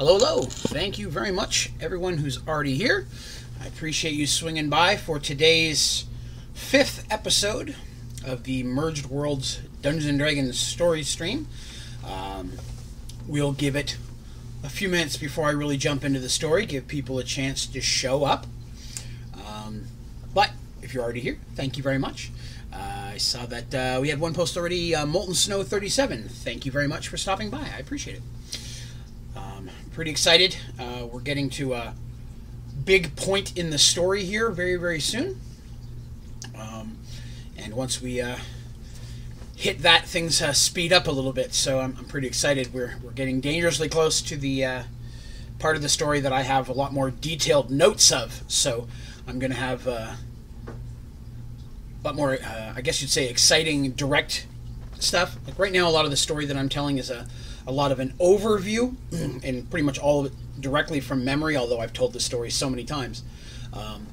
Hello, hello. Thank you very much, everyone who's already here. I appreciate you swinging by for today's fifth episode of the Merged Worlds Dungeons and Dragons story stream. Um, we'll give it a few minutes before I really jump into the story, give people a chance to show up. Um, but if you're already here, thank you very much. Uh, I saw that uh, we had one post already, uh, Molten Snow 37. Thank you very much for stopping by. I appreciate it. Pretty excited. Uh, we're getting to a big point in the story here very, very soon. Um, and once we uh, hit that, things uh, speed up a little bit. So I'm, I'm, pretty excited. We're, we're getting dangerously close to the uh, part of the story that I have a lot more detailed notes of. So I'm going to have uh, a lot more, uh, I guess you'd say, exciting, direct stuff. Like right now, a lot of the story that I'm telling is a, a lot of an overview and pretty much all of it directly from memory, although I've told the story so many times. Um,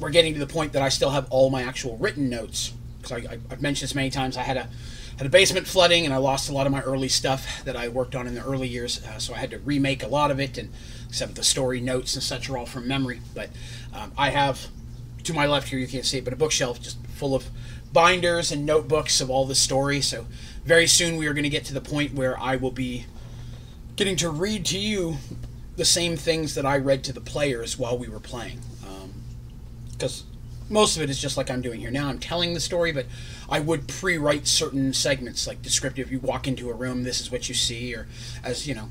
we're getting to the point that I still have all my actual written notes. Because I, have mentioned this many times. I had a had a basement flooding, and I lost a lot of my early stuff that I worked on in the early years. Uh, so I had to remake a lot of it, and except the story notes and such are all from memory. But um, I have to my left here, you can't see it, but a bookshelf just full of binders and notebooks of all the story. So very soon we are going to get to the point where I will be getting to read to you the same things that I read to the players while we were playing um, because most of it is just like I'm doing here now. I'm telling the story, but I would pre-write certain segments, like descriptive. You walk into a room, this is what you see, or as you know,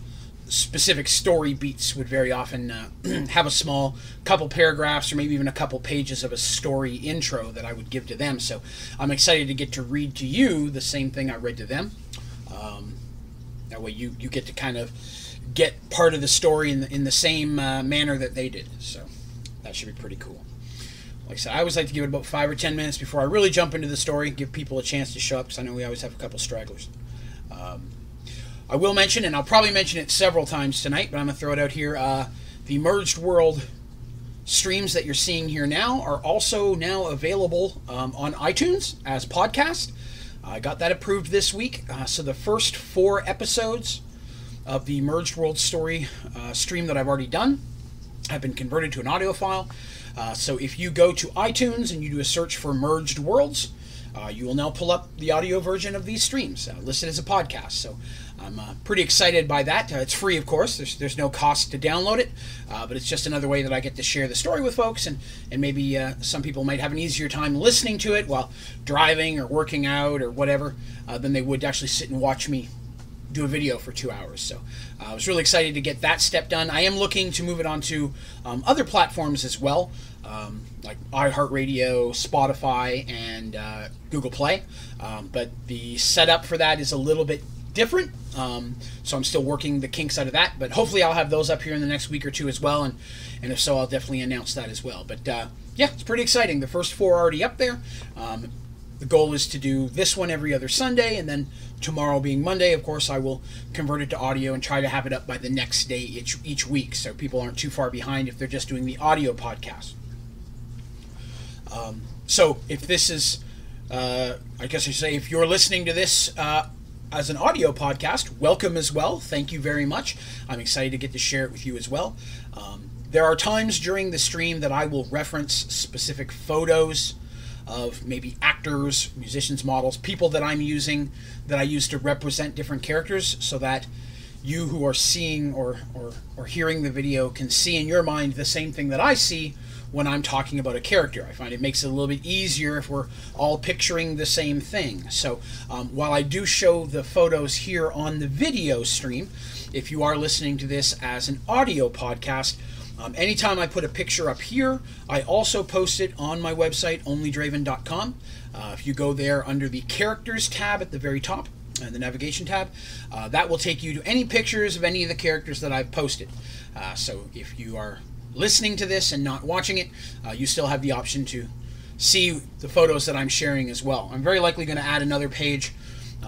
specific story beats would very often uh, have a small couple paragraphs or maybe even a couple pages of a story intro that I would give to them. So I'm excited to get to read to you the same thing I read to them. Um, that way you you get to kind of get part of the story in the, in the same uh, manner that they did. So that should be pretty cool. Like I said, I always like to give it about five or ten minutes before I really jump into the story, and give people a chance to show up because I know we always have a couple stragglers. Um, I will mention, and I'll probably mention it several times tonight, but I'm going to throw it out here. Uh, the Merged World streams that you're seeing here now are also now available um, on iTunes as podcast. I got that approved this week. Uh, so the first four episodes of the Merged World story uh, stream that I've already done have been converted to an audio file. Uh, so if you go to iTunes and you do a search for Merged Worlds, uh, you will now pull up the audio version of these streams uh, listed as a podcast. So I'm uh, pretty excited by that. Uh, it's free, of course. There's, there's no cost to download it, uh, but it's just another way that I get to share the story with folks, and and maybe some people might have an easier time listening to it while driving or working out or whatever than they would actually sit and watch me do a video for two hours. So uh, I was really excited to get that step done. I am looking to move it onto um, other platforms as well, um, like iHeartRadio, Spotify, and uh, Google Play. Um, but the setup for that is a little bit different. Um, so I'm still working the kinks out of that. But hopefully I'll have those up here in the next week or two as well. And, and if so, I'll definitely announce that as well. But uh, yeah, it's pretty exciting. The first four are already up there. Um, the goal is to do this one every other Sunday, and then tomorrow being Monday, of course, I will convert it to audio and try to have it up by the next day each, each week so people aren't too far behind if they're just doing the audio podcast. Um, so if this is, uh, I guess I say, if you're listening to this uh, as an audio podcast, welcome as well. Thank you very much. I'm excited to get to share it with you as well. Um, there are times during the stream that I will reference specific photos of maybe actors, musicians, models, people that I'm using that I use to represent different characters so that you who are seeing or, or, or hearing the video can see in your mind the same thing that I see when I'm talking about a character. I find it makes it a little bit easier if we're all picturing the same thing. So um, while I do show the photos here on the video stream, if you are listening to this as an audio podcast, um, anytime I put a picture up here, I also post it on my website, onlydraven.com. Uh, if you go there under the characters tab at the very top, and the navigation tab, uh, that will take you to any pictures of any of the characters that I've posted. Uh, so if you are listening to this and not watching it, uh, you still have the option to see the photos that I'm sharing as well. I'm very likely going to add another page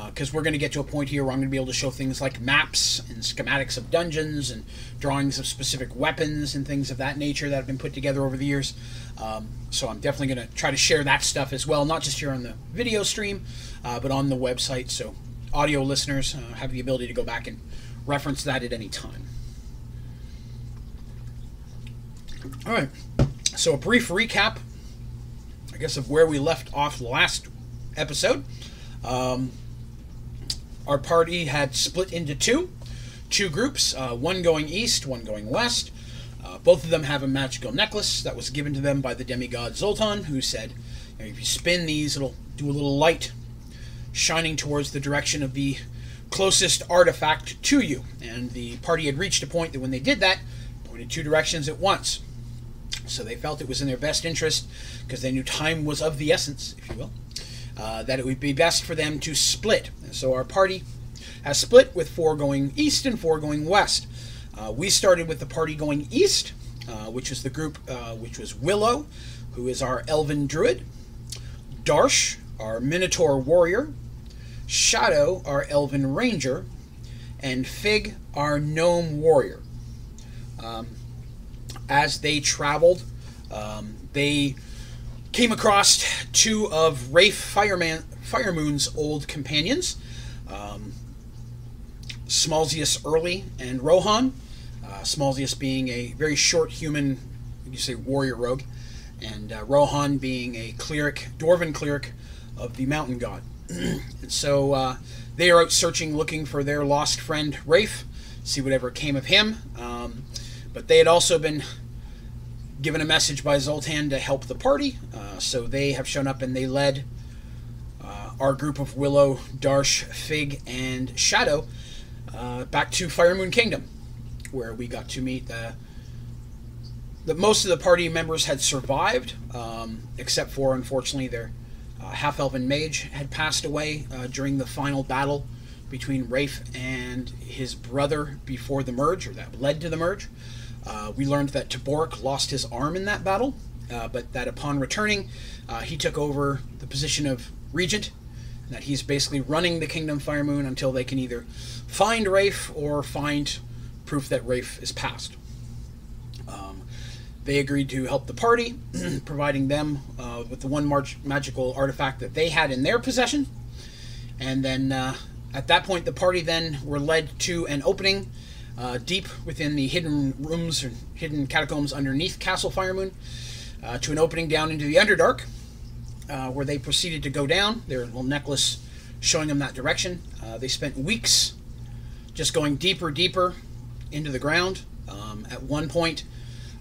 because uh, we're going to get to a point here where I'm going to be able to show things like maps and schematics of dungeons and drawings of specific weapons and things of that nature that have been put together over the years. Um, so I'm definitely going to try to share that stuff as well, not just here on the video stream, uh, but on the website. So audio listeners uh, have the ability to go back and reference that at any time. All right. So a brief recap, I guess, of where we left off last episode. Um, our party had split into two, two groups, uh, one going east, one going west. Uh, both of them have a magical necklace that was given to them by the demigod Zoltan, who said, you know, if you spin these, it'll do a little light shining towards the direction of the closest artifact to you. And the party had reached a point that when they did that, pointed two directions at once. So they felt it was in their best interest, because they knew time was of the essence, if you will, uh, that it would be best for them to split. And so our party has split with four going east and four going west. Uh, we started with the party going east, uh, which was the group uh, which was Willow, who is our elven druid, Darsh, our minotaur warrior, Shadow, our elven ranger, and Fig, our gnome warrior. Um, as they traveled, um, they came across two of Rafe Fireman, Firemoon's old companions, um, Smalzius Early and Rohan. Uh, Smalzius being a very short human, you say warrior rogue, and uh, Rohan being a cleric, dwarven cleric of the mountain god. so uh, they are out searching, looking for their lost friend Rafe, see whatever came of him. Um, but they had also been given a message by Zoltan to help the party, uh, so they have shown up and they led uh, our group of Willow, Darsh, Fig, and Shadow uh, back to Firemoon Kingdom, where we got to meet the. The, most of the party members had survived, um, except for, unfortunately, their uh, half elven mage had passed away uh, during the final battle between Rafe and his brother before the merge, or that led to the merge. Uh, we learned that Taborik lost his arm in that battle, uh, but that upon returning, uh, he took over the position of regent, and that he's basically running the Kingdom Firemoon until they can either find Rafe or find proof that Rafe is passed. Um, they agreed to help the party, providing them uh, with the one magical artifact that they had in their possession. And then uh, at that point, the party then were led to an opening uh, deep within the hidden rooms or hidden catacombs underneath Castle Firemoon, uh, to an opening down into the Underdark, uh, where they proceeded to go down. Their little necklace showing them that direction. Uh, they spent weeks just going deeper, deeper into the ground. Um, at one point,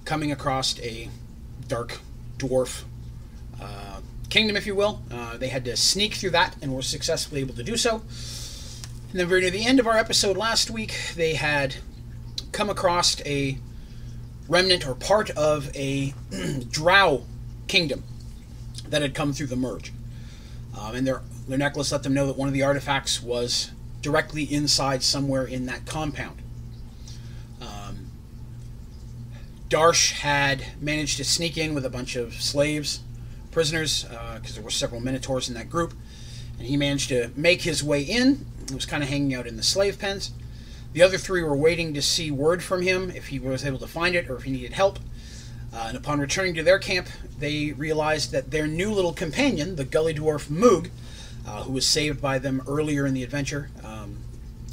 coming across a dark dwarf uh, kingdom, if you will. Uh, they had to sneak through that and were successfully able to do so. And then, very near the end of our episode last week, they had come across a remnant or part of a drow kingdom that had come through the merge. Um, and their, their necklace let them know that one of the artifacts was directly inside somewhere in that compound. Um, Darsh had managed to sneak in with a bunch of slaves, prisoners, because uh, there were several Minotaurs in that group. And he managed to make his way in. He was kind of hanging out in the slave pens. The other three were waiting to see word from him if he was able to find it or if he needed help. Uh, and upon returning to their camp, they realized that their new little companion, the gully dwarf Moog, uh, who was saved by them earlier in the adventure um,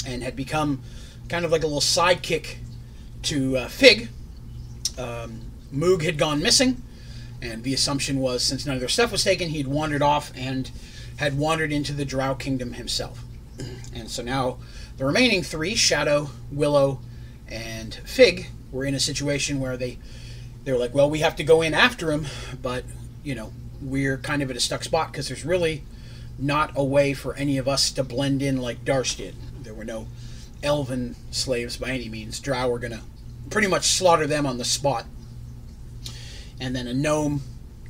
and had become kind of like a little sidekick to uh, Fig, um, Moog had gone missing, and the assumption was since none of their stuff was taken, he'd wandered off and had wandered into the Drow Kingdom himself. And so now the remaining three, Shadow, Willow, and Fig, were in a situation where they they were like, well, we have to go in after him, but you know, we're kind of at a stuck spot because there's really not a way for any of us to blend in like Darsh did. There were no elven slaves by any means. Drow were gonna pretty much slaughter them on the spot. And then a gnome,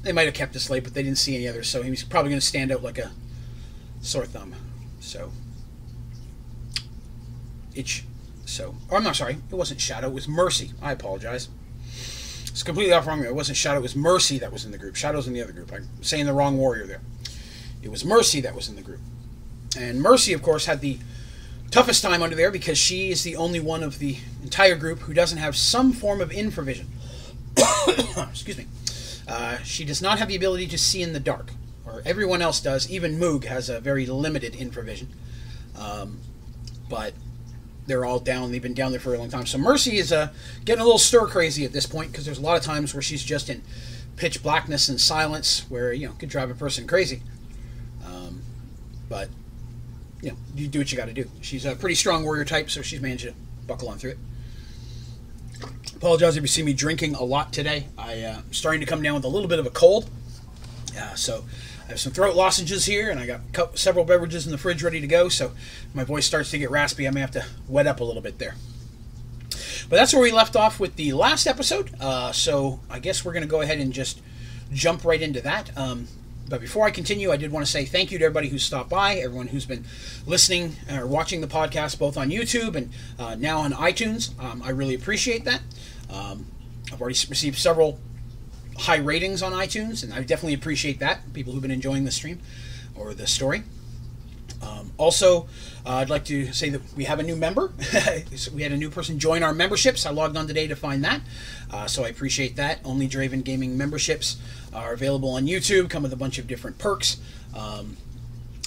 they might have kept a slave, but they didn't see any others, so he was probably gonna stand out like a sore thumb. So itch. So, I'm not sorry, it wasn't Shadow, it was Mercy. I apologize. It's completely off wrong. It wasn't Shadow, it was Mercy that was in the group. Shadow's in the other group. I'm saying the wrong warrior there. It was Mercy that was in the group. And Mercy, of course, had the toughest time under there because she is the only one of the entire group who doesn't have some form of infravision. Excuse me. Uh, she does not have the ability to see in the dark, or everyone else does. Even Moog has a very limited infravision. Um, but they're all down. They've been down there for a long time. So Mercy is uh, getting a little stir crazy at this point because there's a lot of times where she's just in pitch blackness and silence, where you know could drive a person crazy. Um, but you know, you do what you got to do. She's a pretty strong warrior type, so she's managed to buckle on through it. Apologize if you see me drinking a lot today. I uh, am starting to come down with a little bit of a cold. Uh, so I have some throat lozenges here, and I got several beverages in the fridge ready to go. So my voice starts to get raspy. I may have to wet up a little bit there. But that's where we left off with the last episode. Uh, so I guess we're going to go ahead and just jump right into that. Um, but before I continue, I did want to say thank you to everybody who stopped by, everyone who's been listening or watching the podcast both on YouTube and uh, now on iTunes. Um, I really appreciate that. Um, I've already received several high ratings on iTunes, and I definitely appreciate that. People who've been enjoying the stream or the story. Um, also, uh, I'd like to say that we have a new member. we had a new person join our memberships. I logged on today to find that, uh, so I appreciate that. Only Draven Gaming memberships are available on YouTube, come with a bunch of different perks. Um,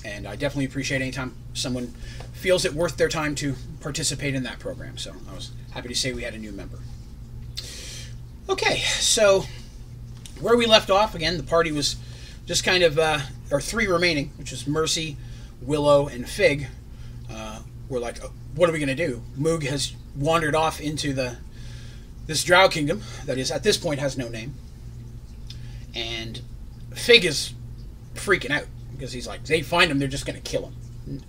and I definitely appreciate anytime someone feels it worth their time to participate in that program. So I was happy to say we had a new member. Okay, so where we left off, again, the party was just kind of, uh, or three remaining, which is Mercy, Willow, and Fig. Uh, we're like, oh, what are we going to do? Moog has wandered off into the this Drow kingdom that is at this point has no name, and Fig is freaking out because he's like, they find him, they're just going to kill him.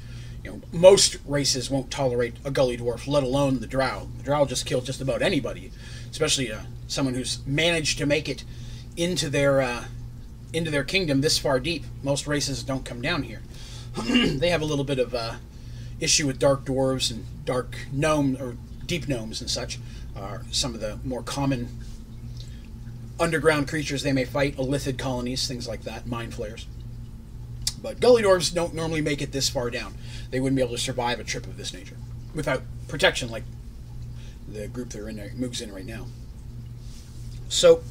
You know, most races won't tolerate a gully dwarf, let alone the Drow. The Drow just kill just about anybody, especially uh, someone who's managed to make it into their uh, into their kingdom this far deep. Most races don't come down here. they have a little bit of uh, issue with dark dwarves and dark gnome or deep gnomes and such. Are some of the more common underground creatures they may fight, illithid colonies, things like that, mind flayers. But gully dwarves don't normally make it this far down. They wouldn't be able to survive a trip of this nature without protection, like the group they're in, there Moog's in right now. So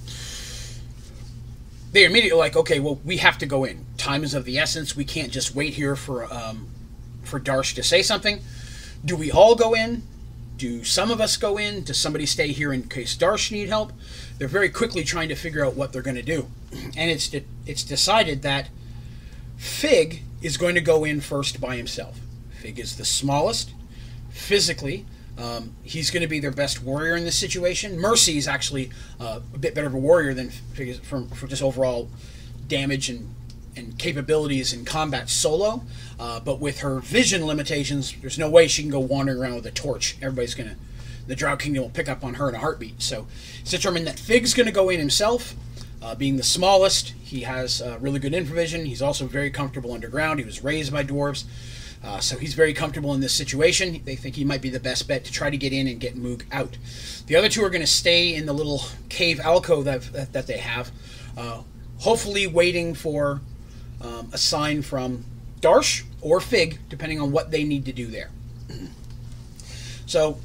they immediately like, okay, well, we have to go in. Time is of the essence. We can't just wait here for um, for Darsh to say something. Do we all go in? Do some of us go in? Does somebody stay here in case Darsh need help? They're very quickly trying to figure out what they're going to do, and it's de- it's decided that Fig is going to go in first by himself. Fig is the smallest physically. Um, he's going to be their best warrior in this situation. Mercy is actually uh, a bit better of a warrior than for, for just overall damage and, and capabilities in combat solo. Uh, but with her vision limitations, there's no way she can go wandering around with a torch. Everybody's going to, the Drow Kingdom will pick up on her in a heartbeat. So it's determined that Fig's going to go in himself. Uh, being the smallest, he has uh, really good infravision. He's also very comfortable underground. He was raised by dwarves. Uh, so he's very comfortable in this situation. They think he might be the best bet to try to get in and get Moog out. The other two are going to stay in the little cave alcove that, that they have, uh, hopefully waiting for um, a sign from Darsh or Fig, depending on what they need to do there. so,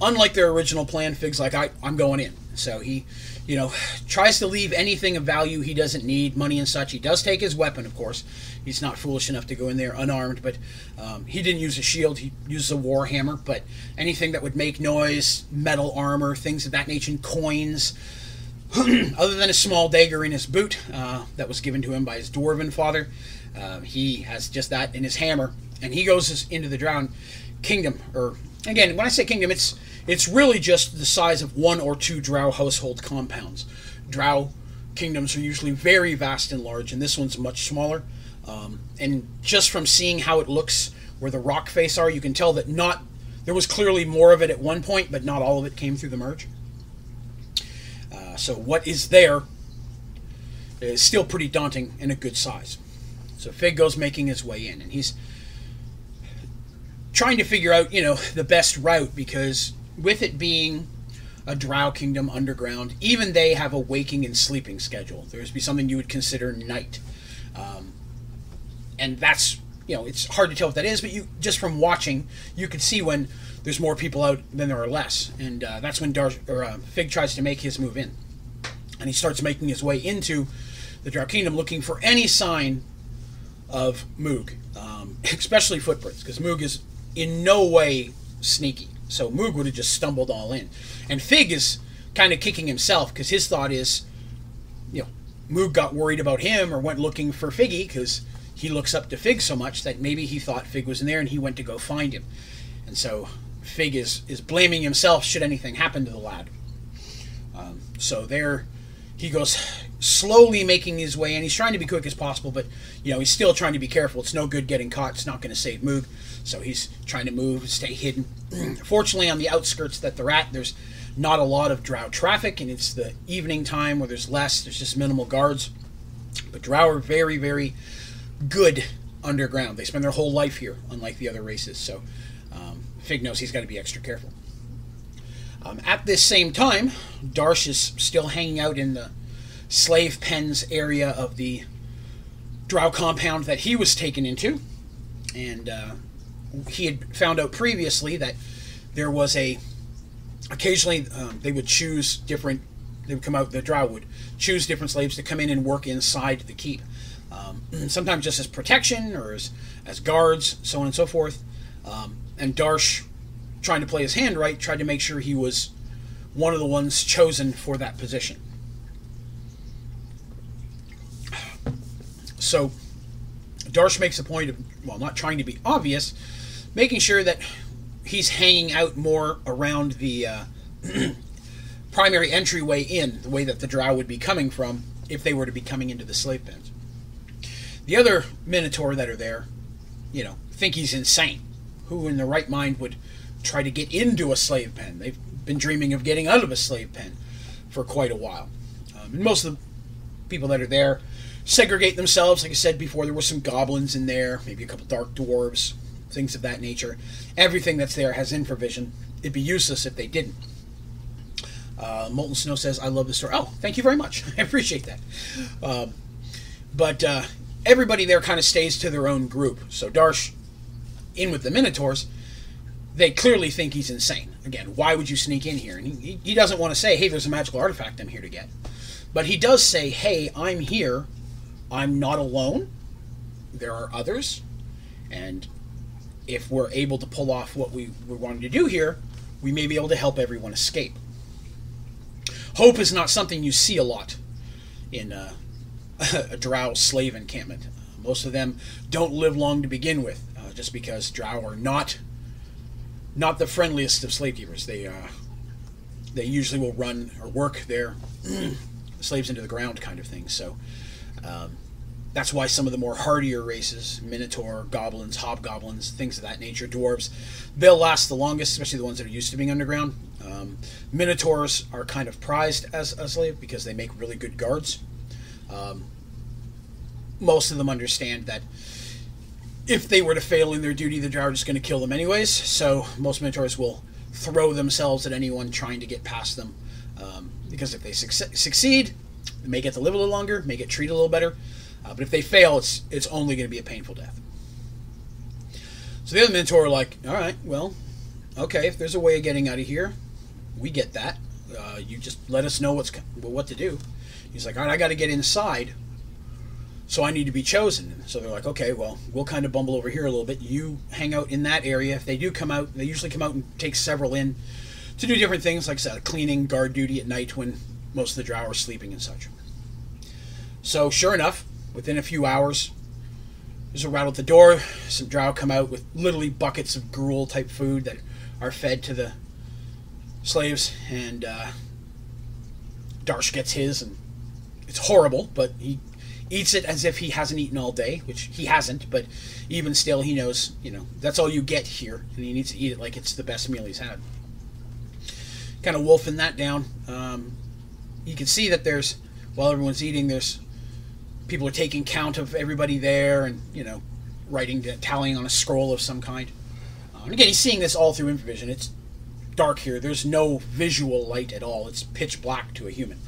unlike their original plan, Fig's like, I, I'm going in. So he you know, tries to leave anything of value he doesn't need, money and such. He does take his weapon, of course. He's not foolish enough to go in there unarmed, but um, he didn't use a shield. He uses a war hammer. But anything that would make noise, metal armor, things of that nature, coins, other than a small dagger in his boot uh, that was given to him by his dwarven father, uh, he has just that in his hammer, and he goes into the drow kingdom. Or again, when I say kingdom, it's it's really just the size of one or two drow household compounds. Drow kingdoms are usually very vast and large, and this one's much smaller. Um, and just from seeing how it looks where the rock face are, you can tell that not there was clearly more of it at one point, but not all of it came through the merge. Uh, so what is there is still pretty daunting and a good size. So Fig goes making his way in, and he's trying to figure out, you know, the best route because with it being a Drow Kingdom underground, even they have a waking and sleeping schedule. There's be something you would consider night, um, and that's you know it's hard to tell what that is, but you just from watching you can see when there's more people out than there are less, and uh, that's when Dar- or, uh, Fig tries to make his move in, and he starts making his way into the Drow Kingdom looking for any sign of Moog, um, especially footprints, because Moog is in no way sneaky. So Moog would have just stumbled all in. And Fig is kind of kicking himself because his thought is, you know, Moog got worried about him or went looking for Figgy because he looks up to Fig so much that maybe he thought Fig was in there and he went to go find him. And so Fig is, is blaming himself should anything happen to the lad. Um, so there he goes slowly making his way and he's trying to be quick as possible but you know he's still trying to be careful. It's no good getting caught. It's not going to save moog. So he's trying to move stay hidden. Fortunately on the outskirts that they're at there's not a lot of drow traffic and it's the evening time where there's less. There's just minimal guards. But drow are very very good underground. They spend their whole life here unlike the other races. So um, fig knows he's got to be extra careful um, at this same time, Darsh is still hanging out in the slave pens area of the drow compound that he was taken into. And uh, he had found out previously that there was a. Occasionally, um, they would choose different. They would come out, the drow would choose different slaves to come in and work inside the keep. Um, sometimes just as protection or as, as guards, so on and so forth. Um, and Darsh trying to play his hand right, tried to make sure he was one of the ones chosen for that position. So, Darsh makes a point of, well, not trying to be obvious, making sure that he's hanging out more around the uh, primary entryway in, the way that the drow would be coming from if they were to be coming into the slave pens. The other Minotaur that are there, you know, think he's insane. Who in the right mind would try to get into a slave pen. They've been dreaming of getting out of a slave pen for quite a while. Um, and most of the people that are there segregate themselves. Like I said before, there were some goblins in there, maybe a couple dark dwarves, things of that nature. Everything that's there has infravision. It'd be useless if they didn't. Uh, Molten Snow says, I love the story. Oh, thank you very much. I appreciate that. Um, but uh, everybody there kind of stays to their own group. So Darsh, in with the Minotaurs, they clearly think he's insane. Again, why would you sneak in here? And he, he doesn't want to say, hey, there's a magical artifact I'm here to get. But he does say, hey, I'm here. I'm not alone. There are others. And if we're able to pull off what we were wanting to do here, we may be able to help everyone escape. Hope is not something you see a lot in uh, a drow slave encampment. Most of them don't live long to begin with, uh, just because drow are not not the friendliest of slave keepers. They uh, they usually will run or work their slaves into the ground, kind of thing. So um, that's why some of the more hardier races, Minotaur, goblins, hobgoblins, things of that nature, dwarves, they'll last the longest, especially the ones that are used to being underground. Um, Minotaurs are kind of prized as a slave because they make really good guards. Um, most of them understand that if they were to fail in their duty, the drow are just going to kill them anyways. So most Minotaurs will throw themselves at anyone trying to get past them. Um, because if they suc- succeed, they may get to live a little longer, may get treated a little better. Uh, but if they fail, it's it's only going to be a painful death. So the other Minotaur are like, all right, well, okay, if there's a way of getting out of here, we get that. Uh, you just let us know what's what to do. He's like, all right, I got to get inside so I need to be chosen. So they're like, okay, well, we'll kind of bumble over here a little bit. You hang out in that area. If they do come out, they usually come out and take several in to do different things, like said, cleaning, guard duty at night when most of the drow are sleeping and such. So sure enough, within a few hours, there's a rattle at the door. Some drow come out with literally buckets of gruel type food that are fed to the slaves, and uh, Darsh gets his, and it's horrible, but he eats it as if he hasn't eaten all day, which he hasn't, but even still, he knows, you know, that's all you get here, and he needs to eat it like it's the best meal he's had. Kind of wolfing that down. Um, you can see that there's, while everyone's eating, there's people are taking count of everybody there and, you know, writing, tallying on a scroll of some kind. Uh, and again, he's seeing this all through infravision. It's dark here. There's no visual light at all. It's pitch black to a human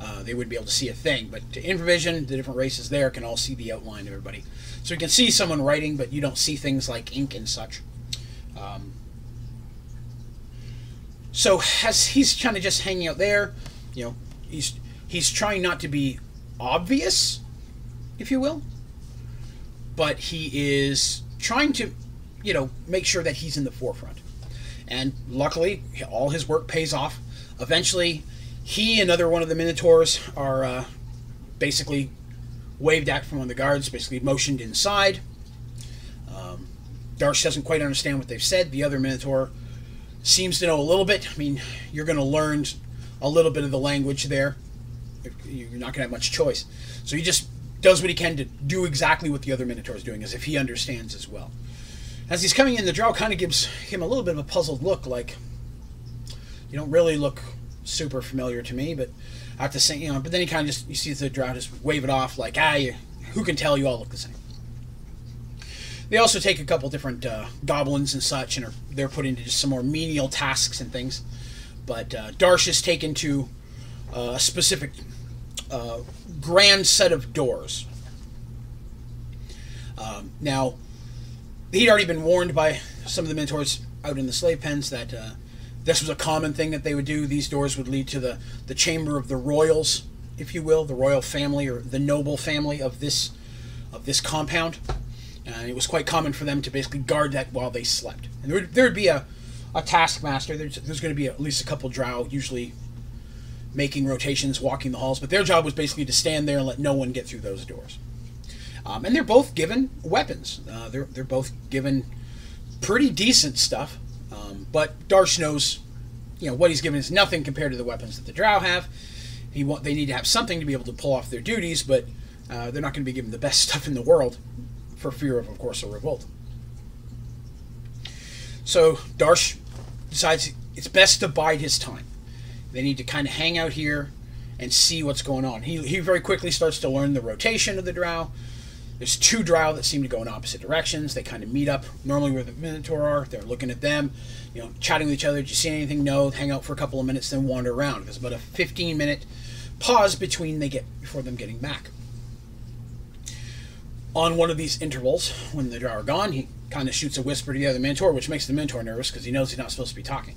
uh, they wouldn't be able to see a thing. But to infravision, the different races there can all see the outline of everybody. So you can see someone writing, but you don't see things like ink and such. Um, so as he's kind of just hanging out there, you know, he's he's trying not to be obvious, if you will, but he is trying to, you know, make sure that he's in the forefront. And luckily, all his work pays off. Eventually, he and another one of the Minotaurs are uh, basically waved at from one of the guards, basically motioned inside. Um, Darsh doesn't quite understand what they've said. The other Minotaur seems to know a little bit. I mean, you're going to learn a little bit of the language there. You're not going to have much choice. So he just does what he can to do exactly what the other Minotaur is doing, as if he understands as well. As he's coming in, the drow kind of gives him a little bit of a puzzled look, like, you don't really look super familiar to me, but at the same, you know, but then he kind of just, you see the drow just wave it off, like, ah, you, who can tell you all look the same. They also take a couple different uh, goblins and such, and are they're put into just some more menial tasks and things. But uh, Darsh is taken to uh, a specific uh, grand set of doors. Um, now, he'd already been warned by some of the Minotaurs out in the slave pens that uh, this was a common thing that they would do. These doors would lead to the, the chamber of the royals, if you will, the royal family or the noble family of this of this compound. And it was quite common for them to basically guard that while they slept. And there would, there would be a, a taskmaster. There's, there's going to be at least a couple drow, usually making rotations, walking the halls. But their job was basically to stand there and let no one get through those doors. Um, and they're both given weapons. Uh, they're, they're both given pretty decent stuff. Um, but Darsh knows, you know, what he's given is nothing compared to the weapons that the Drow have. He want, they need to have something to be able to pull off their duties, but uh, they're not going to be given the best stuff in the world for fear of, of course, a revolt. So Darsh decides it's best to bide his time. They need to kind of hang out here and see what's going on. He, he very quickly starts to learn the rotation of the drow. There's two drow that seem to go in opposite directions. They kind of meet up normally where the Minotaur are. They're looking at them, you know, chatting with each other. Did you see anything? No. Hang out for a couple of minutes, then wander around. There's about a 15 minute pause between they get before them getting back. On one of these intervals, when the drow are gone, he kind of shoots a whisper to the other Minotaur, which makes the Minotaur nervous because he knows he's not supposed to be talking.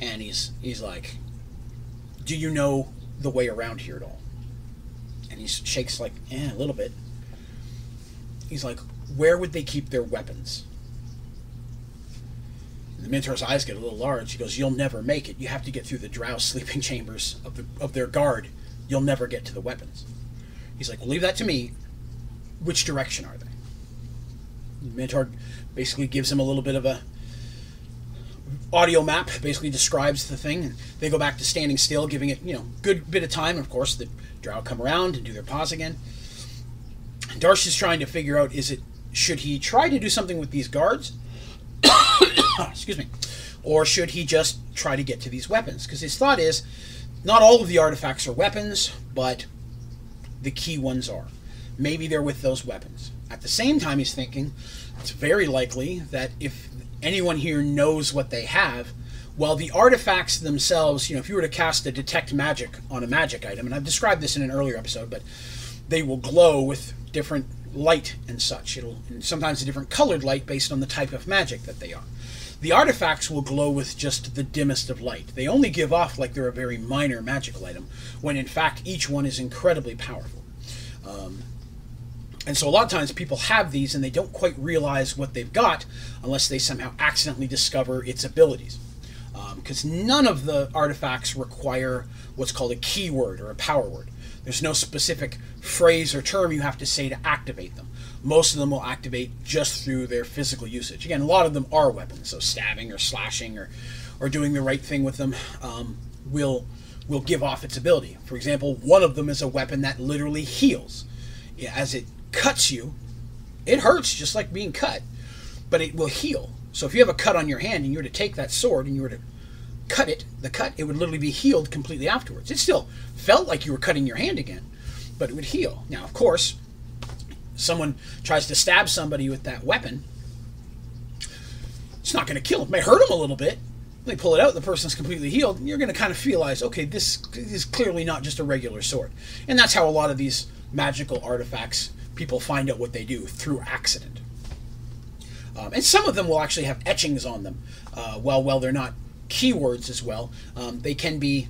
And he's he's like, "Do you know the way around here at all?" And he shakes like, "Eh, a little bit." He's like, where would they keep their weapons? And the Minotaur's eyes get a little large. He goes, You'll never make it. You have to get through the drow sleeping chambers of, the, of their guard. You'll never get to the weapons. He's like, Well, leave that to me. Which direction are they? The Minotaur basically gives him a little bit of a audio map, basically describes the thing, and they go back to standing still, giving it, you know, good bit of time. Of course, the drow come around and do their pause again. Darsh is trying to figure out is it should he try to do something with these guards? Excuse me. Or should he just try to get to these weapons? Because his thought is not all of the artifacts are weapons, but the key ones are. Maybe they're with those weapons. At the same time, he's thinking it's very likely that if anyone here knows what they have, well, the artifacts themselves, you know, if you were to cast a detect magic on a magic item, and I've described this in an earlier episode, but they will glow with different light and such. It'll and sometimes a different colored light based on the type of magic that they are. The artifacts will glow with just the dimmest of light. They only give off like they're a very minor magical item, when in fact each one is incredibly powerful. Um, and so a lot of times people have these and they don't quite realize what they've got unless they somehow accidentally discover its abilities. Because um, none of the artifacts require what's called a keyword or a power word. There's no specific phrase or term you have to say to activate them. Most of them will activate just through their physical usage. Again, a lot of them are weapons, so stabbing or slashing or, or doing the right thing with them um, will will give off its ability. For example, one of them is a weapon that literally heals. As it cuts you, it hurts just like being cut, but it will heal. So if you have a cut on your hand and you were to take that sword and you were to cut it, the cut, it would literally be healed completely afterwards. It still felt like you were cutting your hand again, but it would heal. Now, of course, someone tries to stab somebody with that weapon, it's not going to kill them. It may hurt them a little bit. They pull it out, the person's completely healed, and you're going to kind of realize, okay, this is clearly not just a regular sword. And that's how a lot of these magical artifacts, people find out what they do through accident. Um, and some of them will actually have etchings on them. Uh, well, well, they're not keywords as well. Um, they can be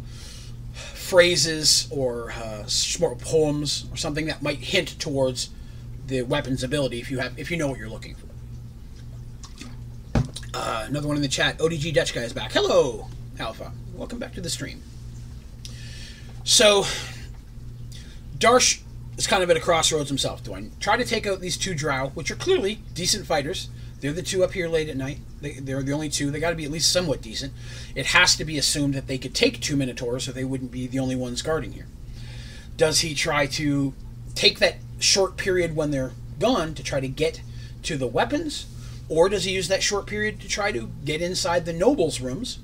phrases or uh, short poems or something that might hint towards the weapon's ability if you have if you know what you're looking for. Uh, another one in the chat. ODG Dutch guy is back. Hello, Alpha. Welcome back to the stream. So, Darsh is kind of at a crossroads himself. Do I try to take out these two Drow, which are clearly decent fighters? They're the two up here late at night. They, are the only two. They got to be at least somewhat decent. It has to be assumed that they could take two Minotaurs, so they wouldn't be the only ones guarding here. Does he try to take that short period when they're gone to try to get to the weapons? Or does he use that short period to try to get inside the nobles' rooms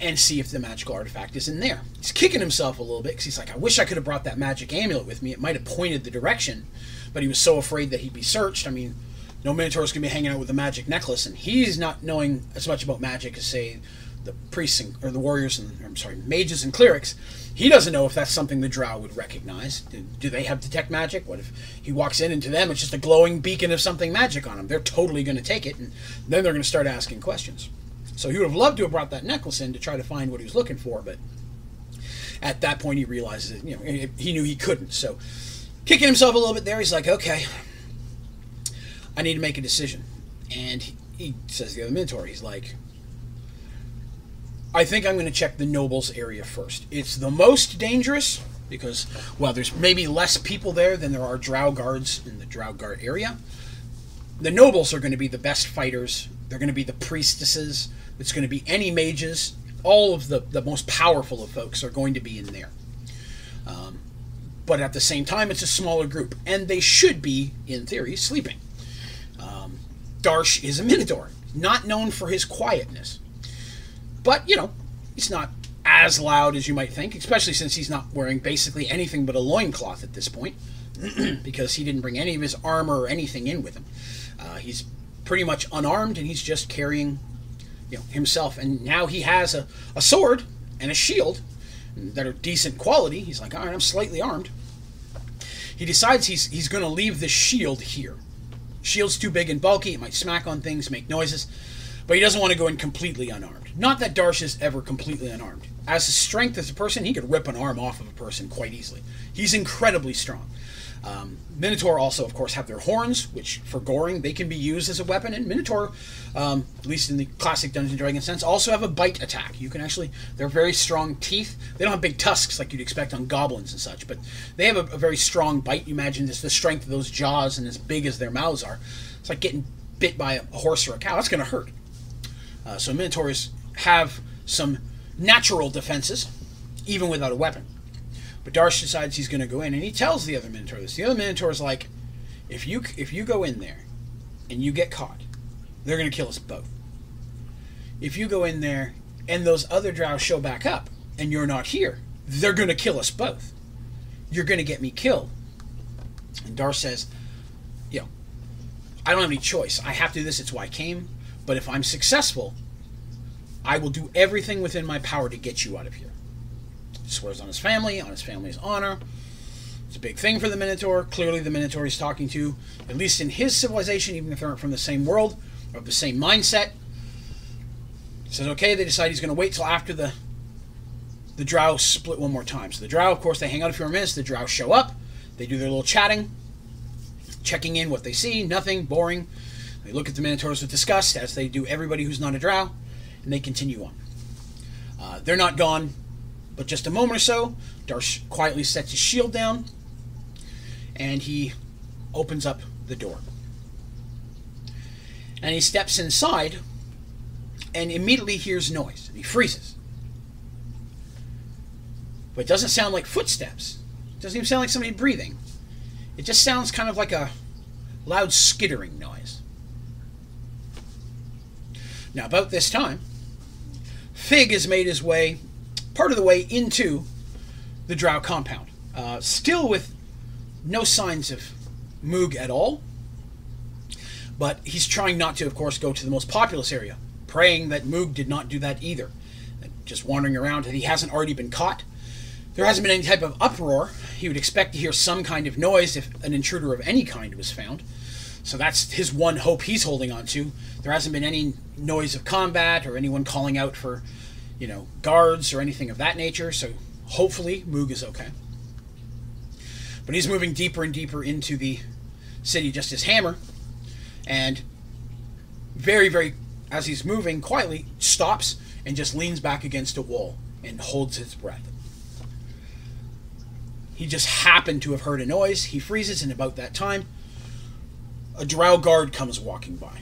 and see if the magical artifact is in there? He's kicking himself a little bit because he's like, I wish I could have brought that magic amulet with me. It might have pointed the direction, but he was so afraid that he'd be searched. I mean, no Minotaur's to be hanging out with a magic necklace, and he's not knowing as much about magic as, say, the priests and, or the warriors and I'm sorry, mages and clerics. He doesn't know if that's something the Drow would recognize. Do, do, they have detect magic? What if he walks in and to them it's just a glowing beacon of something magic on him? They're totally going to take it, and then they're going to start asking questions. So he would have loved to have brought that necklace in to try to find what he was looking for, but at that point he realizes, you know, he knew he couldn't. So kicking himself a little bit there, he's like, okay, I need to make a decision. And he, he says the other Minotaur, he's like, I think I'm going to check the nobles area first. It's the most dangerous because, well, there's maybe less people there than there are drow guards in the drow guard area. The nobles are going to be the best fighters. They're going to be the priestesses. It's going to be any mages. All of the, the most powerful of folks are going to be in there. Um, but at the same time, it's a smaller group, and they should be, in theory, sleeping. Darsh is a Minotaur, not known for his quietness. But, you know, he's not as loud as you might think, especially since he's not wearing basically anything but a loincloth at this point, because he didn't bring any of his armor or anything in with him. Uh, he's pretty much unarmed, and he's just carrying you know, himself. And now he has a, a sword and a shield that are decent quality. He's like, all right, I'm slightly armed. He decides he's, he's going to leave the shield here. Shield's too big and bulky. It might smack on things, make noises. But he doesn't want to go in completely unarmed. Not that Darsh is ever completely unarmed. As his strength as a person, he could rip an arm off of a person quite easily. He's incredibly strong. Um, Minotaur also, of course, have their horns, which for goring they can be used as a weapon. And Minotaur, um, at least in the classic Dungeons and Dragons sense, also have a bite attack. You can actually, they're very strong teeth. They don't have big tusks like you'd expect on goblins and such, but they have a, a very strong bite. You imagine this the strength of those jaws and as big as their mouths are. It's like getting bit by a horse or a cow. That's going to hurt. Uh, so Minotaurs have some natural defenses, even without a weapon. But Darsh decides he's going to go in, and he tells the other Minotaur this. The other Minotaur is like, if you if you go in there and you get caught, they're going to kill us both. If you go in there and those other drow show back up and you're not here, they're going to kill us both. You're going to get me killed. And Darsh says, you know, I don't have any choice. I have to do this. It's why I came. But if I'm successful, I will do everything within my power to get you out of here. He swears on his family, on his family's honor. It's a big thing for the Minotaur. Clearly, the Minotaur he's talking to, at least in his civilization, even if they aren't from the same world or the same mindset, says, okay, they decide he's going to wait till after the the drow split one more time. So the drow, of course, they hang out a few more minutes. The drow show up. They do their little chatting, checking in what they see. Nothing, boring. They look at the Minotaurs with disgust, as they do everybody who's not a drow and they continue on. Uh, they're not gone, but just a moment or so, Darsh quietly sets his shield down, and he opens up the door. And he steps inside, and immediately hears noise, and he freezes. But it doesn't sound like footsteps. It doesn't even sound like somebody breathing. It just sounds kind of like a loud skittering noise. Now, about this time, Fig has made his way part of the way into the Drow compound, uh, still with no signs of Moog at all. But he's trying not to, of course, go to the most populous area, praying that Moog did not do that either. Just wandering around, that he hasn't already been caught. There hasn't been any type of uproar. He would expect to hear some kind of noise if an intruder of any kind was found. So that's his one hope he's holding on to. There hasn't been any noise of combat or anyone calling out for, you know, guards or anything of that nature. So hopefully Moog is okay. But he's moving deeper and deeper into the city, just his Hammer. And very, very, as he's moving quietly, stops and just leans back against a wall and holds his breath. He just happened to have heard a noise. He freezes, and about that time, a drow guard comes walking by.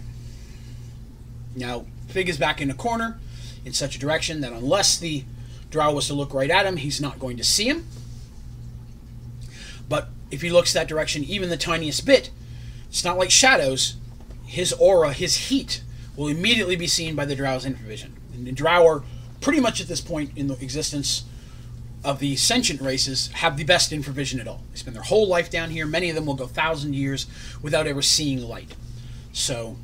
Now, Fig is back in a corner in such a direction that unless the drow was to look right at him, he's not going to see him. But if he looks that direction even the tiniest bit, it's not like shadows. His aura, his heat, will immediately be seen by the drow's infravision. And the drow are pretty much at this point in the existence of the sentient races have the best infravision at all. They spend their whole life down here. Many of them will go thousand years without ever seeing light. So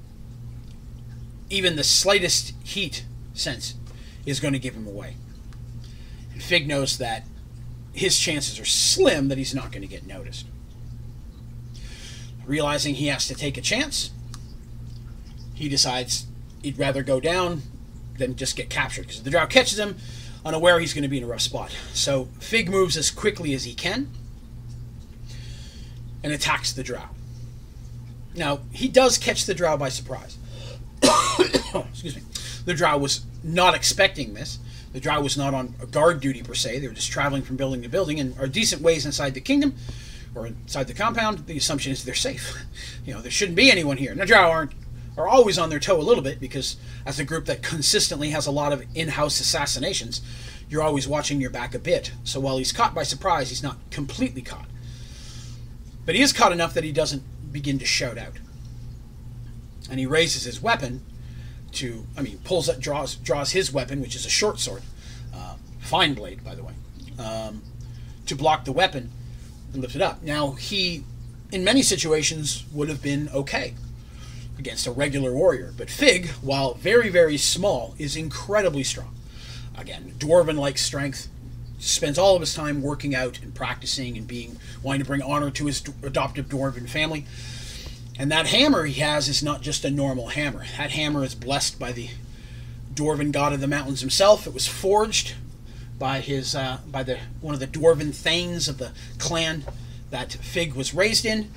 even the slightest heat sense is going to give him away. And Fig knows that his chances are slim that he's not going to get noticed. Realizing he has to take a chance, he decides he'd rather go down than just get captured. Because the drow catches him, unaware he's going to be in a rough spot. So Fig moves as quickly as he can and attacks the drow. Now, he does catch the drow by surprise. Excuse me. The drow was not expecting this. The drow was not on guard duty per se. They were just traveling from building to building and are decent ways inside the kingdom or inside the compound. The assumption is they're safe. You know, there shouldn't be anyone here. Now, drow aren't are always on their toe a little bit because as a group that consistently has a lot of in-house assassinations, you're always watching your back a bit. So while he's caught by surprise, he's not completely caught. But he is caught enough that he doesn't begin to shout out. And he raises his weapon to, I mean, pulls up, draws, draws his weapon, which is a short sword, uh, fine blade, by the way, um, to block the weapon and lift it up. Now, he, in many situations, would have been okay against a regular warrior. But Fig, while very, very small, is incredibly strong. Again, dwarven like strength, spends all of his time working out and practicing and being wanting to bring honor to his adoptive dwarven family. And that hammer he has is not just a normal hammer. That hammer is blessed by the dwarven god of the mountains himself. It was forged by his uh, by the one of the dwarven thanes of the clan that Fig was raised in.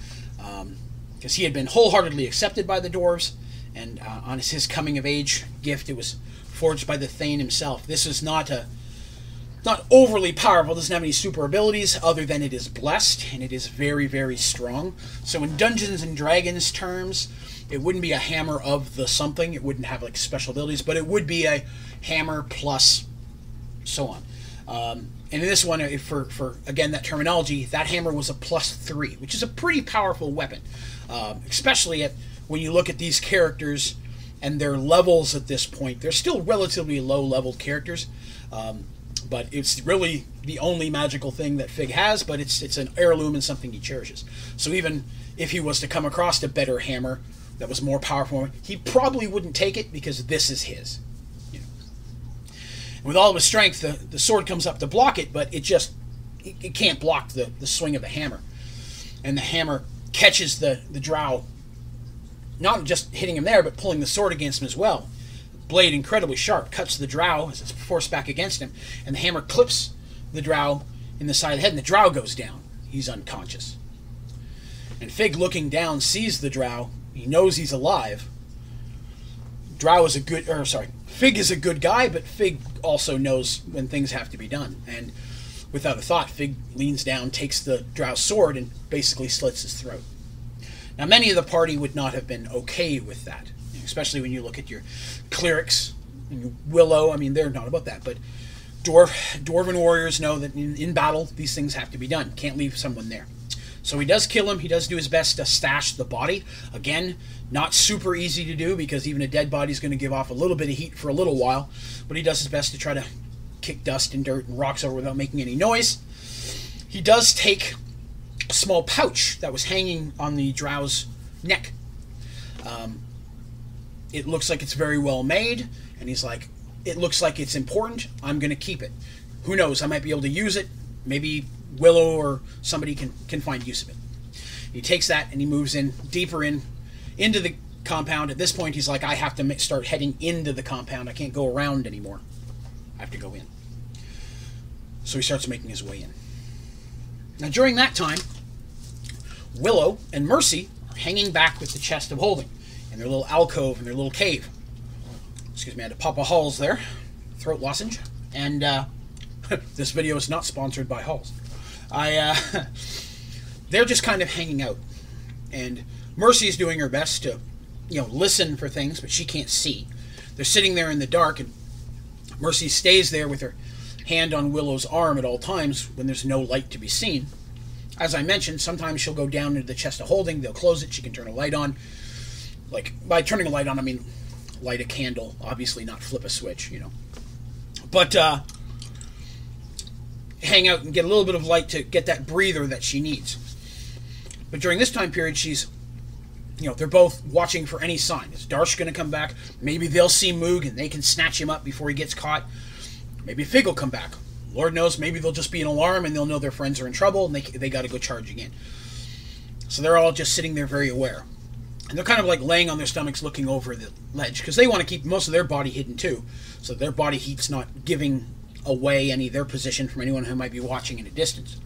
Um, because he had been wholeheartedly accepted by the dwarves, and uh, on his coming of age gift, it was forged by the Thane himself. This is not a not overly powerful, doesn't have any super abilities other than it is blessed and it is very, very strong. So in Dungeons and Dragons terms, it wouldn't be a hammer of the something, it wouldn't have like special abilities, but it would be a hammer plus so on. Um, and in this one, for, for again that terminology, that hammer was a plus three, which is a pretty powerful weapon, um, especially at when you look at these characters and their levels at this point. They're still relatively low leveled characters, um, but it's really the only magical thing that Fig has. But it's it's an heirloom and something he cherishes. So even if he was to come across a better hammer that was more powerful, he probably wouldn't take it because this is his with all of his strength, the, the sword comes up to block it, but it just it, it can't block the, the swing of the hammer. And the hammer catches the, the drow, not just hitting him there, but pulling the sword against him as well. Blade incredibly sharp, cuts the drow as it's forced back against him, and the hammer clips the drow in the side of the head, and the drow goes down. He's unconscious. And Fig, looking down, sees the drow. He knows he's alive. Drow is a good, or sorry, Fig is a good guy, but Fig also knows when things have to be done. And without a thought, Fig leans down, takes the Drow's sword, and basically slits his throat. Now, many of the party would not have been okay with that, especially when you look at your clerics and your Willow. I mean, they're not about that, but dwarf dwarven warriors know that in, in battle these things have to be done. Can't leave someone there. So he does kill him. He does do his best to stash the body. Again, not super easy to do because even a dead body is going to give off a little bit of heat for a little while. But he does his best to try to kick dust and dirt and rocks over without making any noise. He does take a small pouch that was hanging on the drow's neck. Um, it looks like it's very well made, and he's like, it looks like it's important. I'm going to keep it. Who knows? I might be able to use it. Maybe Willow or somebody can, can find use of it. He takes that and he moves in deeper in into the compound. At this point, he's like, I have to start heading into the compound. I can't go around anymore. I have to go in. So he starts making his way in. Now, during that time, Willow and Mercy are hanging back with the chest of holding. In their little alcove in their little cave. Excuse me, I had to pop a Halls there, throat lozenge, and uh, this video is not sponsored by Halls. I uh, they're just kind of hanging out, and Mercy's doing her best to, you know, listen for things, but she can't see. They're sitting there in the dark, and Mercy stays there with her hand on Willow's arm at all times when there's no light to be seen. As I mentioned, sometimes she'll go down into the chest of holding, they'll close it, she can turn a light on. Like, by turning a light on, I mean light a candle, obviously not flip a switch, you know. But, uh, hang out and get a little bit of light to get that breather that she needs. But during this time period, she's, you know, they're both watching for any sign. Is Darsh going to come back? Maybe they'll see Moog and they can snatch him up before he gets caught. Maybe Fig will come back. Lord knows, maybe they'll just be an alarm and they'll know their friends are in trouble and they, they got to go charging in. So they're all just sitting there very aware. And they're kind of like laying on their stomachs looking over the ledge because they want to keep most of their body hidden too. So their body heat's not giving away any of their position from anyone who might be watching in a distance.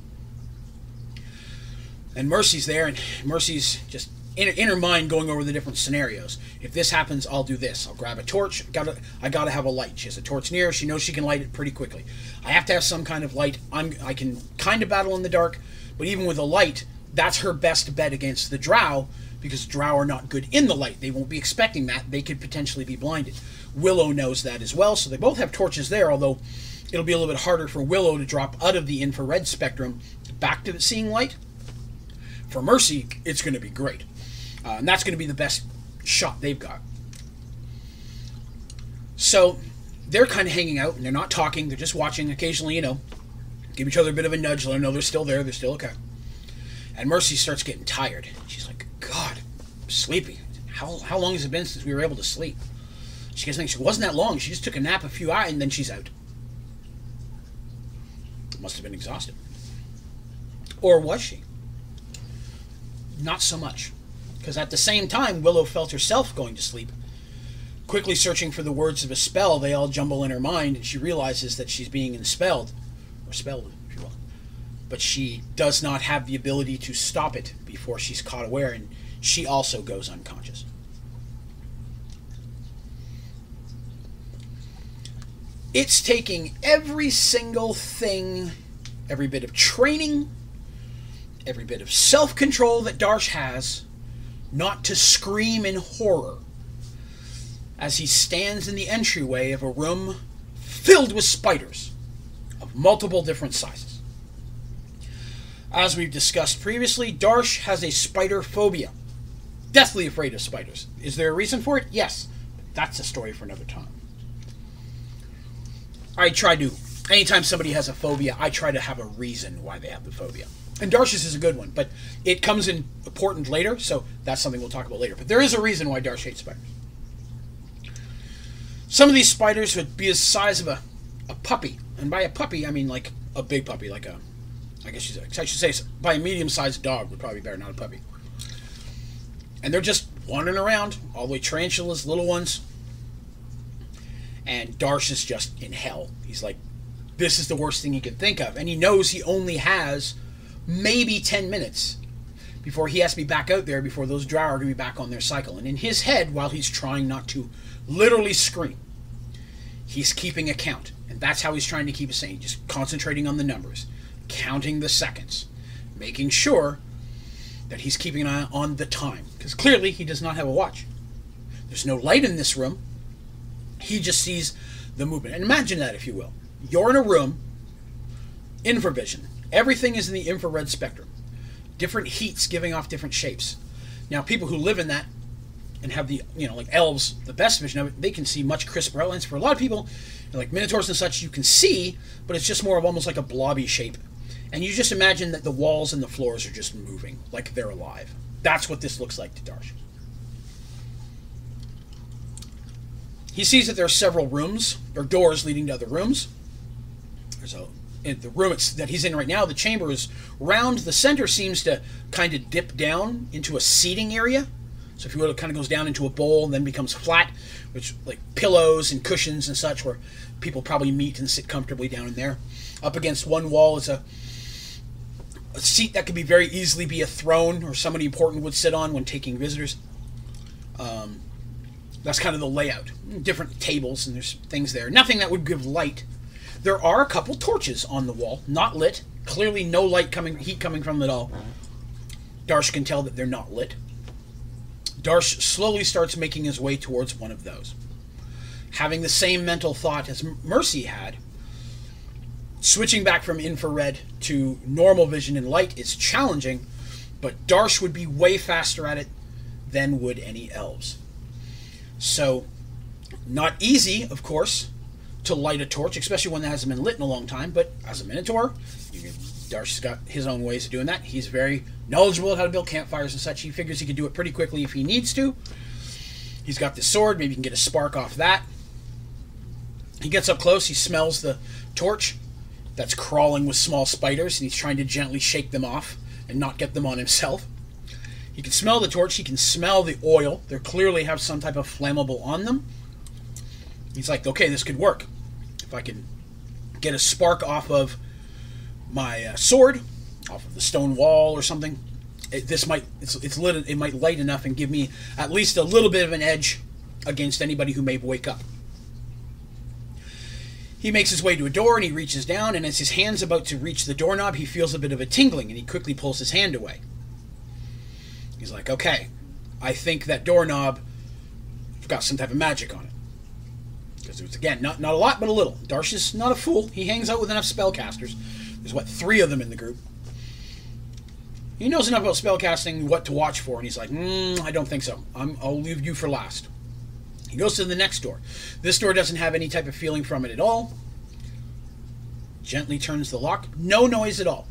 And Mercy's there, and Mercy's just in, in her mind going over the different scenarios. If this happens, I'll do this. I'll grab a torch. Gotta, I gotta have a light. She has a torch near. She knows she can light it pretty quickly. I have to have some kind of light. I'm, I can kind of battle in the dark, but even with a light, that's her best bet against the Drow because Drow are not good in the light. They won't be expecting that. They could potentially be blinded. Willow knows that as well, so they both have torches there, although it'll be a little bit harder for Willow to drop out of the infrared spectrum back to seeing light. For Mercy, it's going to be great. Uh, and that's going to be the best shot they've got. So they're kind of hanging out and they're not talking. They're just watching. Occasionally, you know, give each other a bit of a nudge, let them know they're still there. They're still okay. And Mercy starts getting tired. She's like, God, I'm sleepy. How, how long has it been since we were able to sleep? She gets thinking, she wasn't that long. She just took a nap a few hours and then she's out. Must have been exhausted. Or was she? Not so much. Because at the same time, Willow felt herself going to sleep. Quickly searching for the words of a spell, they all jumble in her mind, and she realizes that she's being inspelled, Or spelled, if you will. But she does not have the ability to stop it before she's caught aware, and she also goes unconscious. It's taking every single thing, every bit of training, every bit of self control that Darsh has, not to scream in horror as he stands in the entryway of a room filled with spiders of multiple different sizes. As we've discussed previously, Darsh has a spider phobia. Deathly afraid of spiders. Is there a reason for it? Yes. But that's a story for another time. I try to, anytime somebody has a phobia, I try to have a reason why they have the phobia. And Darsh's is a good one, but it comes in important later, so that's something we'll talk about later. But there is a reason why Darsh hates spiders. Some of these spiders would be the size of a, a puppy, and by a puppy I mean like a big puppy, like a, I guess I should say by a medium-sized dog would probably be better, not a puppy. And they're just wandering around, all the way tarantulas, little ones, and Darsh is just in hell. He's like, this is the worst thing he could think of. And he knows he only has maybe 10 minutes before he has to be back out there before those drow are going to be back on their cycle. And in his head, while he's trying not to literally scream, he's keeping a count. And that's how he's trying to keep it sane, just concentrating on the numbers, counting the seconds, making sure that he's keeping an eye on the time. Because clearly he does not have a watch. There's no light in this room. He just sees the movement. And imagine that, if you will. You're in a room, infravision. Everything is in the infrared spectrum. Different heats giving off different shapes. Now, people who live in that and have the, you know, like elves, the best vision of it, they can see much crisper outlines. For a lot of people, like minotaurs and such, you can see, but it's just more of almost like a blobby shape. And you just imagine that the walls and the floors are just moving, like they're alive. That's what this looks like to Darsh. He sees that there are several rooms or doors leading to other rooms. A in the room that he's in right now. The chamber is round. The center seems to kind of dip down into a seating area. So if you will, it kind of goes down into a bowl and then becomes flat, which like pillows and cushions and such, where people probably meet and sit comfortably down in there. Up against one wall is a a seat that could be very easily be a throne or somebody important would sit on when taking visitors. Um, that's kind of the layout. Different tables and there's things there. Nothing that would give light. There are a couple torches on the wall, not lit. Clearly, no light coming, heat coming from them at all. Darsh can tell that they're not lit. Darsh slowly starts making his way towards one of those. Having the same mental thought as Mercy had, switching back from infrared to normal vision and light is challenging, but Darsh would be way faster at it than would any elves. So, not easy, of course, to light a torch, especially one that hasn't been lit in a long time. But as a Minotaur, can, Darsh's got his own ways of doing that. He's very knowledgeable of how to build campfires and such. He figures he can do it pretty quickly if he needs to. He's got the sword. Maybe he can get a spark off that. He gets up close. He smells the torch that's crawling with small spiders, and he's trying to gently shake them off and not get them on himself. He can smell the torch. He can smell the oil. They clearly have some type of flammable on them. He's like, okay, this could work. If I can get a spark off of my uh, sword, off of the stone wall or something, it, this might it's, it's lit. It might light enough and give me at least a little bit of an edge against anybody who may wake up. He makes his way to a door and he reaches down, and as his hand's about to reach the doorknob, he feels a bit of a tingling and he quickly pulls his hand away. He's like, okay, I think that doorknob got some type of magic on it. Because it's, again, not, not a lot, but a little. Darsh is not a fool. He hangs out with enough spellcasters. There's, what, three of them in the group. He knows enough about spellcasting, what to watch for, and he's like, mm, I don't think so. i will leave you for last. He goes to the next door. This door doesn't have any type of feeling from it at all. Gently turns the lock. No noise at all.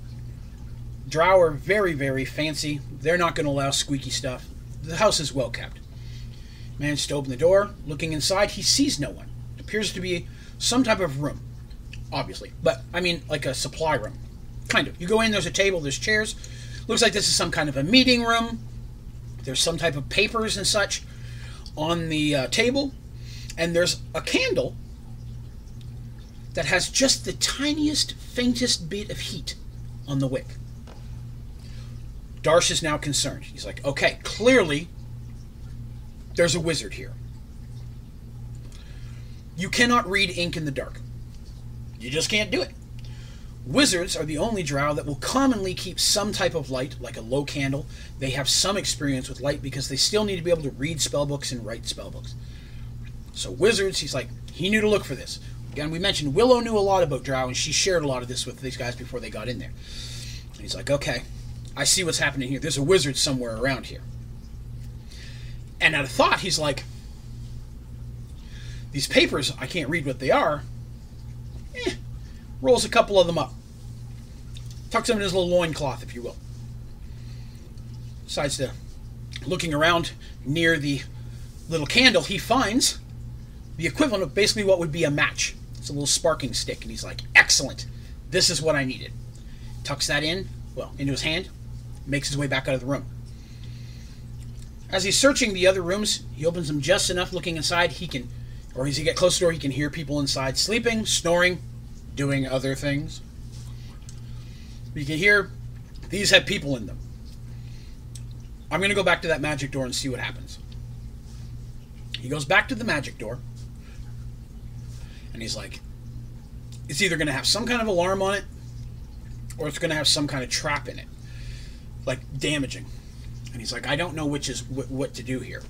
Drow are very, very fancy. They're not going to allow squeaky stuff. The house is well kept. Manages to open the door. Looking inside, he sees no one. It appears to be some type of room, obviously. But, I mean, like a supply room. Kind of. You go in, there's a table, there's chairs. Looks like this is some kind of a meeting room. There's some type of papers and such on the uh, table. And there's a candle that has just the tiniest, faintest bit of heat on the wick. Darsh is now concerned. He's like, okay, clearly there's a wizard here. You cannot read ink in the dark. You just can't do it. Wizards are the only drow that will commonly keep some type of light, like a low candle. They have some experience with light because they still need to be able to read spellbooks and write spellbooks. So wizards, he's like, he knew to look for this. Again, we mentioned Willow knew a lot about drow, and she shared a lot of this with these guys before they got in there. And he's like, okay, I see what's happening here. There's a wizard somewhere around here. And at a thought, he's like, these papers, I can't read what they are. Rolls a couple of them up. Tucks them in his little loincloth, if you will. Decides to, looking around near the little candle, he finds the equivalent of basically what would be a match. It's a little sparking stick, and he's like, excellent. This is what I needed. Tucks that in, well, into his hand, makes his way back out of the room. As he's searching the other rooms, he opens them just enough looking inside he can, or as he get close to the door, he can hear people inside sleeping, snoring, doing other things. You can hear these have people in them. I'm going to go back to that magic door and see what happens. He goes back to the magic door, and he's like, it's either going to have some kind of alarm on it, or it's going to have some kind of trap in it like damaging. And he's like, I don't know which is wh- what to do here.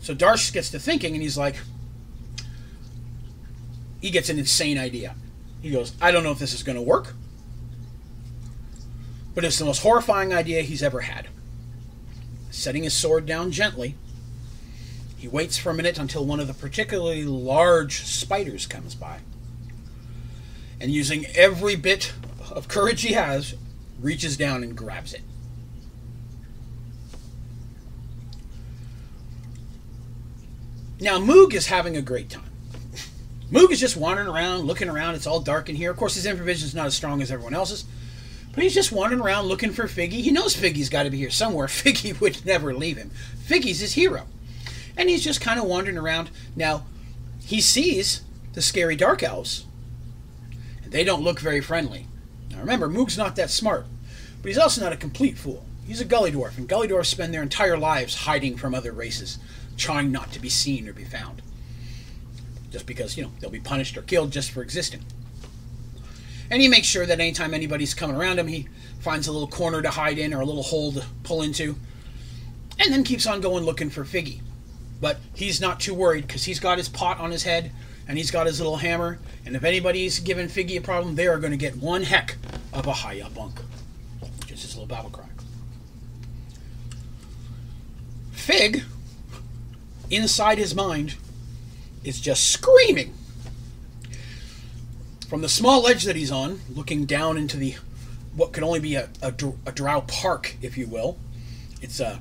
So Darsh gets to thinking, and he's like, he gets an insane idea. He goes, I don't know if this is going to work, but it's the most horrifying idea he's ever had. Setting his sword down gently, he waits for a minute until one of the particularly large spiders comes by. And using every bit of courage he has, reaches down and grabs it. Now, Moog is having a great time. Moog is just wandering around, looking around. It's all dark in here. Of course, his infravision is not as strong as everyone else's, but he's just wandering around looking for Figgy. He knows Figgy's got to be here somewhere. Figgy would never leave him. Figgy's his hero. And he's just kind of wandering around. Now, he sees the scary dark elves. They don't look very friendly. Now remember, Moog's not that smart, but he's also not a complete fool. He's a gully dwarf, and gully dwarfs spend their entire lives hiding from other races, trying not to be seen or be found. Just because, you know, they'll be punished or killed just for existing. And he makes sure that anytime anybody's coming around him, he finds a little corner to hide in or a little hole to pull into, and then keeps on going looking for Figgy. But he's not too worried because he's got his pot on his head and he's got his little hammer. And if anybody's giving Figgy a problem, they are going to get one heck of a high up bunk, is his little battle cry. Fig, inside his mind, is just screaming. From the small ledge that he's on, looking down into the what could only be a, a, a drow park, if you will. It's a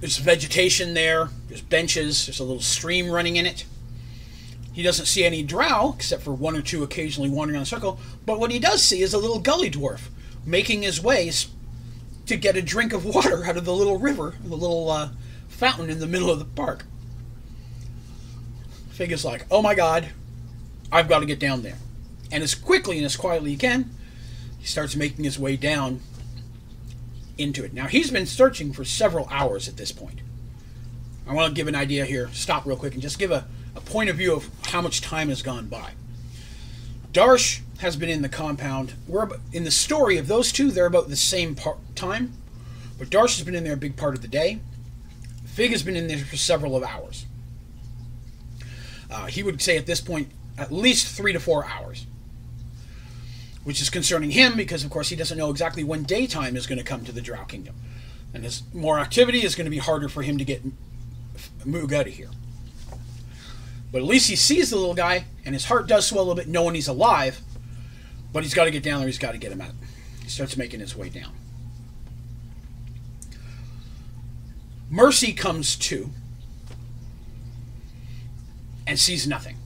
there's vegetation there. There's benches. There's a little stream running in it. He doesn't see any drow, except for one or two occasionally wandering on the circle. But what he does see is a little gully dwarf making his ways to get a drink of water out of the little river, the little uh, fountain in the middle of the park. Fig is like, oh my god, I've got to get down there. And as quickly and as quietly he can, he starts making his way down into it. Now, he's been searching for several hours at this point. I want to give an idea here, stop real quick, and just give a, a point of view of how much time has gone by. Darsh has been in the compound. We're in the story of those two, they're about the same part, time, but Darsh has been in there a big part of the day. Fig has been in there for several of hours. Uh, he would say at this point at least three to four hours which is concerning him because, of course, he doesn't know exactly when daytime is going to come to the Drow Kingdom. And as more activity is going to be harder for him to get Moog out of here. But at least he sees the little guy, and his heart does swell a little bit knowing he's alive, but he's got to get down there, he's got to get him out. He starts making his way down. Mercy comes to and sees nothing.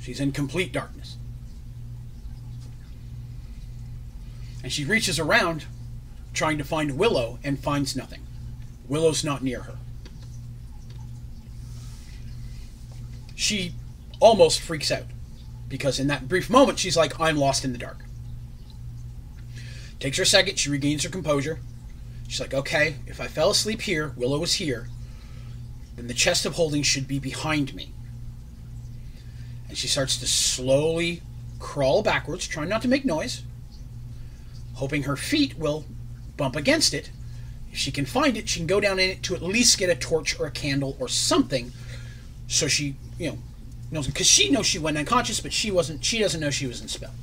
She's in complete darkness. and she reaches around trying to find Willow and finds nothing. Willow's not near her. She almost freaks out because in that brief moment she's like, I'm lost in the dark. Takes her a second, she regains her composure. She's like, okay, if I fell asleep here, Willow is here, then the chest of holding should be behind me. And she starts to slowly crawl backwards, trying not to make noise, hoping her feet will bump against it. If she can find it, she can go down in it to at least get a torch or a candle or something, so she, you know, knows because she knows she went unconscious, but she wasn't. She doesn't know she was in spell.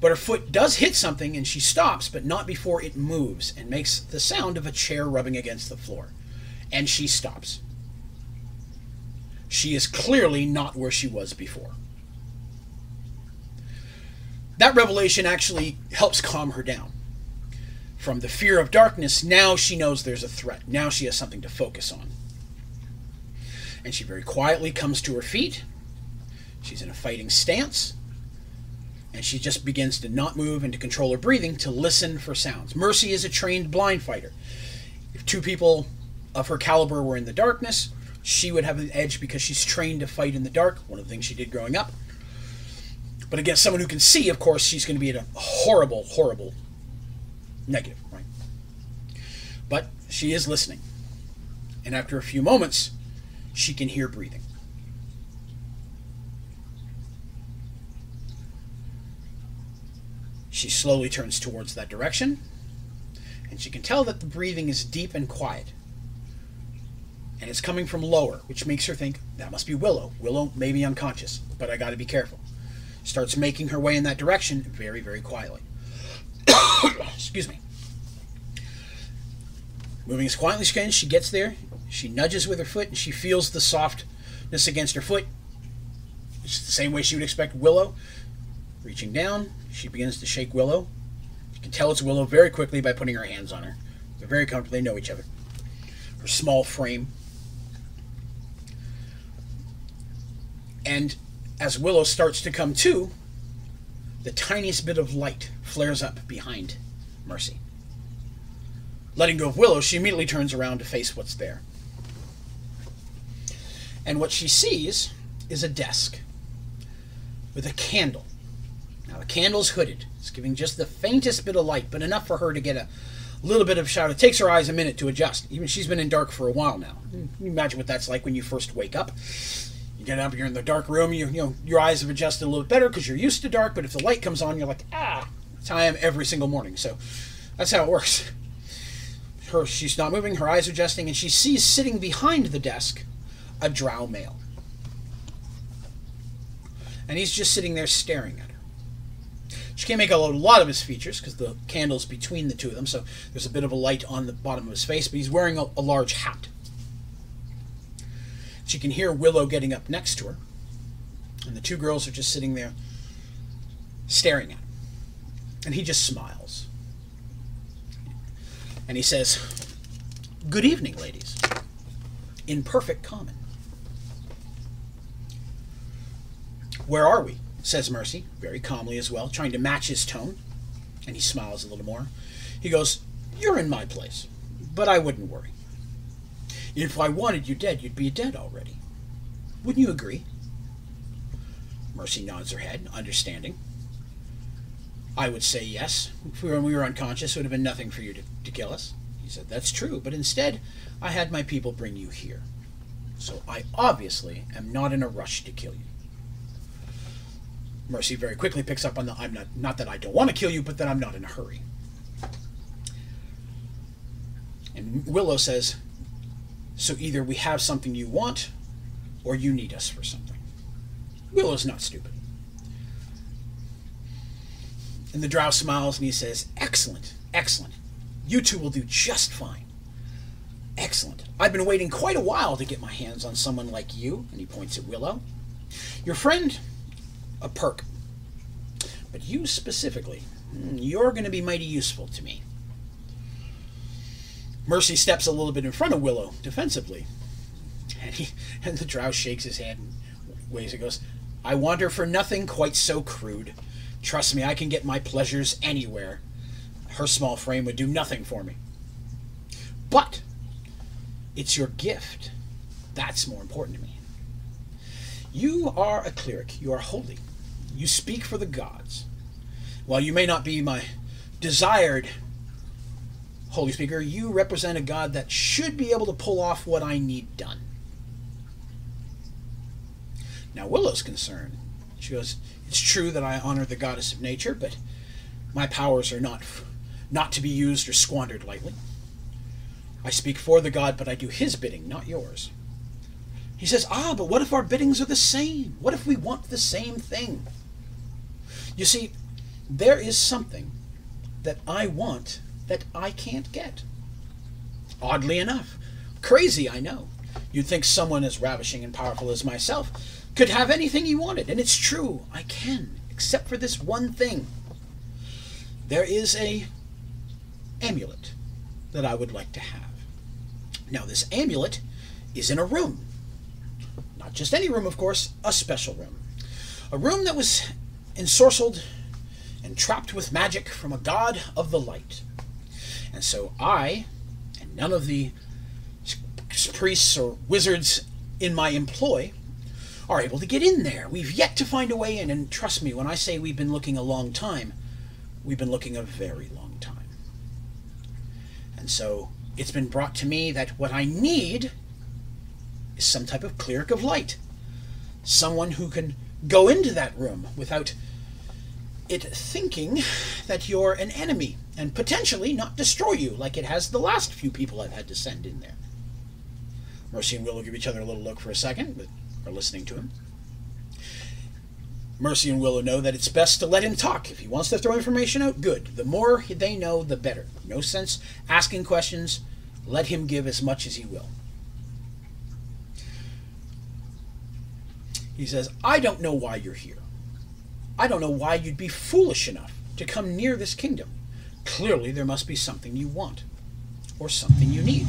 But her foot does hit something, and she stops, but not before it moves and makes the sound of a chair rubbing against the floor. And she stops. She is clearly not where she was before that revelation actually helps calm her down. From the fear of darkness, now she knows there's a threat. Now she has something to focus on. And she very quietly comes to her feet. She's in a fighting stance. And she just begins to not move and to control her breathing to listen for sounds. Mercy is a trained blind fighter. If two people of her caliber were in the darkness, she would have an edge because she's trained to fight in the dark, one of the things she did growing up. But against someone who can see, of course, she's going to be at a horrible, horrible negative, right? But she is listening. And after a few moments, she can hear breathing. She slowly turns towards that direction, and she can tell that the breathing is deep and quiet. And it's coming from lower, which makes her think that must be Willow. Willow may be unconscious, but I got to be careful starts making her way in that direction very, very quietly. Excuse me. Moving as quietly as she can, she gets there. She nudges with her foot and she feels the softness against her foot. It's the same way she would expect Willow. Reaching down, she begins to shake Willow. You can tell it's Willow very quickly by putting her hands on her. They're very comfortable, they know each other. Her small frame. And as Willow starts to come to, the tiniest bit of light flares up behind Mercy. Letting go of Willow, she immediately turns around to face what's there. And what she sees is a desk with a candle. Now, the candle's hooded. It's giving just the faintest bit of light, but enough for her to get a little bit of shadow. It takes her eyes a minute to adjust. Even she's been in dark for a while now. You imagine what that's like when you first wake up. Get up, you're in the dark room. You, you know your eyes have adjusted a little bit better because you're used to dark. But if the light comes on, you're like, ah. That's how I am every single morning. So that's how it works. Her, she's not moving. Her eyes adjusting, and she sees sitting behind the desk a drow male, and he's just sitting there staring at her. She can't make out a lot of his features because the candle's between the two of them, so there's a bit of a light on the bottom of his face, but he's wearing a, a large hat. She can hear Willow getting up next to her, and the two girls are just sitting there staring at him. And he just smiles. And he says, Good evening, ladies, in perfect common. Where are we? says Mercy, very calmly as well, trying to match his tone. And he smiles a little more. He goes, You're in my place, but I wouldn't worry. If I wanted you dead, you'd be dead already. Wouldn't you agree? Mercy nods her head, understanding. I would say yes. If we were, we were unconscious, it would have been nothing for you to, to kill us. He said, That's true, but instead, I had my people bring you here. So I obviously am not in a rush to kill you. Mercy very quickly picks up on the I'm not not that I don't want to kill you, but that I'm not in a hurry. And Willow says, So either we have something you want, or you need us for something. Willow's not stupid. And the drow smiles and he says, Excellent, excellent. You two will do just fine. Excellent. I've been waiting quite a while to get my hands on someone like you. And he points at Willow. Your friend, a perk. But you specifically, hmm, you're going to be mighty useful to me. Mercy steps a little bit in front of Willow defensively. And, he, and the drow shakes his head and waves and goes, I want her for nothing quite so crude. Trust me, I can get my pleasures anywhere. Her small frame would do nothing for me. But it's your gift. That's more important to me. You are a cleric. You are holy. You speak for the gods. While you may not be my desired holy speaker, you represent a god that should be able to pull off what I need done. Now, Willow's concerned. She goes, It's true that I honor the goddess of nature, but my powers are not, not to be used or squandered lightly. I speak for the god, but I do his bidding, not yours. He says, Ah, but what if our biddings are the same? What if we want the same thing? You see, there is something that I want that I can't get. Oddly enough. Crazy, I know. You'd think someone as ravishing and powerful as myself could have anything he wanted, and it's true, I can, except for this one thing. There is a amulet that I would like to have. Now, this amulet is in a room. Not just any room, of course, a special room. A room that was ensorcelled and trapped with magic from a god of the light. And so I, and none of the priests or wizards in my employ, are able to get in there. We've yet to find a way in, and trust me, when I say we've been looking a long time, we've been looking a very long time. And so it's been brought to me that what I need is some type of cleric of light. Someone who can go into that room without it thinking that you're an enemy and potentially not destroy you like it has the last few people I've had to send in there. Mercy and Willow give each other a little look for a second, but are listening to him. Mercy and Willow know that it's best to let him talk. If he wants to throw information out, good. The more they know, the better. No sense asking questions. Let him give as much as he will. He says, I don't know why you're here. I don't know why you'd be foolish enough to come near this kingdom. Clearly, there must be something you want, or something you need.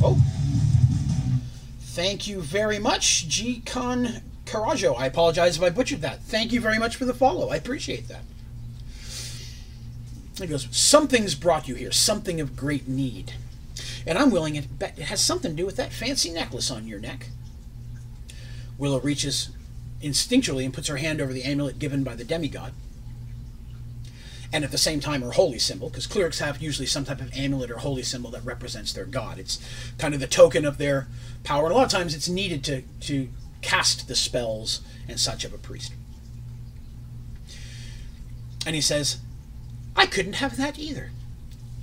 Oh. Thank you very much, G Con Carajo. I apologize if I butchered that. Thank you very much for the follow. I appreciate that. He goes, Something's brought you here, something of great need. And I'm willing to bet it has something to do with that fancy necklace on your neck. Willow reaches instinctually and puts her hand over the amulet given by the demigod. and at the same time her holy symbol, because clerics have usually some type of amulet or holy symbol that represents their god. It's kind of the token of their power, and a lot of times it's needed to, to cast the spells and such of a priest. And he says, I couldn't have that either.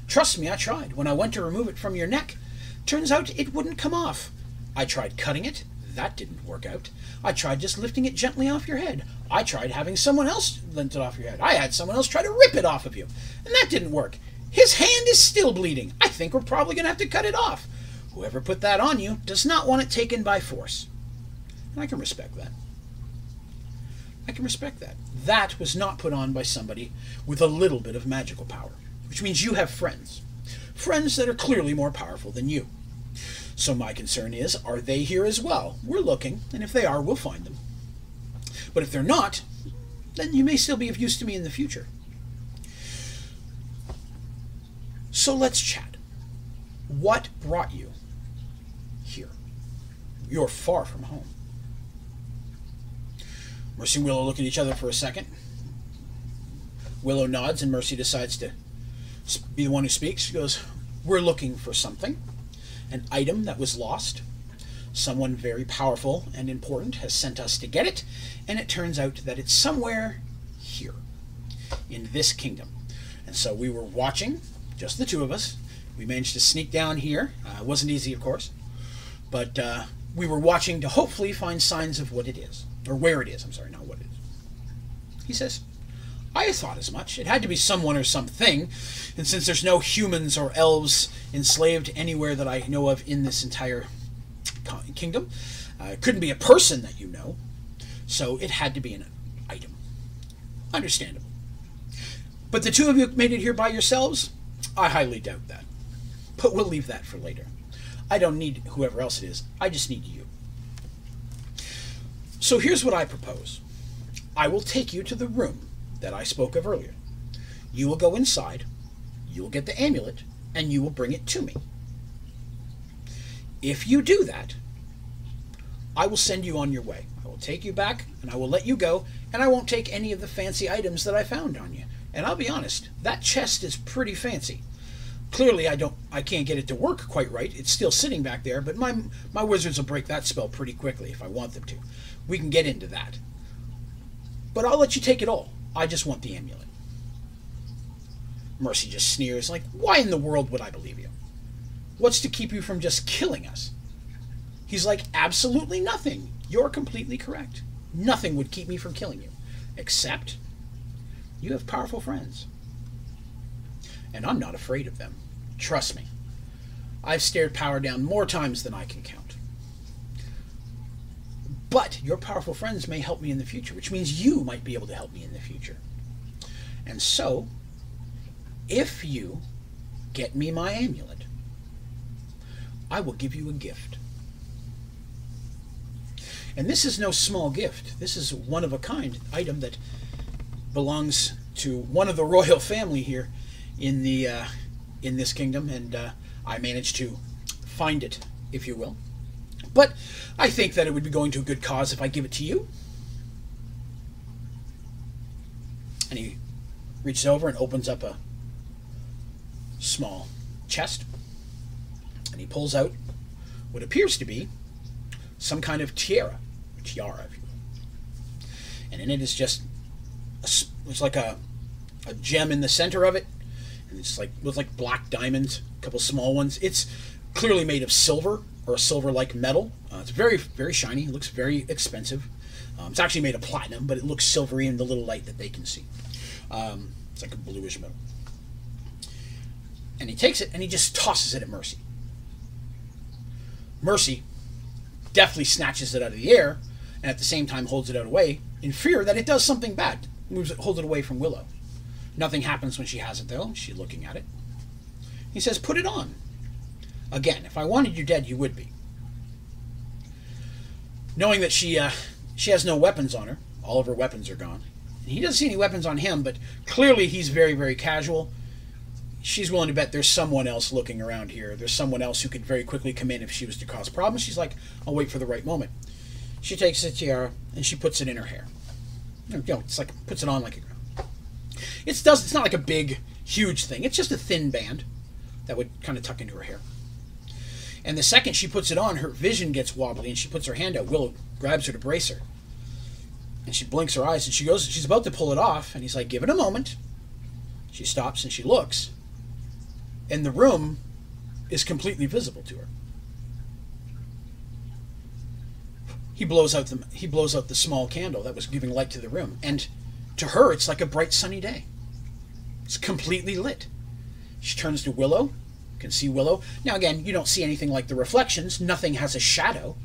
Trust me, I tried. When I went to remove it from your neck, turns out it wouldn't come off. I tried cutting it. That didn't work out. I tried just lifting it gently off your head. I tried having someone else lift it off your head. I had someone else try to rip it off of you. And that didn't work. His hand is still bleeding. I think we're probably going to have to cut it off. Whoever put that on you does not want it taken by force. And I can respect that. I can respect that. That was not put on by somebody with a little bit of magical power, which means you have friends. Friends that are clearly more powerful than you. So my concern is, are they here as well? We're looking, and if they are, we'll find them. But if they're not, then you may still be of use to me in the future. So let's chat. What brought you here? You're far from home. Mercy and Willow look at each other for a second. Willow nods, and Mercy decides to be the one who speaks. She goes, We're looking for something, an item that was lost. Someone very powerful and important has sent us to get it, and it turns out that it's somewhere here, in this kingdom. And so we were watching, just the two of us. We managed to sneak down here. Uh, it wasn't easy, of course, but uh, we were watching to hopefully find signs of what it is or where it is. I'm sorry, not what it is. He says, I thought as much. It had to be someone or something, and since there's no humans or elves enslaved anywhere that I know of in this entire kingdom, uh, it couldn't be a person that you know, so it had to be an item. Understandable. But the two of you made it here by yourselves? I highly doubt that. But we'll leave that for later. I don't need whoever else it is, I just need you. So here's what I propose I will take you to the room that I spoke of earlier. You will go inside, you will get the amulet, and you will bring it to me. If you do that, I will send you on your way. I will take you back, and I will let you go, and I won't take any of the fancy items that I found on you. And I'll be honest, that chest is pretty fancy. Clearly, I don't, I can't get it to work quite right. It's still sitting back there, but my my wizards will break that spell pretty quickly if I want them to. We can get into that. But I'll let you take it all. I just want the amulet. Mercy just sneers, like, why in the world would I believe you? What's to keep you from just killing us? He's like, absolutely nothing. You're completely correct. Nothing would keep me from killing you. Except you have powerful friends. And I'm not afraid of them. Trust me. I've stared power down more times than I can count. But your powerful friends may help me in the future, which means you might be able to help me in the future. And so, if you get me my amulet, I will give you a gift. And this is no small gift. This is one of a kind item that belongs to one of the royal family here in the uh, in this kingdom, and uh, I managed to find it, if you will. But I think that it would be going to a good cause if I give it to you. And he reaches over and opens up a small chest. And he pulls out what appears to be some kind of tiara, tiara, if you will. And in it is just, a, it's like a, a gem in the center of it. And it's like, with like black diamonds, a couple small ones. It's clearly made of silver or a silver-like metal. Uh, it's very, very shiny. It looks very expensive. Um, it's actually made of platinum, but it looks silvery in the little light that they can see. Um, it's like a bluish metal. And he takes it and he just tosses it at Mercy. Mercy deftly snatches it out of the air and at the same time holds it out away in fear that it does something bad. Moves it, holds it away from Willow. Nothing happens when she has it though. She's looking at it. He says, "Put it on." Again, if I wanted you dead, you would be. Knowing that she uh, she has no weapons on her, all of her weapons are gone. And he doesn't see any weapons on him, but clearly he's very, very casual. She's willing to bet there's someone else looking around here. There's someone else who could very quickly come in if she was to cause problems. She's like, I'll wait for the right moment. She takes the tiara and she puts it in her hair. You know, it's like puts it on like a It's does. It's not like a big, huge thing. It's just a thin band that would kind of tuck into her hair. And the second she puts it on, her vision gets wobbly, and she puts her hand out. Willow grabs her to brace her, and she blinks her eyes, and she goes. She's about to pull it off, and he's like, "Give it a moment." She stops and she looks, and the room is completely visible to her. He blows out the he blows out the small candle that was giving light to the room, and to her it's like a bright sunny day. It's completely lit. She turns to Willow can see Willow. Now, again, you don't see anything like the reflections. Nothing has a shadow.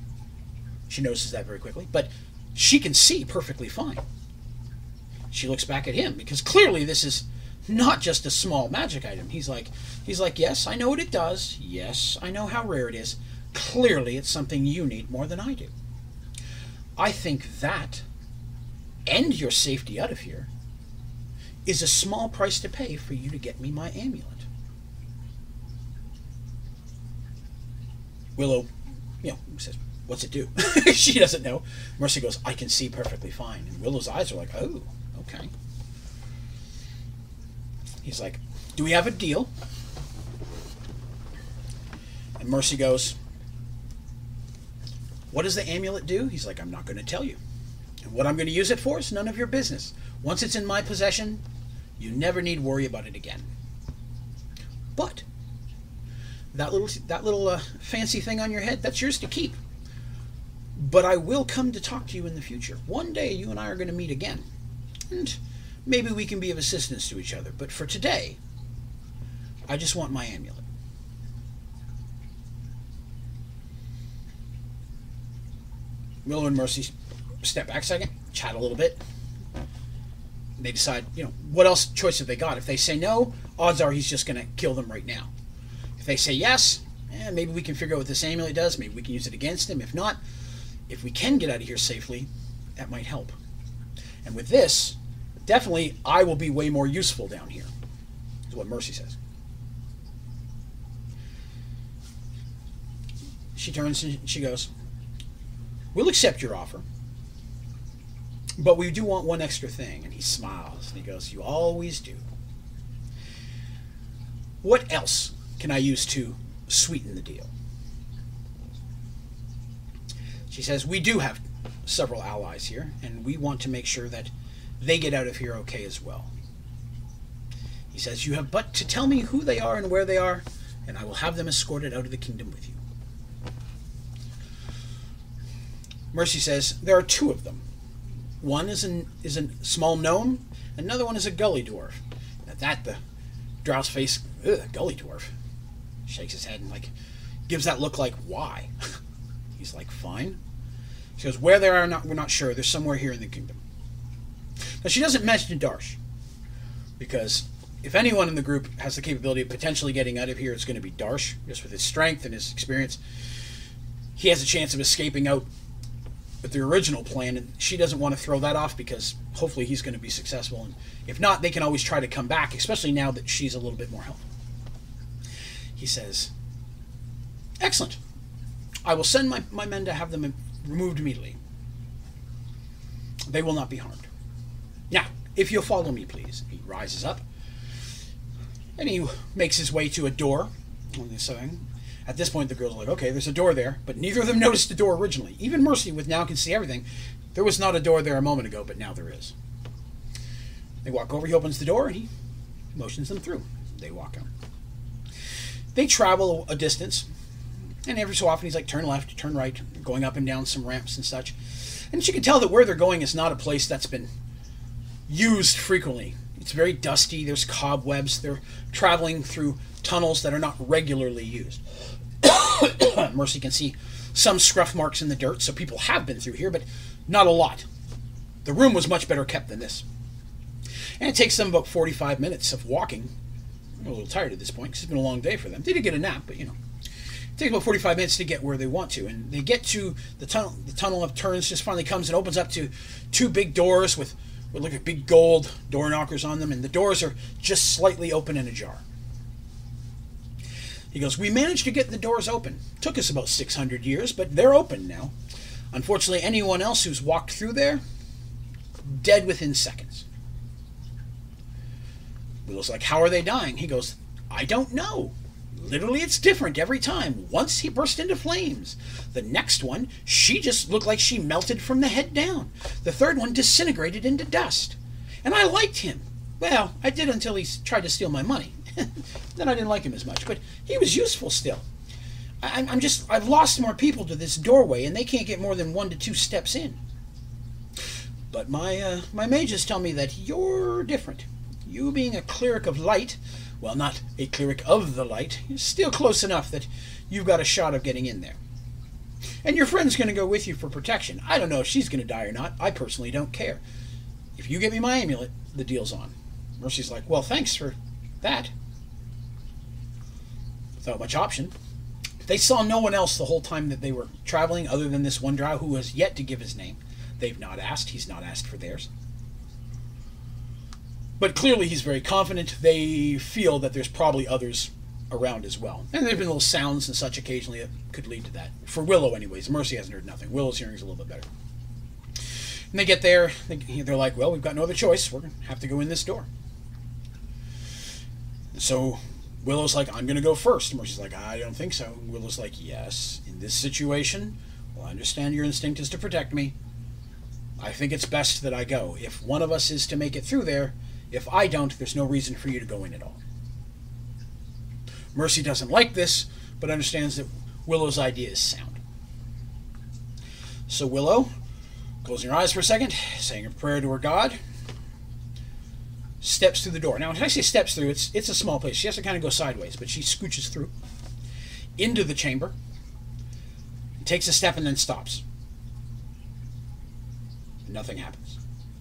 She notices that very quickly. But she can see perfectly fine. She looks back at him because clearly this is not just a small magic item. He's like, he's like, yes, I know what it does. Yes, I know how rare it is. Clearly, it's something you need more than I do. I think that, and your safety out of here, is a small price to pay for you to get me my amulet. Willow, you know, says, What's it do? she doesn't know. Mercy goes, I can see perfectly fine. And Willow's eyes are like, Oh, okay. He's like, Do we have a deal? And Mercy goes, What does the amulet do? He's like, I'm not going to tell you. And what I'm going to use it for is none of your business. Once it's in my possession, you never need worry about it again. But that little that little uh, fancy thing on your head that's yours to keep. But i will come to talk to you in the future. One day you and i are going to meet again and maybe we can be of assistance to each other but for today i just want my amulet. Willow and mercy step back a second chat a little bit. They decide you know what else choice have they got? If they say no odds are he's just going to kill them right now if they say yes, eh, maybe we can figure out what this amulet does. Maybe we can use it against him. If not, if we can get out of here safely, that might help. And with this, definitely I will be way more useful down here, is what Mercy says. She turns and she goes, We'll accept your offer. But we do want one extra thing. And he smiles and he goes, You always do. What else can I use to sweeten the deal? She says, We do have several allies here, and we want to make sure that they get out of here okay as well. He says, You have but to tell me who they are and where they are, and I will have them escorted out of the kingdom with you. Mercy says, There are two of them. One is, an, is a small gnome, another one is a gully dwarf. At that, the drow's face, gully dwarf shakes his head and like gives that look like why. He's like, fine. She goes, where they are, not we're not sure. They're somewhere here in the kingdom. Now she doesn't mention Darsh because if anyone in the group has the capability of potentially getting out of here, it's going to be Darsh, just with his strength and his experience. He has a chance of escaping out with the original plan, and she doesn't want to throw that off because hopefully he's going to be successful. And if not, they can always try to come back, especially now that she's a little bit more healthy. He says, Excellent. I will send my, my men to have them removed immediately. They will not be harmed. Now, if you'll follow me, please. He rises up and he makes his way to a door. At this point, the girls are like, okay, there's a door there, but neither of them noticed the door originally. Even Mercy, with now can see everything, there was not a door there a moment ago, but now there is. They walk over, he opens the door, and he motions them through. They walk out they travel a distance, and every so often he's like, turn left, turn right, going up and down some ramps and such. And you can tell that where they're going is not a place that's been used frequently. It's very dusty, there's cobwebs, they're traveling through tunnels that are not regularly used. Mercy can see some scruff marks in the dirt, so people have been through here, but not a lot. The room was much better kept than this. And it takes them about 45 minutes of walking I'm a little tired at this point because it's been a long day for them. They did get a nap, but you know. It takes about 45 minutes to get where they want to. And they get to the tunnel. The tunnel of turns just finally comes and opens up to two big doors with what look like big gold door knockers on them. And the doors are just slightly open and ajar. He goes, We managed to get the doors open. Took us about 600 years, but they're open now. Unfortunately, anyone else who's walked through there, dead within seconds. Willow's like, How are they dying? He goes, I don't know. Literally, it's different every time. Once he burst into flames. The next one, she just looked like she melted from the head down. The third one disintegrated into dust. And I liked him. Well, I did until he tried to steal my money. then I didn't like him as much, but he was useful still. I, I'm just, I've lost more people to this doorway, and they can't get more than one to two steps in. But my, uh, my mages tell me that you're different. You being a cleric of light, well, not a cleric of the light, is still close enough that you've got a shot of getting in there. And your friend's going to go with you for protection. I don't know if she's going to die or not. I personally don't care. If you get me my amulet, the deal's on. Mercy's like, well, thanks for that. Without much option. They saw no one else the whole time that they were traveling other than this one drow who has yet to give his name. They've not asked. He's not asked for theirs. But clearly he's very confident. They feel that there's probably others around as well. And there have been little sounds and such occasionally that could lead to that. For Willow, anyways. Mercy hasn't heard nothing. Willow's hearing is a little bit better. And they get there. They're like, well, we've got no other choice. We're going to have to go in this door. So Willow's like, I'm going to go first. Mercy's like, I don't think so. Willow's like, yes, in this situation, well, I understand your instinct is to protect me. I think it's best that I go. If one of us is to make it through there, if I don't, there's no reason for you to go in at all. Mercy doesn't like this, but understands that Willow's idea is sound. So Willow, closing her eyes for a second, saying a prayer to her God, steps through the door. Now, when I say steps through, it's it's a small place. She has to kind of go sideways, but she scooches through into the chamber, takes a step, and then stops. Nothing happens.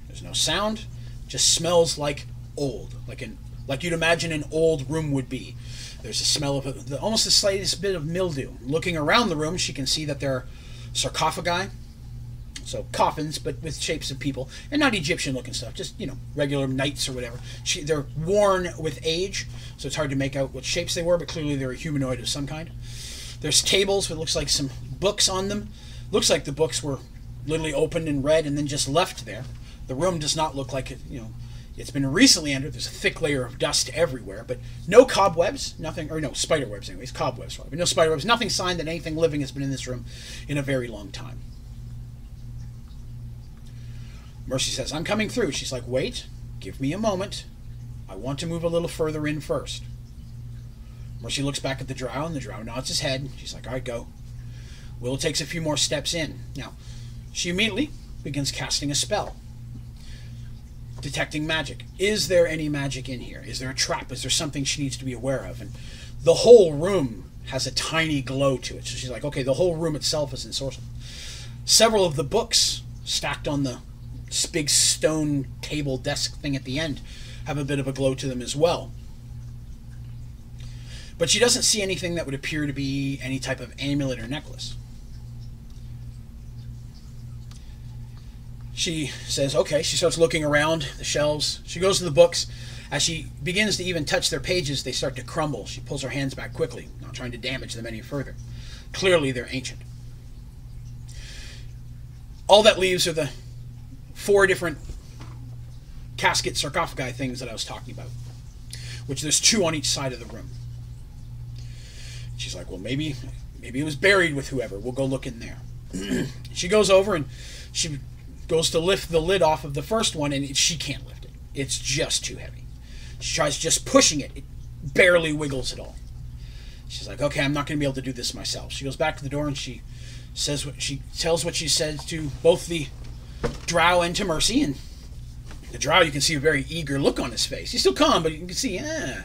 There's no sound. Just smells like old, like an like you'd imagine an old room would be. There's a smell of a, almost the slightest bit of mildew. Looking around the room, she can see that there are sarcophagi so coffins, but with shapes of people, and not Egyptian-looking stuff, just you know regular knights or whatever. She, they're worn with age, so it's hard to make out what shapes they were, but clearly they're a humanoid of some kind. There's tables with looks like some books on them. Looks like the books were literally opened and read and then just left there. The room does not look like it, you know, it's been recently entered. There's a thick layer of dust everywhere, but no cobwebs, nothing, or no spider webs, anyways. Cobwebs, probably, but no spider webs. Nothing sign that anything living has been in this room in a very long time. Mercy says, I'm coming through. She's like, Wait, give me a moment. I want to move a little further in first. Mercy looks back at the drow, and the drow nods his head. She's like, All right, go. Willow takes a few more steps in. Now, she immediately begins casting a spell. Detecting magic. Is there any magic in here? Is there a trap? Is there something she needs to be aware of? And the whole room has a tiny glow to it. So she's like, okay, the whole room itself is ensorcelled. Several of the books stacked on the big stone table desk thing at the end have a bit of a glow to them as well. But she doesn't see anything that would appear to be any type of amulet or necklace. She says, okay. She starts looking around the shelves. She goes to the books. As she begins to even touch their pages, they start to crumble. She pulls her hands back quickly, not trying to damage them any further. Clearly, they're ancient. All that leaves are the four different casket sarcophagi things that I was talking about, which there's two on each side of the room. She's like, well, maybe, maybe it was buried with whoever. We'll go look in there. she goes over and she goes to lift the lid off of the first one, and she can't lift it. It's just too heavy. She tries just pushing it. It barely wiggles at all. She's like, okay, I'm not going to be able to do this myself. She goes back to the door and she says what she tells what she says to both the Drow and to Mercy, and the Drow you can see a very eager look on his face. He's still calm, but you can see, yeah.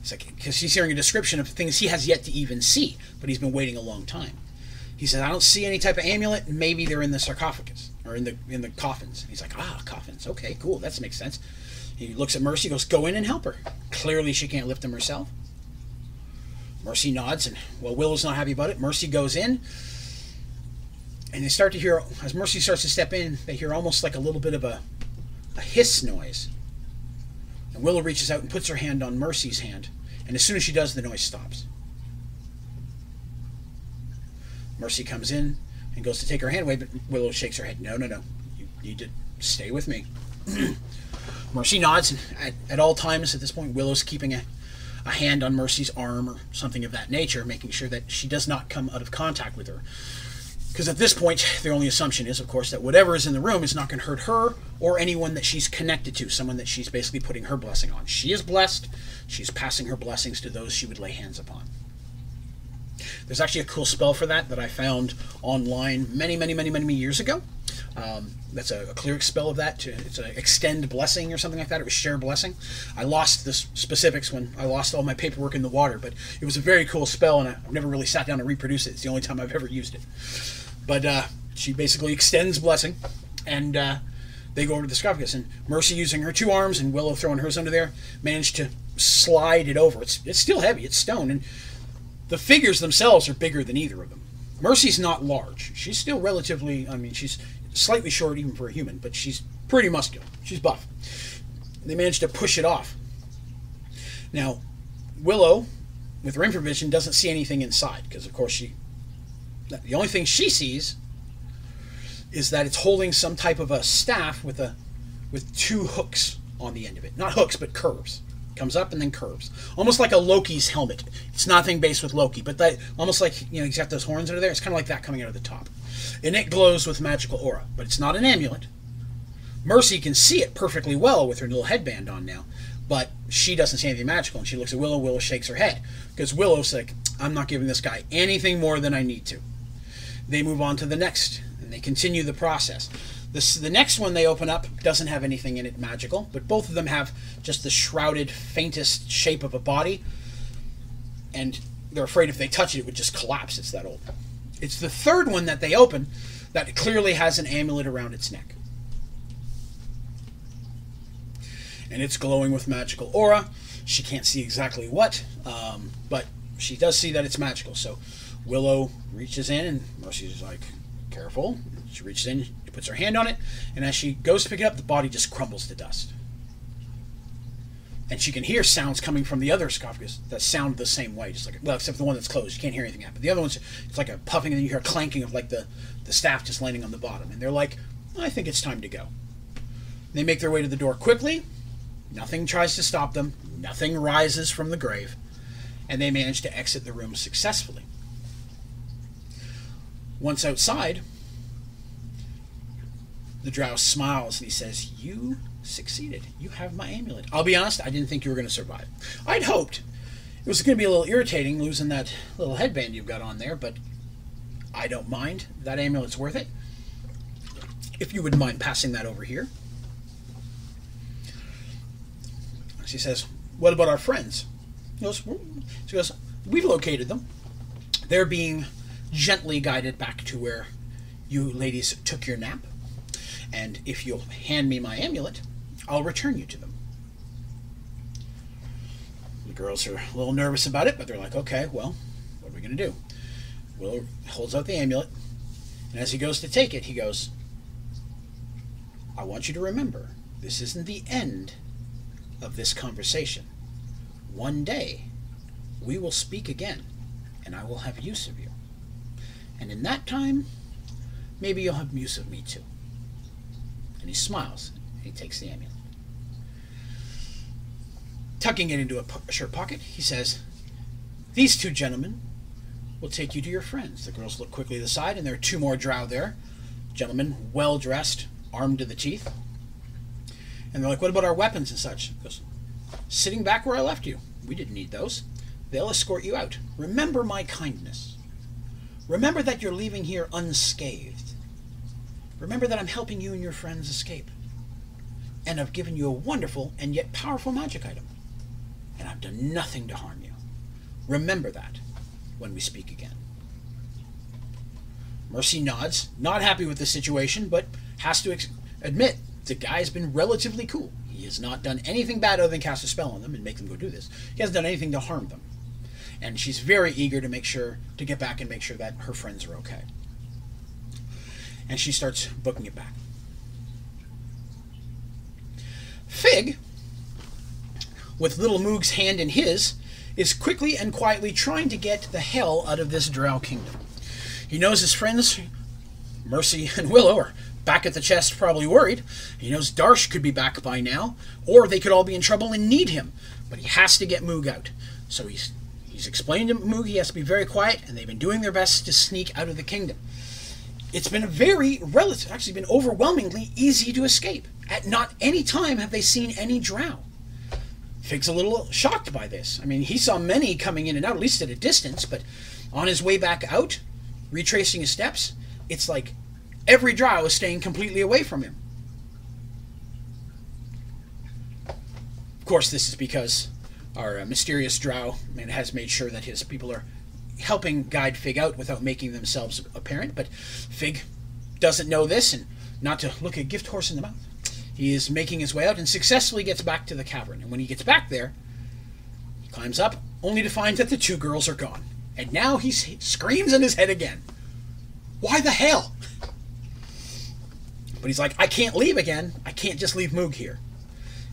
It's like because he's hearing a description of things he has yet to even see, but he's been waiting a long time. He said, "I don't see any type of amulet. Maybe they're in the sarcophagus or in the in the coffins." He's like, "Ah, coffins. Okay, cool. That makes sense." He looks at Mercy, goes, "Go in and help her." Clearly, she can't lift them herself. Mercy nods, and well, Willow's not happy about it. Mercy goes in, and they start to hear as Mercy starts to step in, they hear almost like a little bit of a, a hiss noise. And Willow reaches out and puts her hand on Mercy's hand, and as soon as she does, the noise stops. Mercy comes in and goes to take her hand away, but Willow shakes her head. No, no, no. You need to stay with me. Mercy nods, and at, at all times at this point, Willow's keeping a, a hand on Mercy's arm or something of that nature, making sure that she does not come out of contact with her. Because at this point, the only assumption is, of course, that whatever is in the room is not going to hurt her or anyone that she's connected to, someone that she's basically putting her blessing on. She is blessed. She's passing her blessings to those she would lay hands upon. There's actually a cool spell for that that I found online many, many, many, many, many years ago. Um, that's a, a cleric spell of that. To, it's an extend blessing or something like that. It was share blessing. I lost the specifics when I lost all my paperwork in the water, but it was a very cool spell, and I've never really sat down to reproduce it. It's the only time I've ever used it. But uh, she basically extends blessing, and uh, they go over to the sarcophagus, and Mercy using her two arms and Willow throwing hers under there managed to slide it over. It's it's still heavy. It's stone, and the figures themselves are bigger than either of them. Mercy's not large. She's still relatively. I mean, she's slightly short even for a human, but she's pretty muscular. She's buff. They managed to push it off. Now, Willow, with her infravision, doesn't see anything inside because, of course, she. The only thing she sees is that it's holding some type of a staff with a with two hooks on the end of it. Not hooks, but curves. Comes up and then curves, almost like a Loki's helmet. It's nothing based with Loki, but that almost like you know he's got those horns under there. It's kind of like that coming out of the top, and it glows with magical aura. But it's not an amulet. Mercy can see it perfectly well with her little headband on now, but she doesn't see anything magical. And she looks at Willow. Willow shakes her head because Willow's like, "I'm not giving this guy anything more than I need to." They move on to the next, and they continue the process. This, the next one they open up doesn't have anything in it magical, but both of them have just the shrouded, faintest shape of a body, and they're afraid if they touch it, it would just collapse. It's that old. It's the third one that they open that clearly has an amulet around its neck. And it's glowing with magical aura. She can't see exactly what, um, but she does see that it's magical. So Willow reaches in, and Mercy's like, careful. She reaches in, she puts her hand on it, and as she goes to pick it up, the body just crumbles to dust. And she can hear sounds coming from the other sarcophagus that sound the same way, just like well, except the one that's closed, you can't hear anything happen. The other one's it's like a puffing, and then you hear a clanking of like the the staff just landing on the bottom, and they're like, I think it's time to go. They make their way to the door quickly. Nothing tries to stop them. Nothing rises from the grave, and they manage to exit the room successfully. Once outside, the drow smiles and he says, You succeeded. You have my amulet. I'll be honest, I didn't think you were going to survive. I'd hoped. It was going to be a little irritating losing that little headband you've got on there, but I don't mind. That amulet's worth it. If you wouldn't mind passing that over here. She says, What about our friends? She goes, We've located them. They're being gently guided back to where you ladies took your nap. And if you'll hand me my amulet, I'll return you to them. The girls are a little nervous about it, but they're like, okay, well, what are we going to do? Will holds out the amulet, and as he goes to take it, he goes, I want you to remember, this isn't the end of this conversation. One day, we will speak again, and I will have use of you. And in that time, maybe you'll have use of me too. And he smiles. And he takes the amulet. Tucking it into a shirt pocket, he says, These two gentlemen will take you to your friends. The girls look quickly to the side, and there are two more drow there. Gentlemen, well dressed, armed to the teeth. And they're like, What about our weapons and such? He goes, Sitting back where I left you. We didn't need those. They'll escort you out. Remember my kindness. Remember that you're leaving here unscathed. Remember that I'm helping you and your friends escape. And I've given you a wonderful and yet powerful magic item. And I've done nothing to harm you. Remember that when we speak again. Mercy nods, not happy with the situation, but has to admit the guy's been relatively cool. He has not done anything bad other than cast a spell on them and make them go do this. He hasn't done anything to harm them. And she's very eager to make sure, to get back and make sure that her friends are okay and she starts booking it back. Fig, with little Moog's hand in his, is quickly and quietly trying to get the hell out of this Drow kingdom. He knows his friends, Mercy and Willow are back at the chest, probably worried. He knows Darsh could be back by now, or they could all be in trouble and need him. But he has to get Moog out. So he's he's explained to Moog he has to be very quiet, and they've been doing their best to sneak out of the kingdom. It's been a very relative, actually been overwhelmingly easy to escape. At not any time have they seen any drow. Fig's a little shocked by this. I mean, he saw many coming in and out, at least at a distance, but on his way back out, retracing his steps, it's like every drow is staying completely away from him. Of course, this is because our uh, mysterious drow man has made sure that his people are helping guide Fig out without making themselves apparent, but Fig doesn't know this and not to look a gift horse in the mouth. He is making his way out and successfully gets back to the cavern. And when he gets back there, he climbs up, only to find that the two girls are gone. And now he screams in his head again. Why the hell? But he's like, I can't leave again. I can't just leave Moog here.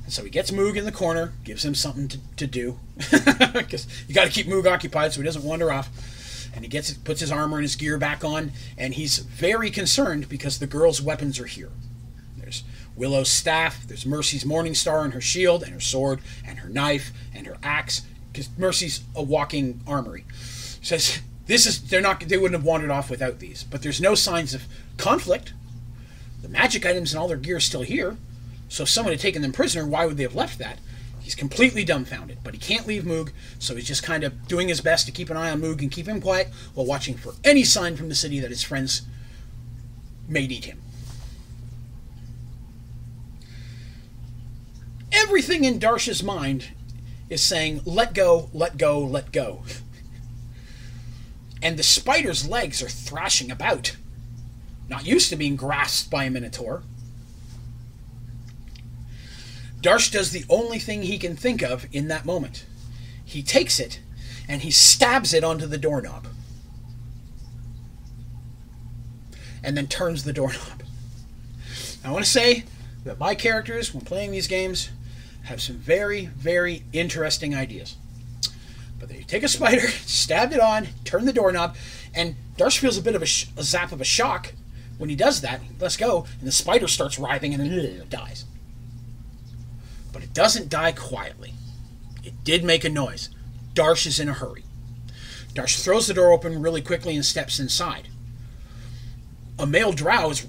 And so he gets Moog in the corner, gives him something to, to do. Because you got to keep Moog occupied so he doesn't wander off. And he gets puts his armor and his gear back on, and he's very concerned because the girl's weapons are here. There's Willow's staff, there's Mercy's Morning Star and her shield, and her sword, and her knife, and her axe. Because Mercy's a walking armory. Says this is they're not they wouldn't have wandered off without these. But there's no signs of conflict. The magic items and all their gear are still here. So if someone had taken them prisoner, why would they have left that? He's completely dumbfounded, but he can't leave Moog, so he's just kind of doing his best to keep an eye on Moog and keep him quiet while watching for any sign from the city that his friends may need him. everything in Darsh's mind is saying, let go, let go, let go. and the spider's legs are thrashing about, not used to being grasped by a minotaur. Darsh does the only thing he can think of in that moment. He takes it and he stabs it onto the doorknob. And then turns the doorknob. I want to say that my characters, when playing these games, have some very, very interesting ideas. But they take a spider, stab it on, turn the doorknob, and Darsh feels a bit of a, sh- a zap of a shock when he does that. Let's go, and the spider starts writhing and then dies. Doesn't die quietly. It did make a noise. Darsh is in a hurry. Darsh throws the door open really quickly and steps inside. A male drow is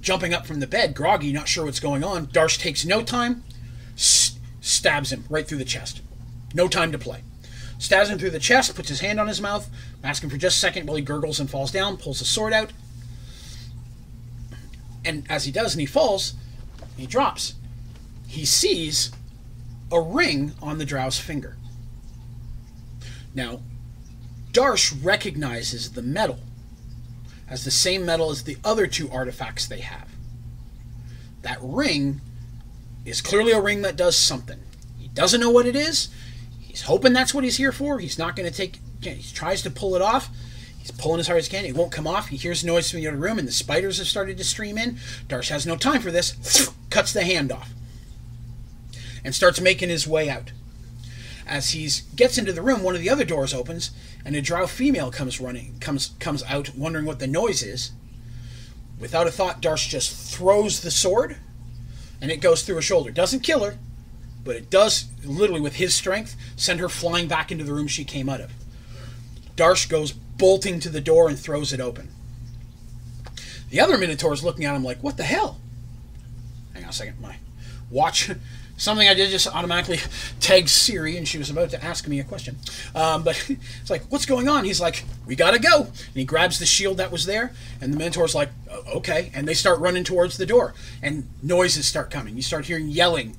jumping up from the bed, groggy, not sure what's going on. Darsh takes no time, stabs him right through the chest. No time to play. Stabs him through the chest, puts his hand on his mouth, asking for just a second while he gurgles and falls down, pulls the sword out. And as he does and he falls, he drops. He sees a ring on the drow's finger. Now, Darsh recognizes the metal as the same metal as the other two artifacts they have. That ring is clearly a ring that does something. He doesn't know what it is. He's hoping that's what he's here for. He's not going to take. He tries to pull it off. He's pulling as hard as he can. It won't come off. He hears noise from the other room, and the spiders have started to stream in. Darsh has no time for this. Cuts the hand off and starts making his way out. As he gets into the room, one of the other doors opens, and a drow female comes running, comes comes out, wondering what the noise is. Without a thought, Darsh just throws the sword and it goes through her shoulder. Doesn't kill her, but it does, literally with his strength, send her flying back into the room she came out of. Darsh goes bolting to the door and throws it open. The other Minotaur is looking at him like, what the hell? Hang on a second. My watch something I did just automatically tagged Siri, and she was about to ask me a question. Um, but it's like, what's going on? He's like, we gotta go. And he grabs the shield that was there, and the Minotaur's like, okay. And they start running towards the door, and noises start coming. You start hearing yelling.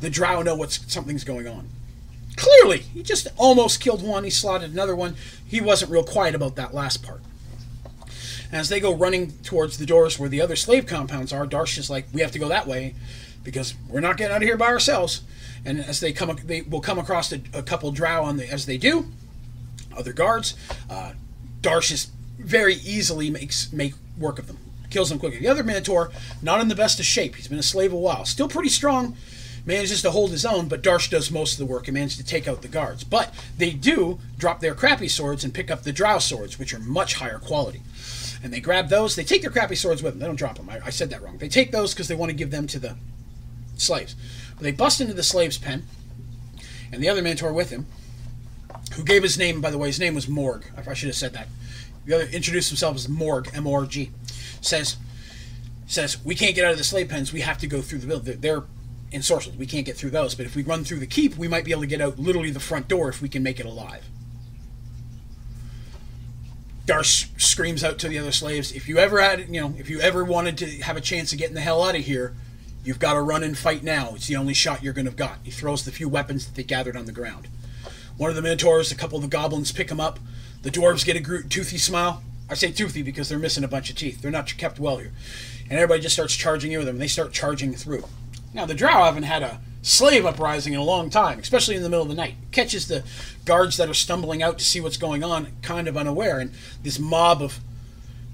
The Drow know what's something's going on. Clearly, he just almost killed one. He slotted another one. He wasn't real quiet about that last part. As they go running towards the doors where the other slave compounds are, Darsh is like, we have to go that way because we're not getting out of here by ourselves. And as they come, they will come across a, a couple drow on the as they do, other guards. Uh, Darsh very easily makes make work of them, kills them quickly. The other Minotaur, not in the best of shape. He's been a slave a while, still pretty strong. Manages to hold his own, but Darsh does most of the work and manages to take out the guards. But they do drop their crappy swords and pick up the drow swords, which are much higher quality. and they grab those. They take their crappy swords with them. They don't drop them. I, I said that wrong. They take those because they want to give them to the slaves. But they bust into the slaves' pen, and the other Minotaur with him, who gave his name, by the way, his name was Morg. I should have said that. The other introduced himself as Morg, M-O-R-G. Says, says we can't get out of the slave pens. We have to go through the building. They're, ensorcelled. We can't get through those. But if we run through the keep, we might be able to get out literally the front door if we can make it alive. Darsh screams out to the other slaves, "If you ever had, you know, if you ever wanted to have a chance of getting the hell out of here, you've got to run and fight now. It's the only shot you're going to have got." He throws the few weapons that they gathered on the ground. One of the minotaurs, a couple of the goblins pick him up. The dwarves get a toothy smile. I say toothy because they're missing a bunch of teeth. They're not kept well here, and everybody just starts charging in with them. And They start charging through. Now the drow haven't had a slave uprising in a long time, especially in the middle of the night. Catches the guards that are stumbling out to see what's going on, kind of unaware, and this mob of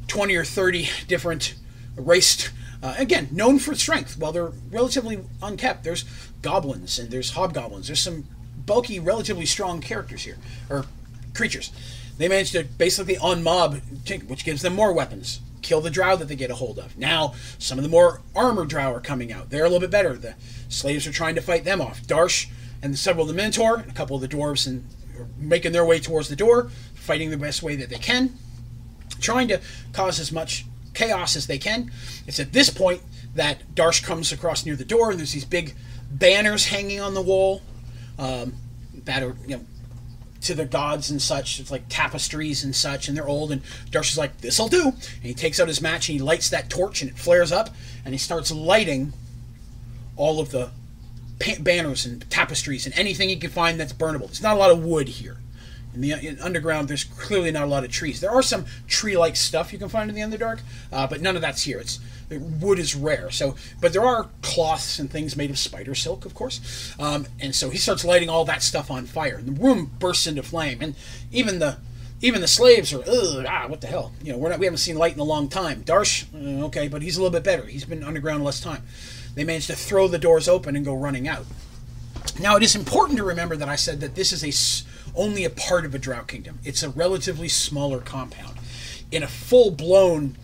20 or 30 different raced, uh, again, known for strength, while they're relatively unkept. There's goblins and there's hobgoblins. There's some bulky, relatively strong characters here, or creatures. They manage to basically unmob, which gives them more weapons kill the drow that they get a hold of. Now, some of the more armored drow are coming out. They're a little bit better. The slaves are trying to fight them off. Darsh and several of the Minotaur, a couple of the dwarves, and making their way towards the door, fighting the best way that they can, trying to cause as much chaos as they can. It's at this point that Darsh comes across near the door, and there's these big banners hanging on the wall um, that are you know to the gods and such. It's like tapestries and such, and they're old. And Darsh is like, "This'll do." And he takes out his match and he lights that torch, and it flares up, and he starts lighting all of the banners and tapestries and anything he can find that's burnable. There's not a lot of wood here. In the in underground, there's clearly not a lot of trees. There are some tree-like stuff you can find in the Underdark, uh, but none of that's here. It's wood is rare. So, but there are cloths and things made of spider silk, of course. Um, and so he starts lighting all that stuff on fire. And the room bursts into flame, and even the even the slaves are, ah, what the hell? You know, we're not, we haven't seen light in a long time. Darsh, uh, okay, but he's a little bit better. He's been underground less time. They manage to throw the doors open and go running out. Now, it is important to remember that I said that this is a only a part of a Drow kingdom. It's a relatively smaller compound. In a full blown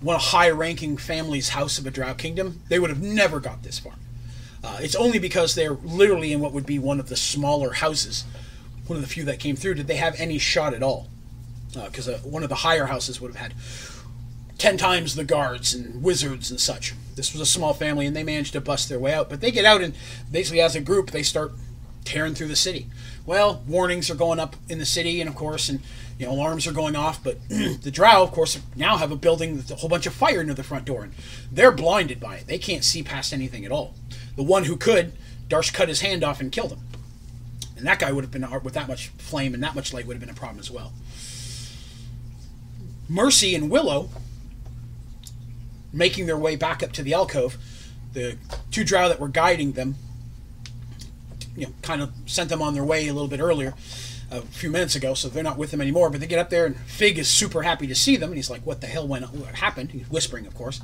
one high-ranking family's house of a Drow kingdom, they would have never got this far. Uh, it's only because they're literally in what would be one of the smaller houses, one of the few that came through, did they have any shot at all. Because uh, uh, one of the higher houses would have had ten times the guards and wizards and such. This was a small family, and they managed to bust their way out. But they get out, and basically, as a group, they start tearing through the city. Well, warnings are going up in the city, and of course, and you know, alarms are going off. But the Drow, of course, now have a building with a whole bunch of fire near the front door, and they're blinded by it. They can't see past anything at all. The one who could, Darsh cut his hand off and killed him. And that guy would have been uh, with that much flame and that much light would have been a problem as well. Mercy and Willow, making their way back up to the alcove, the two drow that were guiding them, you know, kind of sent them on their way a little bit earlier a few minutes ago, so they're not with them anymore. But they get up there, and Fig is super happy to see them, and he's like, "What the hell went? What happened?" He's whispering, of course.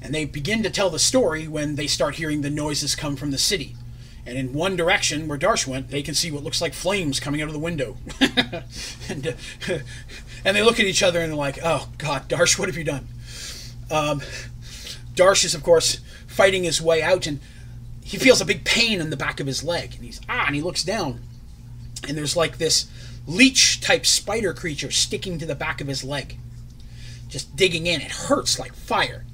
And they begin to tell the story when they start hearing the noises come from the city. And in one direction, where Darsh went, they can see what looks like flames coming out of the window. and, uh, and they look at each other and they're like, "Oh God, Darsh, what have you done?" Um, Darsh is, of course, fighting his way out, and he feels a big pain in the back of his leg, and he's ah, and he looks down, and there's like this leech type spider creature sticking to the back of his leg, just digging in. It hurts like fire,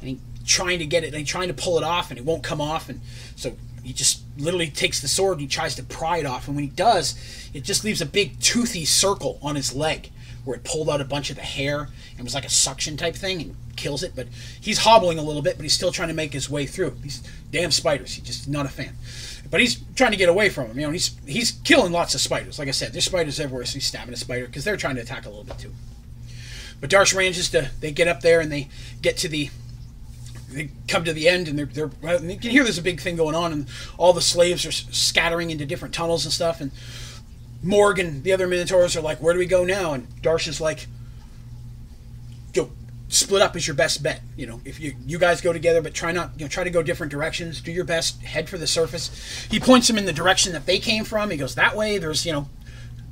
and he trying to get it, and he trying to pull it off, and it won't come off, and so he just literally takes the sword and he tries to pry it off, and when he does, it just leaves a big toothy circle on his leg where it pulled out a bunch of the hair and was like a suction type thing and kills it. But he's hobbling a little bit, but he's still trying to make his way through. These damn spiders, he's just not a fan. But he's trying to get away from them. You know, he's he's killing lots of spiders. Like I said, there's spiders everywhere, so he's stabbing a spider because they're trying to attack a little bit too. But Darsh manages to they get up there and they get to the they come to the end and they're, they're and you can hear there's a big thing going on and all the slaves are scattering into different tunnels and stuff and Morgan the other Minotaurs are like where do we go now and Darsh is like split up is your best bet. You know, if you you guys go together, but try not you know try to go different directions. Do your best. Head for the surface. He points them in the direction that they came from. He goes that way. There's you know,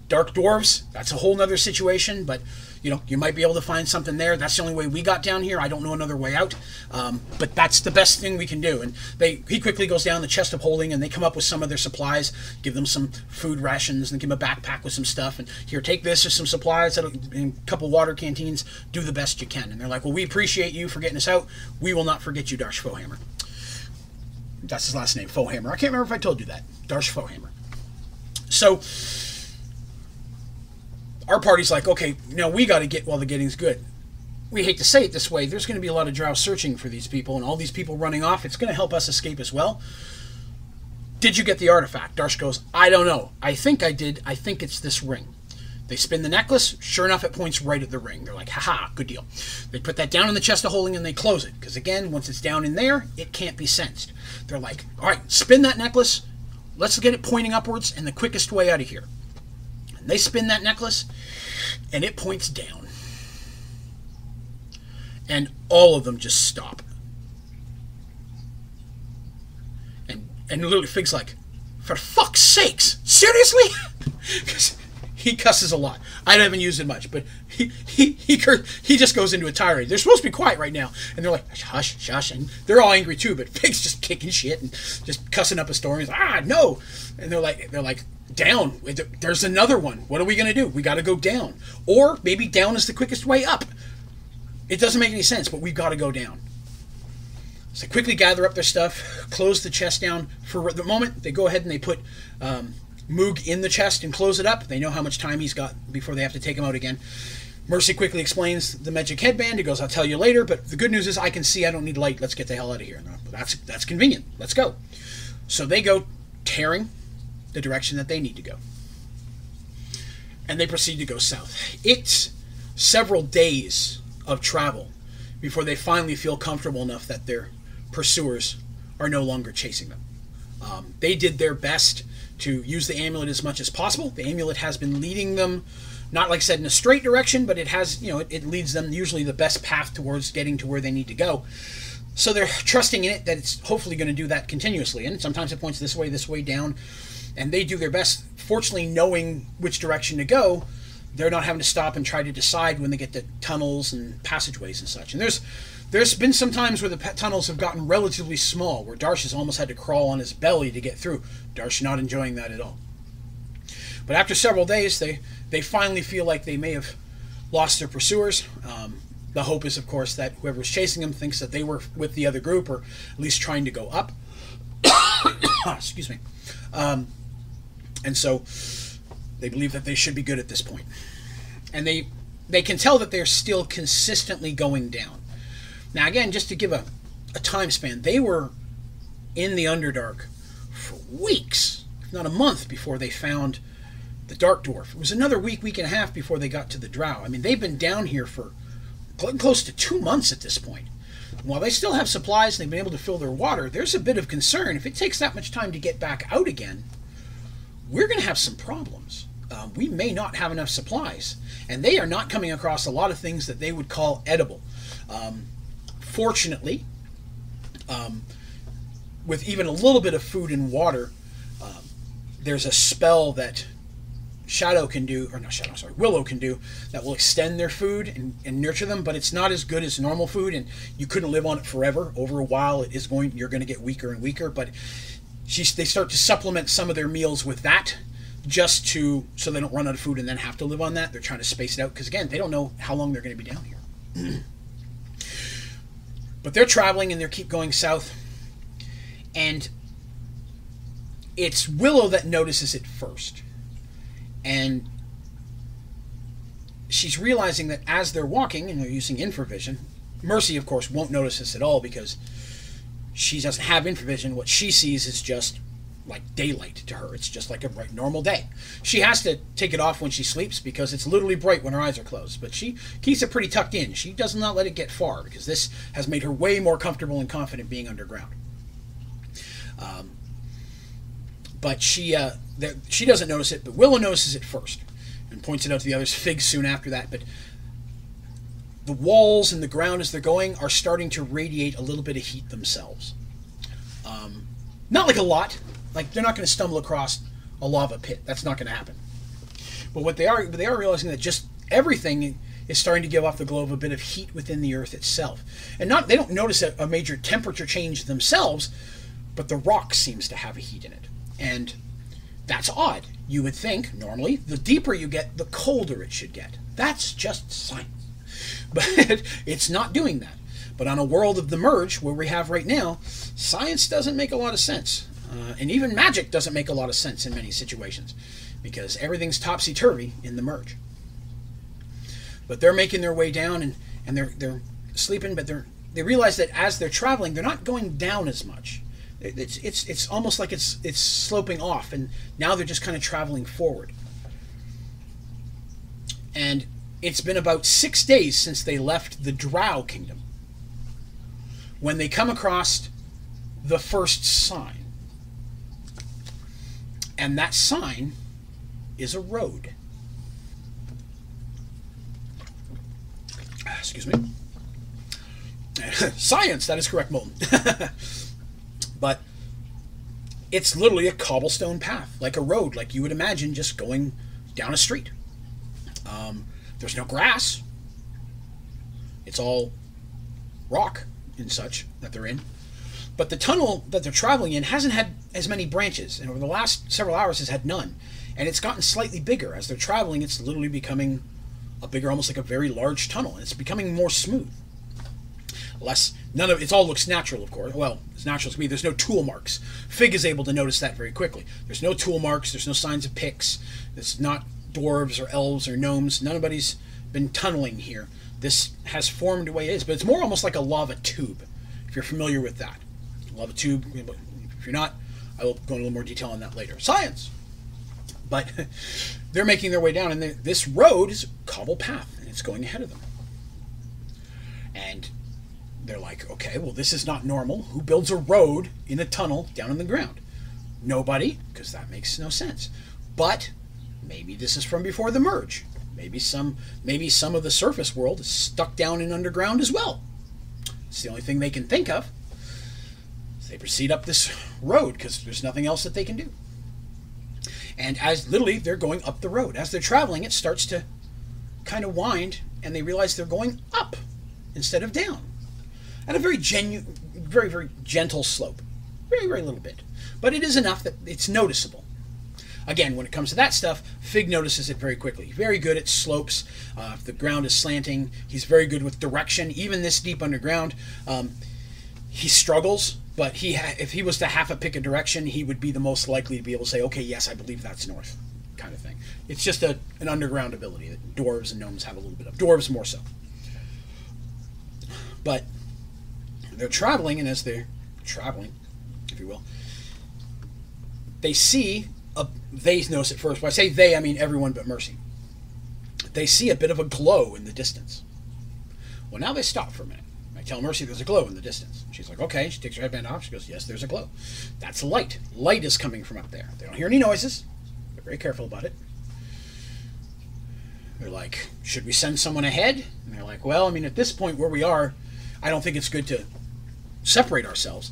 dark dwarves. That's a whole nother situation. But you know, you might be able to find something there. That's the only way we got down here. I don't know another way out. Um, but that's the best thing we can do. And they he quickly goes down the chest of holding and they come up with some of their supplies, give them some food rations and give them a backpack with some stuff. And here, take this or some supplies and a couple water canteens. Do the best you can. And they're like, well, we appreciate you for getting us out. We will not forget you, Darsh Fohammer. That's his last name, Fohammer. I can't remember if I told you that. Darsh Fohammer. So our party's like, okay, now we got to get while the getting's good. We hate to say it this way. There's going to be a lot of drow searching for these people, and all these people running off. It's going to help us escape as well. Did you get the artifact? Darsh goes, I don't know. I think I did. I think it's this ring. They spin the necklace. Sure enough, it points right at the ring. They're like, haha, good deal. They put that down in the chest of holding and they close it. Because again, once it's down in there, it can't be sensed. They're like, all right, spin that necklace. Let's get it pointing upwards and the quickest way out of here. They spin that necklace and it points down. And all of them just stop. And and literally Fig's like, for fuck's sakes, seriously? Because he cusses a lot. I haven't used it much, but he he he he just goes into a tirade. They're supposed to be quiet right now, and they're like hush, hush, and they're all angry too. But Fig's just kicking shit and just cussing up a storm. He's like, ah no, and they're like they're like down. There's another one. What are we gonna do? We got to go down, or maybe down is the quickest way up. It doesn't make any sense, but we've got to go down. So quickly gather up their stuff, close the chest down. For the moment, they go ahead and they put um, Moog in the chest and close it up. They know how much time he's got before they have to take him out again. Mercy quickly explains the magic headband. He goes, "I'll tell you later." But the good news is, I can see. I don't need light. Let's get the hell out of here. That's that's convenient. Let's go. So they go tearing the direction that they need to go, and they proceed to go south. It's several days of travel before they finally feel comfortable enough that their pursuers are no longer chasing them. Um, they did their best to use the amulet as much as possible. The amulet has been leading them, not like I said in a straight direction, but it has, you know, it, it leads them usually the best path towards getting to where they need to go. So they're trusting in it that it's hopefully going to do that continuously. And sometimes it points this way, this way, down, and they do their best. Fortunately, knowing which direction to go, they're not having to stop and try to decide when they get to tunnels and passageways and such. And there's there's been some times where the tunnels have gotten relatively small, where Darsh has almost had to crawl on his belly to get through. Darsh not enjoying that at all. But after several days, they, they finally feel like they may have lost their pursuers. Um, the hope is, of course, that whoever's chasing them thinks that they were with the other group or at least trying to go up. Excuse me. Um, and so they believe that they should be good at this point. And they they can tell that they're still consistently going down. Now, again, just to give a, a time span, they were in the Underdark for weeks, if not a month, before they found the Dark Dwarf. It was another week, week and a half before they got to the Drow. I mean, they've been down here for close to two months at this point. While they still have supplies and they've been able to fill their water, there's a bit of concern. If it takes that much time to get back out again, we're going to have some problems. Um, we may not have enough supplies. And they are not coming across a lot of things that they would call edible. Um, Fortunately, um, with even a little bit of food and water, um, there's a spell that Shadow can do, or no, Shadow, sorry, Willow can do that will extend their food and, and nurture them, but it's not as good as normal food, and you couldn't live on it forever. Over a while, it is going, you're going to get weaker and weaker, but she's, they start to supplement some of their meals with that just to so they don't run out of food and then have to live on that. They're trying to space it out because again, they don't know how long they're going to be down here. But they're traveling and they keep going south. And it's Willow that notices it first. And she's realizing that as they're walking and they're using infravision, Mercy, of course, won't notice this at all because she doesn't have infravision. What she sees is just like daylight to her. It's just like a bright normal day. She has to take it off when she sleeps because it's literally bright when her eyes are closed. But she keeps it pretty tucked in. She does not let it get far because this has made her way more comfortable and confident being underground. Um, but she uh, she doesn't notice it, but Willow notices it first and points it out to the others. Fig soon after that, but the walls and the ground as they're going are starting to radiate a little bit of heat themselves. Um, not like a lot, like they're not going to stumble across a lava pit. That's not going to happen. But what they are, they are realizing that just everything is starting to give off the glow of a bit of heat within the Earth itself. And not they don't notice a, a major temperature change themselves, but the rock seems to have a heat in it. And that's odd. You would think, normally, the deeper you get, the colder it should get. That's just science. But it's not doing that. But on a world of the merge, where we have right now, science doesn't make a lot of sense. Uh, and even magic doesn't make a lot of sense in many situations because everything's topsy turvy in the merge. But they're making their way down and, and they're, they're sleeping, but they're, they realize that as they're traveling, they're not going down as much. It's, it's, it's almost like it's, it's sloping off, and now they're just kind of traveling forward. And it's been about six days since they left the Drow Kingdom when they come across the first sign. And that sign is a road. Excuse me. Science, that is correct, Molten. but it's literally a cobblestone path, like a road, like you would imagine just going down a street. Um, there's no grass. It's all rock and such that they're in. But the tunnel that they're traveling in hasn't had as many branches, and over the last several hours has had none. And it's gotten slightly bigger. As they're traveling, it's literally becoming a bigger, almost like a very large tunnel, and it's becoming more smooth. Less, none of it all looks natural, of course. Well, it's natural to me. There's no tool marks. Fig is able to notice that very quickly. There's no tool marks. There's no signs of picks. It's not dwarves or elves or gnomes. Nobody's been tunneling here. This has formed the way it is, but it's more almost like a lava tube, if you're familiar with that. Lava tube. If you're not, I will go into a little more detail on that later. Science. But they're making their way down, and this road is a cobble path, and it's going ahead of them. And they're like, okay, well, this is not normal. Who builds a road in a tunnel down in the ground? Nobody, because that makes no sense. But maybe this is from before the merge. Maybe some, maybe some of the surface world is stuck down in underground as well. It's the only thing they can think of. They proceed up this road because there's nothing else that they can do. And as literally they're going up the road, as they're traveling, it starts to kind of wind, and they realize they're going up instead of down, at a very genuine, very very gentle slope, very very little bit, but it is enough that it's noticeable. Again, when it comes to that stuff, Fig notices it very quickly. Very good at slopes. Uh, if the ground is slanting, he's very good with direction. Even this deep underground, um, he struggles but he, ha- if he was to have a pick a direction, he would be the most likely to be able to say, "Okay, yes, I believe that's north," kind of thing. It's just a an underground ability that dwarves and gnomes have a little bit of. Dwarves more so. But they're traveling, and as they're traveling, if you will, they see a. They notice it first. When I say they, I mean everyone but Mercy. They see a bit of a glow in the distance. Well, now they stop for a minute I tell Mercy there's a glow in the distance. She's like, okay. She takes her headband off. She goes, yes, there's a glow. That's light. Light is coming from up there. They don't hear any noises. They're very careful about it. They're like, should we send someone ahead? And they're like, well, I mean, at this point where we are, I don't think it's good to separate ourselves.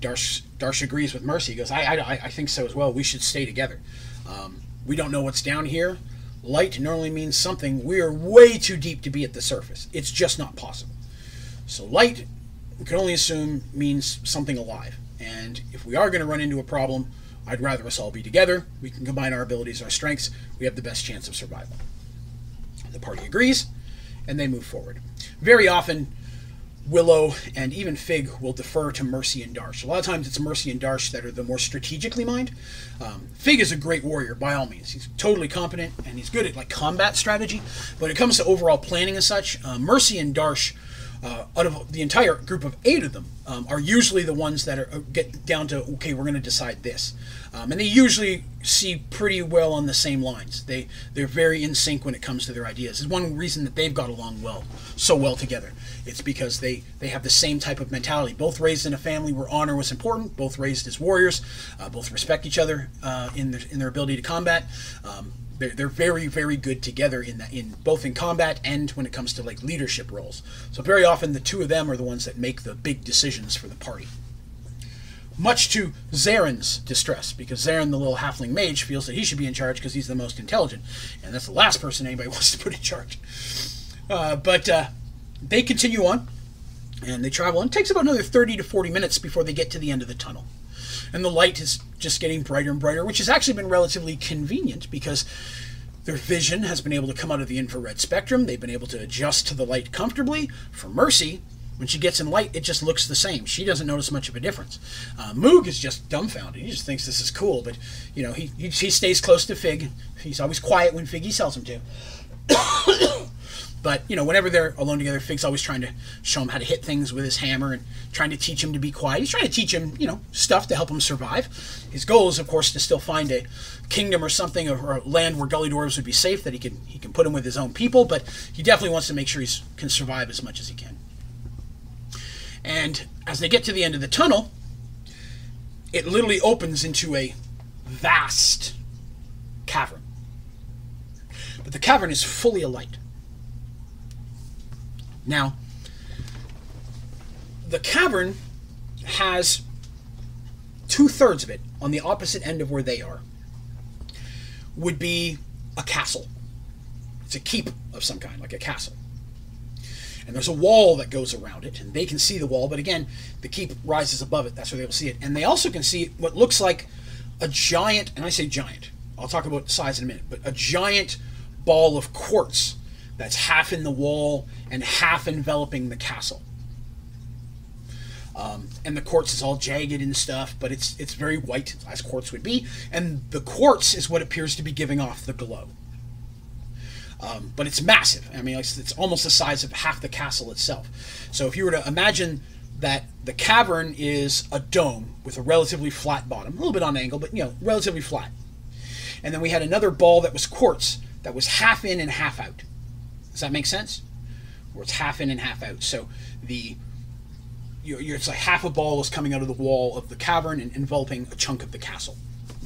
Darsh, Darsh agrees with Mercy. He goes, I, I, I think so as well. We should stay together. Um, we don't know what's down here. Light normally means something. We are way too deep to be at the surface. It's just not possible. So light, we can only assume, means something alive. And if we are going to run into a problem, I'd rather us all be together. We can combine our abilities, our strengths. We have the best chance of survival. The party agrees, and they move forward. Very often, Willow and even Fig will defer to Mercy and Darsh. A lot of times it's Mercy and Darsh that are the more strategically minded. Um, Fig is a great warrior by all means. He's totally competent and he's good at like combat strategy. But it comes to overall planning and such, uh, Mercy and Darsh uh, out of the entire group of eight of them um, are usually the ones that are uh, get down to okay we're going to decide this um, and they usually see pretty well on the same lines they they're very in sync when it comes to their ideas is one reason that they've got along well so well together it's because they they have the same type of mentality. Both raised in a family where honor was important both raised as warriors uh, both respect each other uh, in their in their ability to combat. Um, they're, they're very very good together in that in both in combat and when it comes to like leadership roles. So very often the two of them are the ones that make the big decisions for the party. Much to Zaren's distress, because Zaren, the little halfling mage, feels that he should be in charge because he's the most intelligent, and that's the last person anybody wants to put in charge. Uh, but uh, they continue on, and they travel. And it takes about another 30 to 40 minutes before they get to the end of the tunnel. And the light is just getting brighter and brighter, which has actually been relatively convenient because their vision has been able to come out of the infrared spectrum. They've been able to adjust to the light comfortably. For Mercy, when she gets in light, it just looks the same. She doesn't notice much of a difference. Uh, Moog is just dumbfounded. He just thinks this is cool, but you know he, he, he stays close to Fig. He's always quiet when Figgy tells him to. But you know, whenever they're alone together, Fig's always trying to show him how to hit things with his hammer and trying to teach him to be quiet. He's trying to teach him, you know, stuff to help him survive. His goal is, of course, to still find a kingdom or something or a land where Gully Dwarves would be safe that he can he can put him with his own people. But he definitely wants to make sure he can survive as much as he can. And as they get to the end of the tunnel, it literally opens into a vast cavern. But the cavern is fully alight. Now, the cavern has two thirds of it on the opposite end of where they are would be a castle. It's a keep of some kind, like a castle and there's a wall that goes around it, and they can see the wall, but again, the keep rises above it. That's where they will see it. And they also can see what looks like a giant, and I say giant, I'll talk about size in a minute, but a giant ball of quartz that's half in the wall and half enveloping the castle. Um, and the quartz is all jagged and stuff, but it's it's very white as quartz would be, and the quartz is what appears to be giving off the glow. Um, but it's massive. I mean, it's, it's almost the size of half the castle itself. So if you were to imagine that the cavern is a dome with a relatively flat bottom, a little bit on angle, but you know, relatively flat. And then we had another ball that was quartz that was half in and half out. Does that make sense? Where it's half in and half out. So the you're, you're, it's like half a ball is coming out of the wall of the cavern and enveloping a chunk of the castle,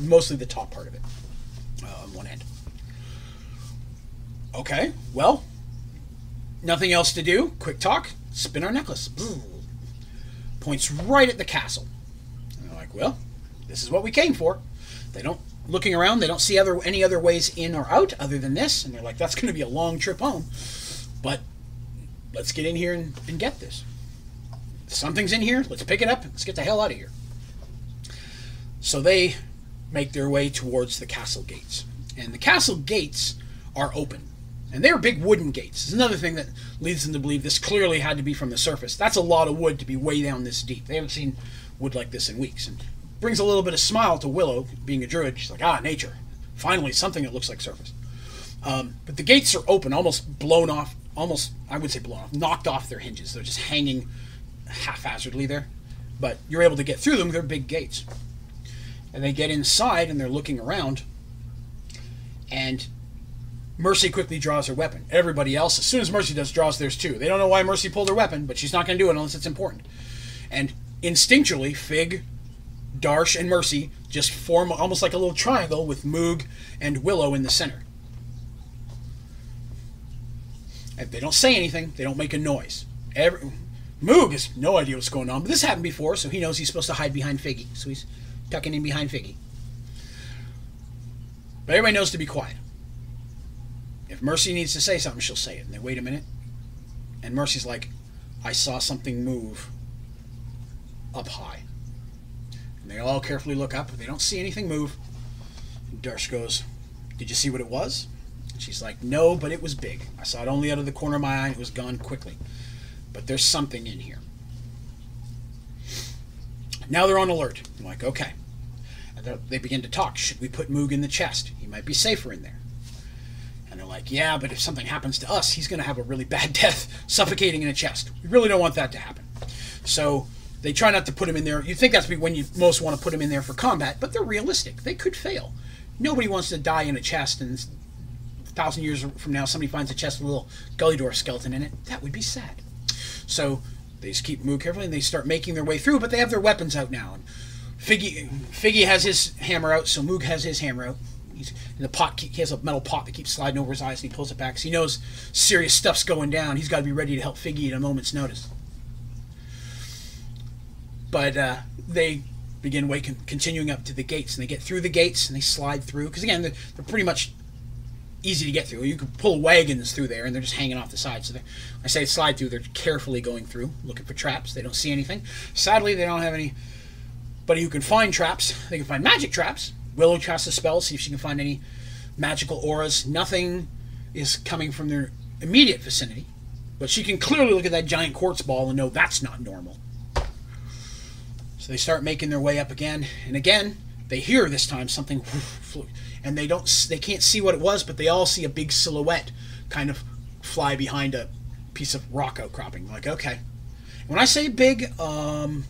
mostly the top part of it uh, on one end. Okay, well, nothing else to do. Quick talk. Spin our necklace. Points right at the castle. And they're like, well, this is what we came for. They don't looking around. They don't see other any other ways in or out other than this. And they're like, that's going to be a long trip home. But let's get in here and, and get this. Something's in here. Let's pick it up. Let's get the hell out of here. So they make their way towards the castle gates. And the castle gates are open. And they're big wooden gates. It's another thing that leads them to believe this clearly had to be from the surface. That's a lot of wood to be way down this deep. They haven't seen wood like this in weeks. And brings a little bit of smile to Willow, being a druid. She's like, ah, nature. Finally, something that looks like surface. Um, but the gates are open, almost blown off, almost, I would say blown off, knocked off their hinges. They're just hanging haphazardly there. But you're able to get through them. They're big gates. And they get inside and they're looking around. And Mercy quickly draws her weapon. Everybody else, as soon as Mercy does, draws theirs too. They don't know why Mercy pulled her weapon, but she's not going to do it unless it's important. And instinctually, Fig, Darsh, and Mercy just form almost like a little triangle with Moog and Willow in the center. And they don't say anything, they don't make a noise. Every, Moog has no idea what's going on, but this happened before, so he knows he's supposed to hide behind Figgy. So he's tucking in behind Figgy. But everybody knows to be quiet. If Mercy needs to say something, she'll say it. And they wait a minute, and Mercy's like, I saw something move up high. And they all carefully look up. They don't see anything move. And Darsh goes, Did you see what it was? And she's like, No, but it was big. I saw it only out of the corner of my eye. It was gone quickly. But there's something in here. Now they're on alert. I'm like, okay. And they begin to talk. Should we put Moog in the chest? He might be safer in there. And they're like, yeah, but if something happens to us, he's going to have a really bad death, suffocating in a chest. We really don't want that to happen. So they try not to put him in there. You think that's when you most want to put him in there for combat, but they're realistic. They could fail. Nobody wants to die in a chest, and a thousand years from now, somebody finds a chest with a little gully dwarf skeleton in it. That would be sad. So they just keep moving carefully, and they start making their way through. But they have their weapons out now. And Figgy, Figgy has his hammer out, so Moog has his hammer out he's in the pot. He has a metal pot that keeps sliding over his eyes, and he pulls it back because he knows serious stuff's going down. He's got to be ready to help Figgy at a moment's notice. But uh, they begin waking, continuing up to the gates, and they get through the gates and they slide through because again they're, they're, pretty much easy to get through. You could pull wagons through there, and they're just hanging off the side. So I say slide through. They're carefully going through, looking for traps. They don't see anything. Sadly, they don't have anybody who can find traps. They can find magic traps. Willow casts a spell, see if she can find any magical auras. Nothing is coming from their immediate vicinity, but she can clearly look at that giant quartz ball and know that's not normal. They start making their way up again, and again they hear this time something, and they don't they can't see what it was, but they all see a big silhouette kind of fly behind a piece of rock outcropping. Like okay, when I say big, um,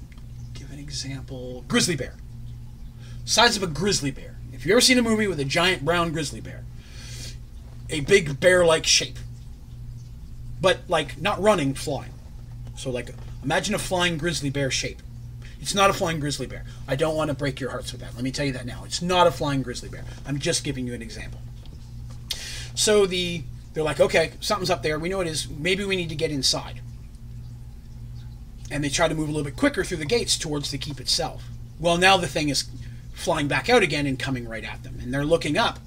give an example: grizzly bear, size of a grizzly bear. If you've ever seen a movie with a giant brown grizzly bear, a big bear-like shape, but like not running, flying. So like imagine a flying grizzly bear shape. It's not a flying grizzly bear. I don't want to break your hearts with that. Let me tell you that now. It's not a flying grizzly bear. I'm just giving you an example. So the they're like, okay, something's up there. We know it is. Maybe we need to get inside. And they try to move a little bit quicker through the gates towards the keep itself. Well, now the thing is flying back out again and coming right at them. And they're looking up.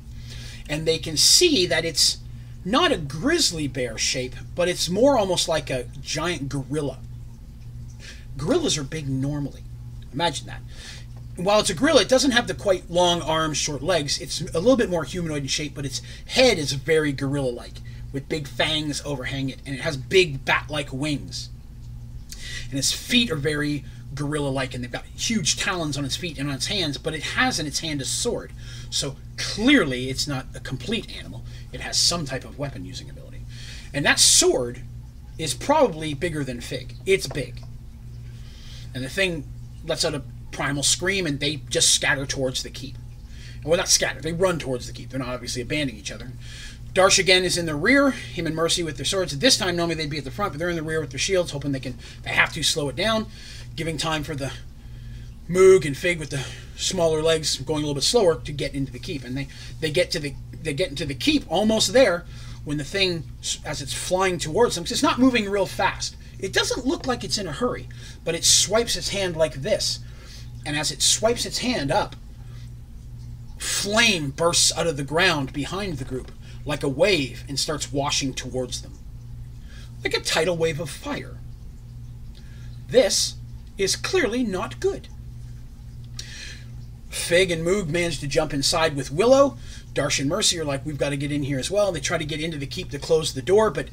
And they can see that it's not a grizzly bear shape, but it's more almost like a giant gorilla. Gorillas are big normally. Imagine that. While it's a gorilla, it doesn't have the quite long arms, short legs. It's a little bit more humanoid in shape, but its head is very gorilla like, with big fangs overhang it, and it has big bat like wings. And its feet are very gorilla like, and they've got huge talons on its feet and on its hands, but it has in its hand a sword. So clearly, it's not a complete animal. It has some type of weapon using ability. And that sword is probably bigger than Fig. It's big. And the thing lets out a primal scream, and they just scatter towards the keep. Well, not scatter, they run towards the keep. They're not obviously abandoning each other. Darsh again is in the rear, him and Mercy with their swords. At this time, normally they'd be at the front, but they're in the rear with their shields, hoping they can, they have to slow it down, giving time for the Moog and Fig with the smaller legs going a little bit slower to get into the keep. And they, they get to the they get into the keep almost there when the thing, as it's flying towards them, because it's not moving real fast. It doesn't look like it's in a hurry, but it swipes its hand like this. And as it swipes its hand up, flame bursts out of the ground behind the group like a wave and starts washing towards them. Like a tidal wave of fire. This is clearly not good. Fig and Moog manage to jump inside with Willow. Darsh and Mercy are like, we've got to get in here as well. They try to get into the keep to close the door, but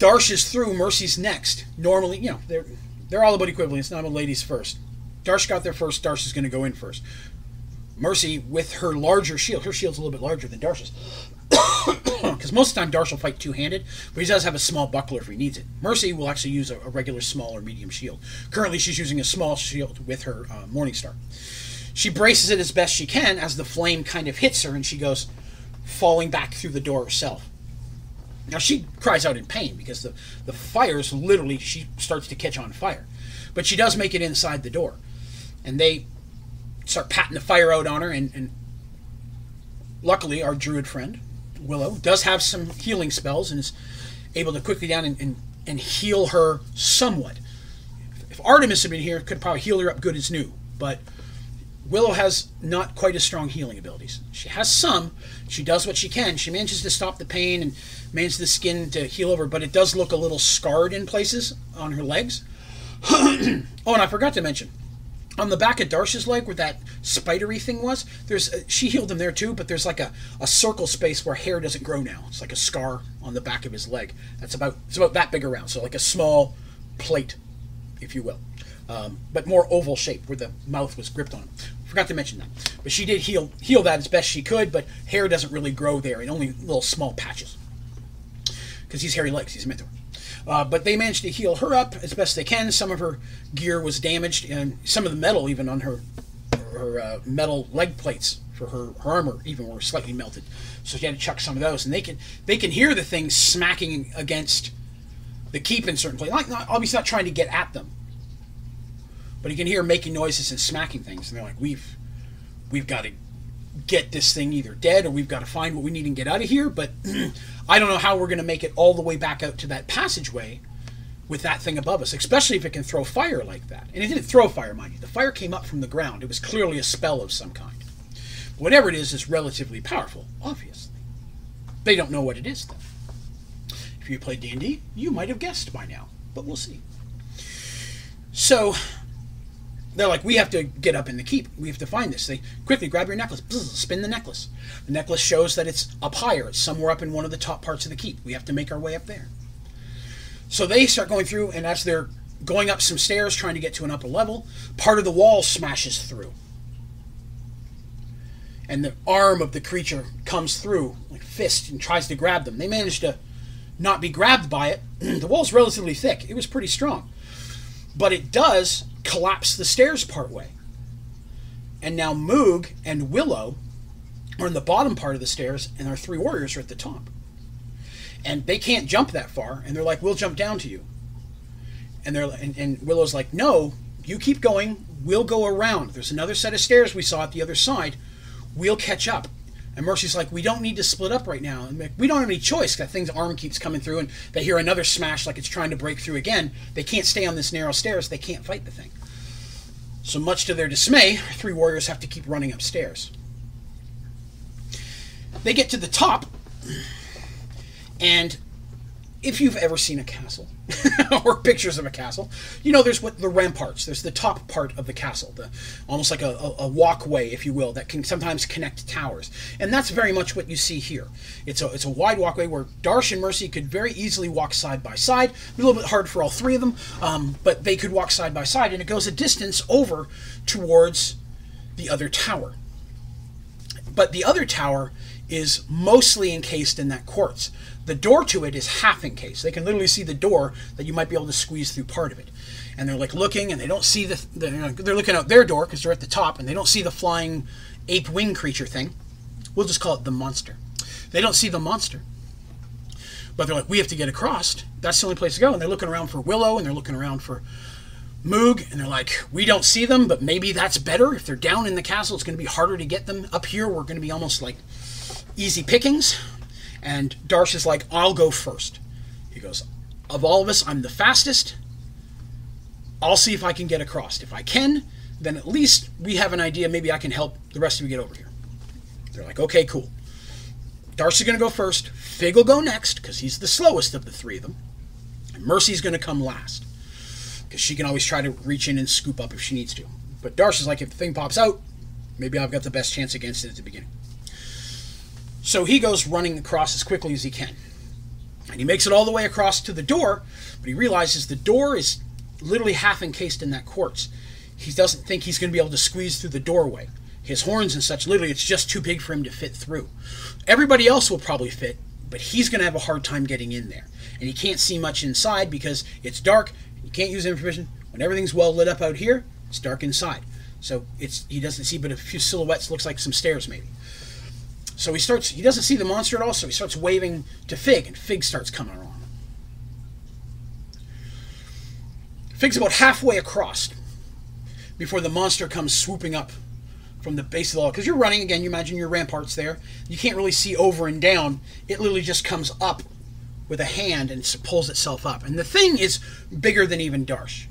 Darsh is through, Mercy's next. Normally, you know, they're they're all about equivalent. It's not a ladies first. Darsh got there first. Darsh is going to go in first. Mercy, with her larger shield, her shield's a little bit larger than Darsh's. Because most of the time Darsh will fight two handed, but he does have a small buckler if he needs it. Mercy will actually use a, a regular small or medium shield. Currently, she's using a small shield with her uh, Morningstar. She braces it as best she can as the flame kind of hits her and she goes falling back through the door herself. Now she cries out in pain because the, the fires literally, she starts to catch on fire. But she does make it inside the door. And they start patting the fire out on her. And, and luckily, our druid friend, Willow, does have some healing spells and is able to quickly down and, and, and heal her somewhat. If Artemis had been here, could probably heal her up good as new. But Willow has not quite as strong healing abilities. She has some. She does what she can. She manages to stop the pain and manages the skin to heal over, but it does look a little scarred in places on her legs. oh, and I forgot to mention, on the back of Darsh's leg where that spidery thing was, there's a, she healed him there too, but there's like a, a circle space where hair doesn't grow now. It's like a scar on the back of his leg. That's about it's about that big around, so like a small plate, if you will. Um, but more oval shape where the mouth was gripped on him. Forgot to mention that. But she did heal heal that as best she could, but hair doesn't really grow there, and only little small patches. Because he's Harry legs, he's a Minotaur. Uh, but they managed to heal her up as best they can. Some of her gear was damaged, and some of the metal, even on her her uh, metal leg plates for her, her armor, even were slightly melted. So she had to chuck some of those, and they can they can hear the things smacking against the keep in certain places. Like, obviously, not trying to get at them, but you can hear making noises and smacking things, and they're like, "We've, we've got to get this thing either dead or we've got to find what we need and get out of here." But I don't know how we're going to make it all the way back out to that passageway with that thing above us, especially if it can throw fire like that. And it didn't throw fire, mind you. The fire came up from the ground. It was clearly a spell of some kind. Whatever it is, is relatively powerful, obviously. They don't know what it is, though. If you played D&D, you might have guessed by now, but we'll see. So they're like, we have to get up in the keep. We have to find this. They quickly grab your necklace, spin the necklace. The necklace shows that it's up higher. It's somewhere up in one of the top parts of the keep. We have to make our way up there. So they start going through, and as they're going up some stairs trying to get to an upper level, part of the wall smashes through. And the arm of the creature comes through, like fist, and tries to grab them. They manage to not be grabbed by it. the wall's relatively thick. It was pretty strong. But it does collapse the stairs partway. And now Moog and Willow are in the bottom part of the stairs, and our three warriors are at the top. And they can't jump that far, and they're like, "We'll jump down to you." And they're and, and Willow's like, "No, you keep going. We'll go around. There's another set of stairs we saw at the other side. We'll catch up." And Mercy's like, "We don't need to split up right now. Like, we don't have any choice. That thing's arm keeps coming through, and they hear another smash like it's trying to break through again. They can't stay on this narrow stairs. They can't fight the thing." So much to their dismay, three warriors have to keep running upstairs. They get to the top, and if you've ever seen a castle or pictures of a castle, you know there's what the ramparts. There's the top part of the castle, the almost like a, a, walkway, if you will, that can sometimes connect towers, and that's very much what you see here. It's a it's a wide walkway where Darsh and Mercy could very easily walk side by side. A little bit hard for all three of them, um, but they could walk side by side, and it goes a distance over towards the other tower. But the other tower is mostly encased in that quartz. The door to it is half encased. They can literally see the door that you might be able to squeeze through part of it. And they're like looking, and they don't see the. the they're looking out their door because they're at the top, and they don't see the flying ape wing creature thing. We'll just call it the monster. They don't see the monster. But they're like, we have to get across. That's the only place to go. And they're looking around for Willow, and they're looking around for Moog, and they're like, we don't see them, but maybe that's better. If they're down in the castle, it's going to be harder to get them. Up here, we're going to be almost like easy pickings. And Darsh is like, I'll go first. He goes, Of all of us, I'm the fastest. I'll see if I can get across. If I can, then at least we have an idea. Maybe I can help the rest of you get over here. They're like, okay, cool. Darsh's going to go first. Fig will go next because he's the slowest of the three of them. And Mercy's going to come last because she can always try to reach in and scoop up if she needs to. But Darsh's like, if the thing pops out, maybe I've got the best chance against it at the beginning. So he goes running across as quickly as he can. And he makes it all the way across to the door, but he realizes the door is literally half encased in that quartz. He doesn't think he's going to be able to squeeze through the doorway. His horns and such, literally, it's just too big for him to fit through. Everybody else will probably fit, but he's going to have a hard time getting in there. And he can't see much inside because it's dark. You can't use infravision. When everything's well lit up out here, it's dark inside. So it's he doesn't see but a few silhouettes, looks like some stairs maybe. So he starts, he doesn't see the monster at all, so he starts waving to Fig, and Fig starts coming along. Fig's about halfway across before the monster comes swooping up from the base of the wall. Because you're running, again, you imagine your ramparts there. You can't really see over and down. It literally just comes up with a hand and pulls itself up. And the thing is bigger than even Darsh.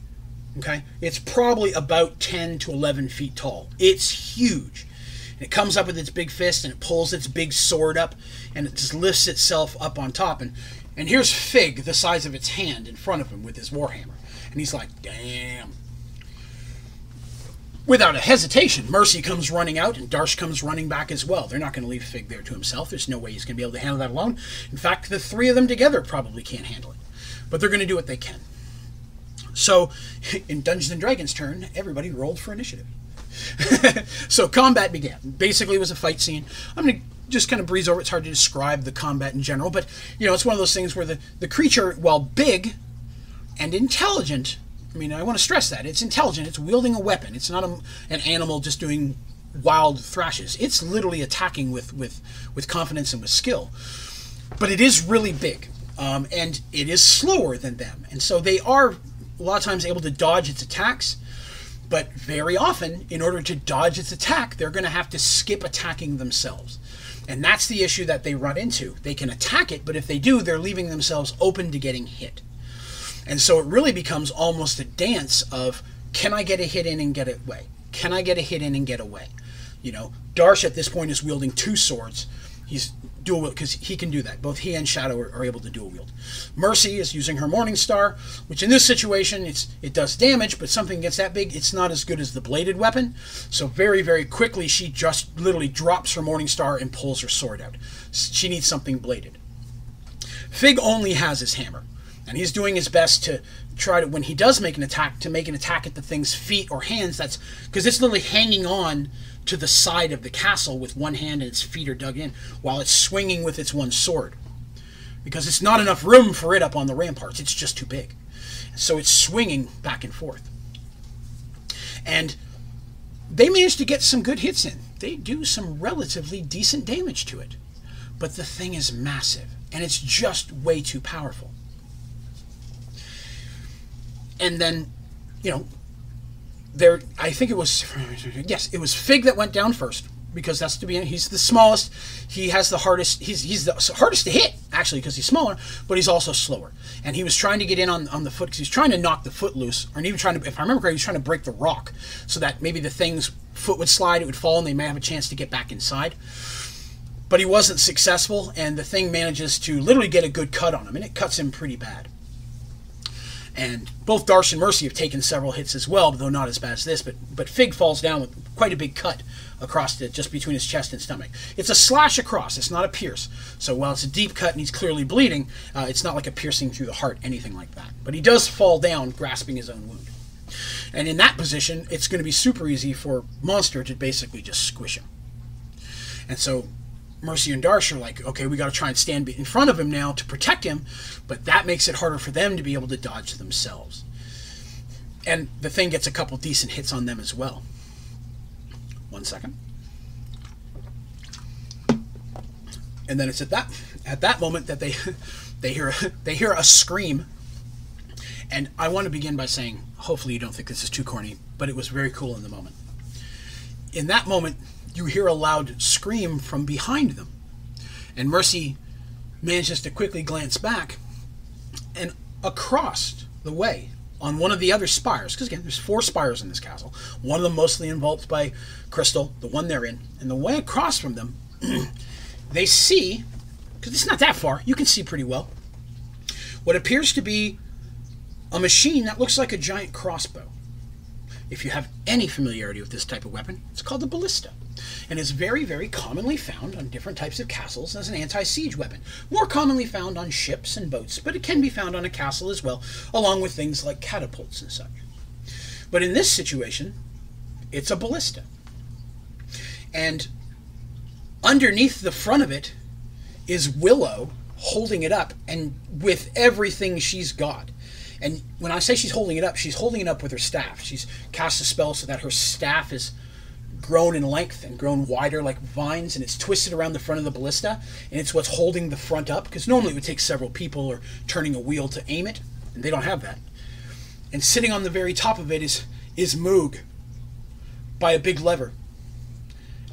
Okay? It's probably about 10 to 11 feet tall. It's huge. And it comes up with its big fist and it pulls its big sword up and it just lifts itself up on top. And, and here's Fig, the size of its hand, in front of him with his warhammer. And he's like, damn. Without a hesitation, Mercy comes running out and Darsh comes running back as well. They're not going to leave Fig there to himself. There's no way he's going to be able to handle that alone. In fact, the three of them together probably can't handle it. But they're going to do what they can. So, in Dungeons and Dragons' turn, everybody rolled for initiative. so combat began. Basically, it was a fight scene. I'm going to just kind of breeze over. It's hard to describe the combat in general, but you know, it's one of those things where the the creature, while big and intelligent, I mean, I want to stress that it's intelligent. It's wielding a weapon. It's not a, an animal just doing wild thrashes. It's literally attacking with with with confidence and with skill. But it is really big, um, and it is slower than them, and so they are a lot of times able to dodge its attacks but very often, in order to dodge its attack, they're going to have to skip attacking themselves. And that's the issue that they run into. They can attack it, but if they do, they're leaving themselves open to getting hit. And so it really becomes almost a dance of can I get a hit in and get away? Can I get a hit in and get away? You know, Darsh at this point is wielding two swords. He's dual wield because he can do that. Both he and Shadow are, are, able to dual wield. Mercy is using her Morning Star, which in this situation it's it does damage, but something gets that big, it's not as good as the bladed weapon. So very very quickly she just literally drops her Morning Star and pulls her sword out. She needs something bladed. Fig only has his hammer, and he's doing his best to try to when he does make an attack to make an attack at the thing's feet or hands. That's because it's literally hanging on to the side of the castle with one hand and its feet are dug in while it's swinging with its one sword. Because it's not enough room for it up on the ramparts, it's just too big. So it's swinging back and forth. And they manage to get some good hits in. They do some relatively decent damage to it. But the thing is massive, and it's just way too powerful. And then, you know, there I think it was yes, it was Fig that went down first because that's to be he's the smallest. He has the hardest. He's he's the hardest to hit actually because he's smaller, but he's also slower. And he was trying to get in on, on the foot because he's trying to knock the foot loose, or even trying to, if I remember correctly, he was trying to break the rock so that maybe the thing's foot would slide, it would fall, and they may have a chance to get back inside. But he wasn't successful, and the thing manages to literally get a good cut on him, and it cuts him pretty bad. And both Darsh and Mercy have taken several hits as well, though not as bad as this. But but Fig falls down with quite a big cut across it, just between his chest and stomach. It's a slash across. It's not a pierce. So while it's a deep cut and he's clearly bleeding, uh, it's not like a piercing through the heart, anything like that. But he does fall down, grasping his own wound. And in that position, it's going to be super easy for Monster to basically just squish him. And so Mercy and Darsh are like, okay, we got to try and stand in front of him now to protect him, but that makes it harder for them to be able to dodge themselves. And the thing gets a couple decent hits on them as well. One second. And then it's at that at that moment that they they hear they hear a scream. And I want to begin by saying, hopefully you don't think this is too corny, but it was very cool in the moment. In that moment, you hear a loud scream from behind them. And Mercy manages to quickly glance back, and across the way, on one of the other spires, because again, there's four spires in this castle, one of them mostly involved by crystal, the one they're in, and the way across from them, they see, because it's not that far, you can see pretty well, what appears to be a machine that looks like a giant crossbow. If you have any familiarity with this type of weapon, it's called a ballista and is very, very commonly found on different types of castles as an anti siege weapon. More commonly found on ships and boats, but it can be found on a castle as well, along with things like catapults and such. But in this situation, it's a ballista. And underneath the front of it is Willow holding it up and with everything she's got. And when I say she's holding it up, she's holding it up with her staff. She's cast a spell so that her staff is grown in length and grown wider like vines, and it's twisted around the front of the ballista, and it's what's holding the front up. Because normally it would take several people or turning a wheel to aim it, and they don't have that. And sitting on the very top of it is is Moog by a big lever,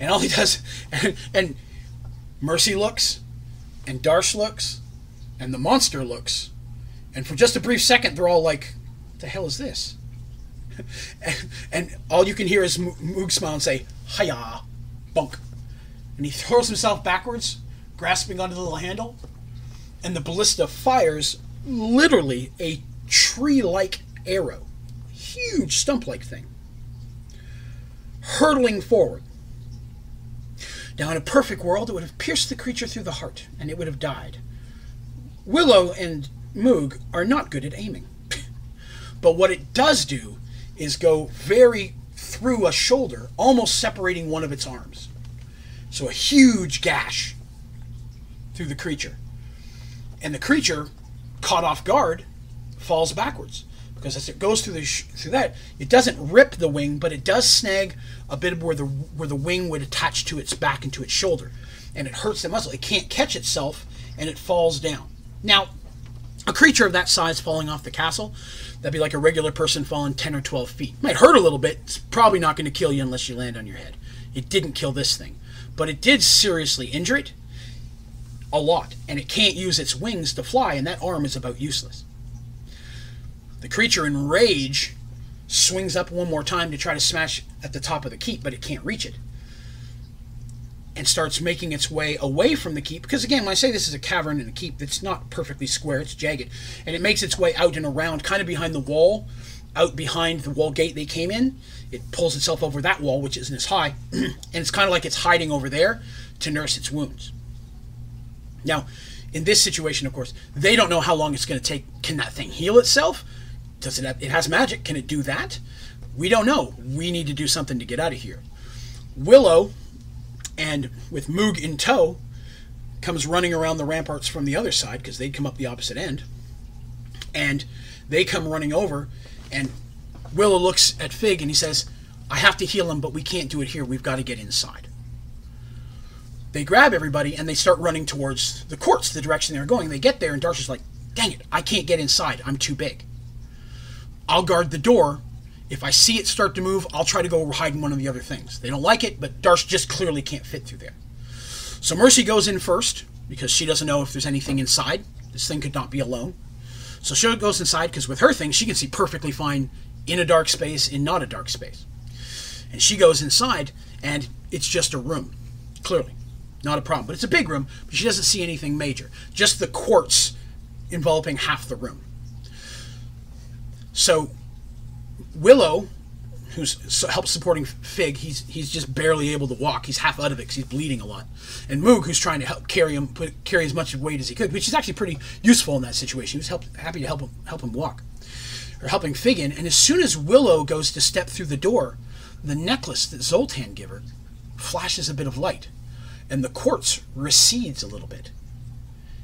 and all he does, and, and Mercy looks, and Darsh looks, and the monster looks, and for just a brief second, they're all like, "What the hell is this?" And, all you can hear is Moog smile and say, Hiya, bunk. And he throws himself backwards, grasping onto the little handle, and the ballista fires literally a tree like arrow. Huge stump like thing. Hurtling forward. Now, in a perfect world, it would have pierced the creature through the heart, and it would have died. Willow and Moog are not good at aiming. but what it does do is go very through a shoulder, almost separating one of its arms. So a huge gash through the creature. And the creature, caught off guard, falls backwards. Because as it goes through the through that, it doesn't rip the wing, but it does snag a bit of where the where the wing would attach to its back and to its shoulder, and it hurts the muscle. It can't catch itself, and it falls down. Now, a creature of that size falling off the castle, that'd be like a regular person falling 10 or 12 feet. Might hurt a little bit. It's probably not going to kill you unless you land on your head. It didn't kill this thing, but it did seriously injure it a lot, and it can't use its wings to fly, and that arm is about useless. The creature in rage swings up one more time to try to smash at the top of the keep, but it can't reach it. And starts making its way away from the keep. Because again, when I say this is a cavern and a keep, it's not perfectly square, it's jagged. And it makes its way out and around, kind of behind the wall, out behind the wall gate they came in. It pulls itself over that wall, which isn't as high, and it's kind of like it's hiding over there to nurse its wounds. Now, in this situation, of course, they don't know how long it's going to take. Can that thing heal itself? Does it have, it has magic? Can it do that? We don't know. We need to do something to get out of here. Willow and with Moog in tow, comes running around the ramparts from the other side because they'd come up the opposite end. And they come running over, and Willow looks at Fig and he says, I have to heal him, but we can't do it here. We've got to get inside. They grab everybody and they start running towards the quartz, the direction they're going. They get there, and Darsh's like, Dang it, I can't get inside. I'm too big. I'll guard the door if I see it start to move, I'll try to go hide in one of the other things. They don't like it, but Darsh just clearly can't fit through there. So Mercy goes in first because she doesn't know if there's anything inside. This thing could not be alone. So she goes inside because with her thing, she can see perfectly fine in a dark space, in not a dark space. And she goes inside, and it's just a room, clearly. Not a problem. But it's a big room, but she doesn't see anything major. Just the quartz enveloping half the room. So Willow, who's helps supporting Fig, he's he's just barely able to walk. He's half out of it because he's bleeding a lot. And Moog, who's trying to help carry him, put, carry as much weight as he could, which is actually pretty useful in that situation. He was help, happy to help him help him walk, or helping Fig in. And as soon as Willow goes to step through the door, the necklace that Zoltan gave her flashes a bit of light, and the quartz recedes a little bit,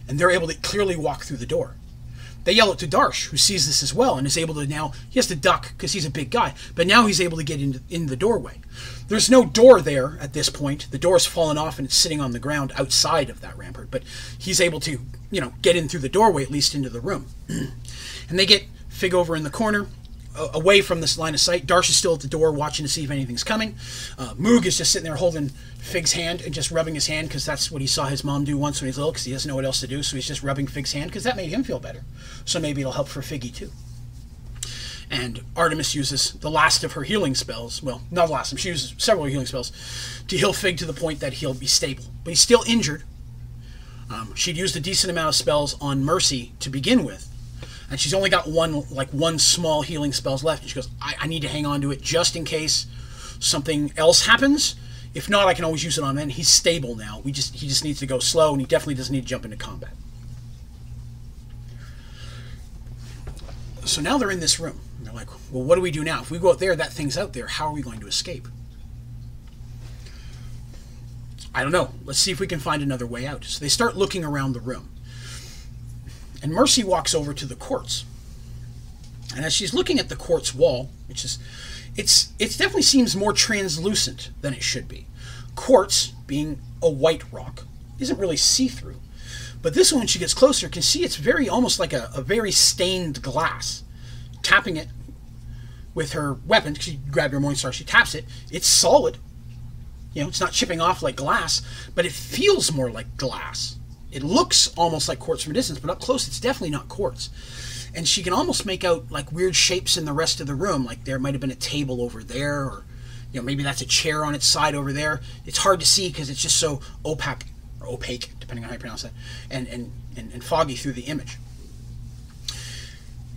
and they're able to clearly walk through the door. They yell it to Darsh, who sees this as well and is able to now. He has to duck because he's a big guy, but now he's able to get into in the doorway. There's no door there at this point. The door's fallen off and it's sitting on the ground outside of that rampart. But he's able to, you know, get in through the doorway at least into the room. and they get Fig over in the corner away from this line of sight. Darsh is still at the door watching to see if anything's coming. Uh, Moog is just sitting there holding Fig's hand and just rubbing his hand because that's what he saw his mom do once when he was little because he doesn't know what else to do. So he's just rubbing Fig's hand because that made him feel better. So maybe it'll help for Figgy too. And Artemis uses the last of her healing spells. Well, not the last. She uses several healing spells to heal Fig to the point that he'll be stable. But he's still injured. Um, she'd used a decent amount of spells on Mercy to begin with, and she's only got one like one small healing spells left. And she goes, I, I need to hang on to it just in case something else happens. If not, I can always use it on him. He's stable now. We just he just needs to go slow, and he definitely doesn't need to jump into combat. So now they're in this room. And they're like, well, what do we do now? If we go out there, that thing's out there. How are we going to escape? I don't know. Let's see if we can find another way out. So they start looking around the room. And Mercy walks over to the quartz. And as she's looking at the quartz wall, which is it's it definitely seems more translucent than it should be. Quartz, being a white rock, isn't really see-through. But this one, when she gets closer, can see it's very almost like a, a very stained glass. Tapping it with her weapon, she grabbed her Morningstar, she taps it, it's solid. You know, it's not chipping off like glass, but it feels more like glass. It looks almost like quartz from a distance, but up close, it's definitely not quartz. And she can almost make out like weird shapes in the rest of the room, like there might have been a table over there, or you know maybe that's a chair on its side over there. It's hard to see because it's just so opaque or opaque, depending on how you pronounce that, and, and, and, and foggy through the image.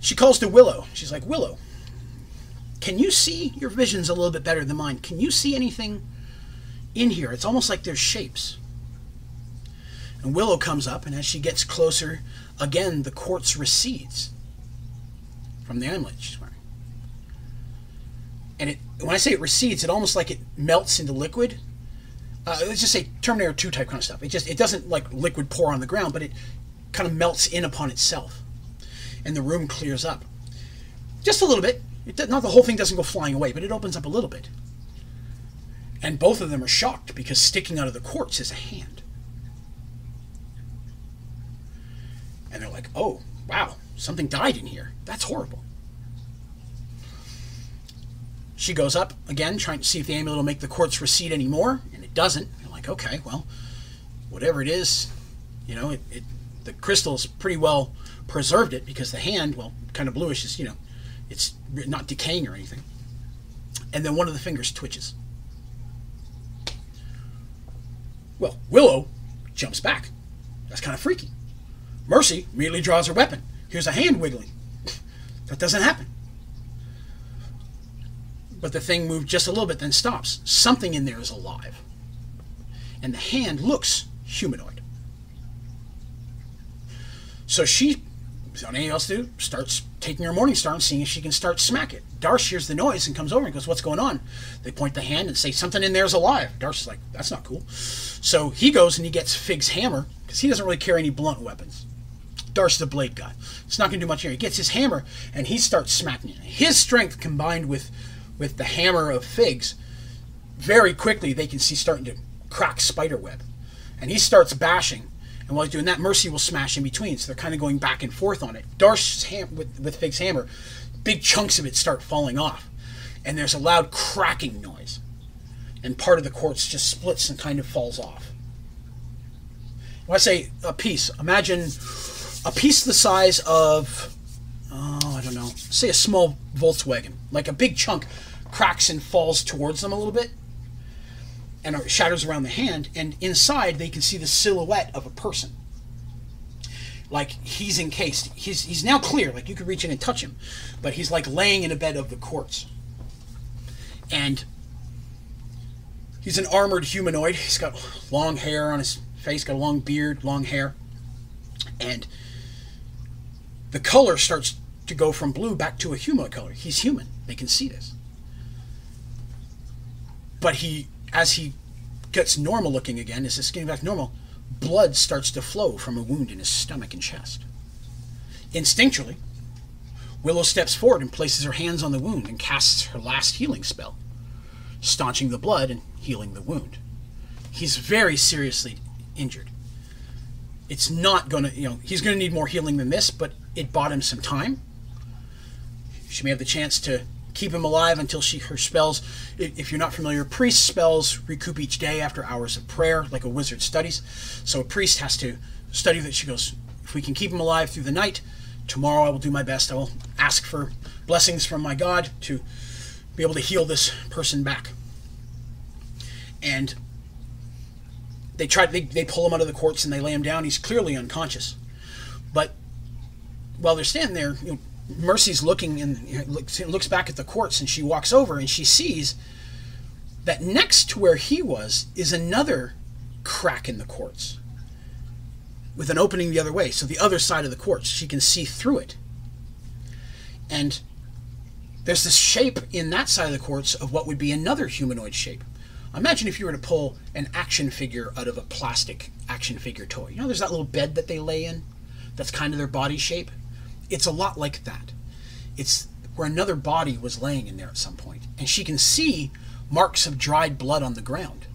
She calls to Willow. She's like, Willow, can you see? Your vision's a little bit better than mine. Can you see anything in here? It's almost like there's shapes. And Willow comes up, and as she gets closer, again, the quartz recedes from the amulet she's wearing. And it, when I say it recedes, it almost like it melts into liquid. Uh, let's just say Terminator 2 type kind of stuff. It just it doesn't like liquid pour on the ground, but it kind of melts in upon itself, and the room clears up, just a little bit. It, not the whole thing doesn't go flying away, but it opens up a little bit. And both of them are shocked because sticking out of the quartz is a hand. And they're like, "Oh, wow, something died in here. That's horrible." She goes up again, trying to see if the amulet will make the quartz recede anymore, and it doesn't. You're like, "Okay, well, whatever it is, you know, it, it the crystal's pretty well preserved it because the hand, well, kind of bluish, is you know, it's not decaying or anything." And then one of the fingers twitches. Well, Willow jumps back. That's kind of freaky. Mercy immediately draws her weapon. Here's a hand wiggling. That doesn't happen. But the thing moved just a little bit, then stops. Something in there is alive. And the hand looks humanoid. So she, without anything else to do, starts taking her morning star and seeing if she can start smack it. Darsh hears the noise and comes over and goes, What's going on? They point the hand and say, Something in there's alive. Darsh's like, That's not cool. So he goes and he gets Fig's hammer because he doesn't really carry any blunt weapons. Darsh's the blade guy. It's not going to do much here. He gets his hammer and he starts smacking it. His strength combined with, with the hammer of Fig's, very quickly they can see starting to crack spider web. And he starts bashing. And while he's doing that, Mercy will smash in between. So they're kind of going back and forth on it. Darsh's ham with, with Fig's hammer, big chunks of it start falling off. And there's a loud cracking noise. And part of the quartz just splits and kind of falls off. When I say a piece, imagine a piece the size of, oh, I don't know, say a small Volkswagen, like a big chunk cracks and falls towards them a little bit and shatters around the hand, and inside they can see the silhouette of a person. Like he's encased. He's he's now clear, like you could reach in and touch him, but he's like laying in a bed of the quartz. And he's an armored humanoid. He's got long hair on his face, got a long beard, long hair. And the color starts to go from blue back to a human color. He's human. They can see this. But he, as he gets normal looking again, as his skin back normal, blood starts to flow from a wound in his stomach and chest. Instinctually, Willow steps forward and places her hands on the wound and casts her last healing spell, staunching the blood and healing the wound. He's very seriously injured. It's not to, you know, he's to need more healing than this, but it bought him some time. She may have the chance to keep him alive until she her spells. If you're not familiar, priest spells recoup each day after hours of prayer, like a wizard studies. So a priest has to study that. She goes, if we can keep him alive through the night, tomorrow I will do my best. I will ask for blessings from my God to be able to heal this person back. And they try they, they pull him out of the quartz and they lay him down. He's clearly unconscious. But while they're standing there, you know, Mercy's looking and looks, looks back at the quartz and she walks over and she sees that next to where he was is another crack in the quartz with an opening the other way. So the other side of the quartz, she can see through it. And there's this shape in that side of the quartz of what would be another humanoid shape. Imagine if you were to pull an action figure out of a plastic action figure toy. You know, there's that little bed that they lay in that's kind of their body shape. It's a lot like that. It's where another body was laying in there at some point. and she can see marks of dried blood on the ground.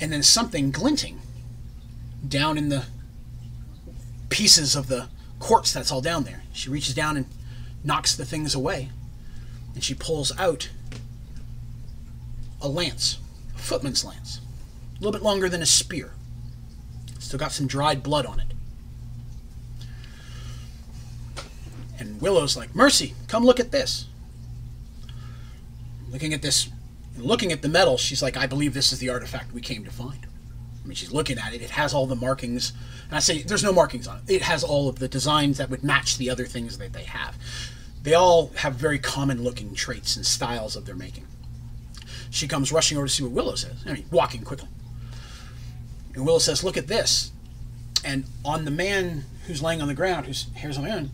And then something glinting down in the pieces of the quartz that's all down there. She reaches down and knocks the things away, and she pulls out a lance, a footman's lance, a little bit longer than a spear. Still got some dried blood on it. And Willow's like, Mercy, come look at this. Looking at this, looking at the metal, she's like, I believe this is the artifact we came to find. I mean, she's looking at it. It has all the markings. And I say, there's no markings on it. It has all of the designs that would match the other things that they have. They all have very common looking traits and styles of their making. She comes rushing over to see what Willow says. I mean, walking quickly. And Willow says, Look at this. And on the man who's laying on the ground, whose hair's on the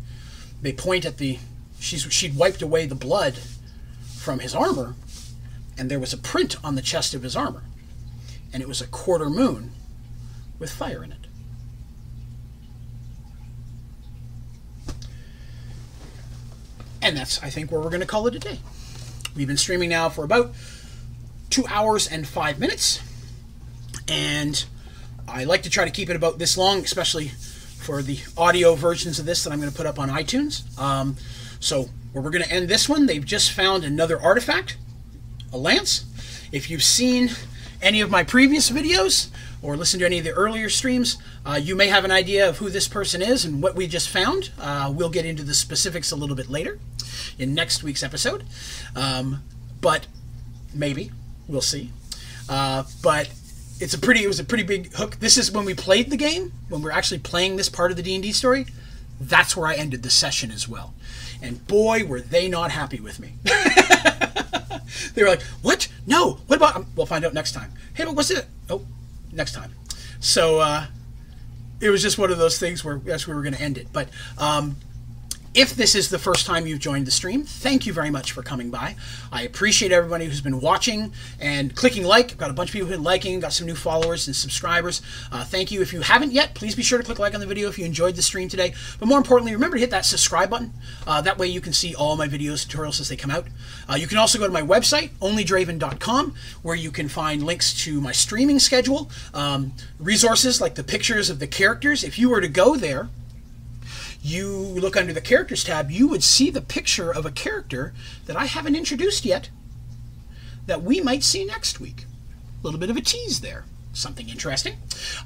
they point at the she's she'd wiped away the blood from his armor, and there was a print on the chest of his armor, and it was a quarter moon with fire in it. And that's, I think, where we're going to call it a day. We've been streaming now for about two hours and five minutes, and I like to try to keep it about this long, especially for the audio versions of this that I'm going to put up on iTunes. Um, so where we're going to end this one, they've just found another artifact, a lance. If you've seen any of my previous videos or listened to any of the earlier streams, uh, you may have an idea of who this person is and what we just found. Uh, we'll get into the specifics a little bit later in next week's episode, um, but maybe we'll see. Uh, but it's a pretty it was a pretty big hook. This is when we played the game when we we're actually playing this part of the D and D story. That's where I ended the session as well. And boy, were they not happy with me. they were like, "What? No. What about?" Um, we'll find out next time. Hey, but what's it? Oh, next time. So uh, it was just one of those things where yes, we were going to end it. But um, if this is the first time you've joined the stream, thank you very much for coming by. I appreciate everybody who's been watching and clicking like. I've got a bunch of people who've been liking, got some new followers and subscribers. Uh, thank you. If you haven't yet, please be sure to click like on the video if you enjoyed the stream today. But more importantly, remember to hit that subscribe button. Uh, that way you can see all my videos, tutorials as they come out. Uh, you can also go to my website, onlydraven.com, where you can find links to my streaming schedule, um, resources like the pictures of the characters. If you were to go there, you look under the characters tab, you would see the picture of a character that I haven't introduced yet that we might see next week. A little bit of a tease there. Something interesting.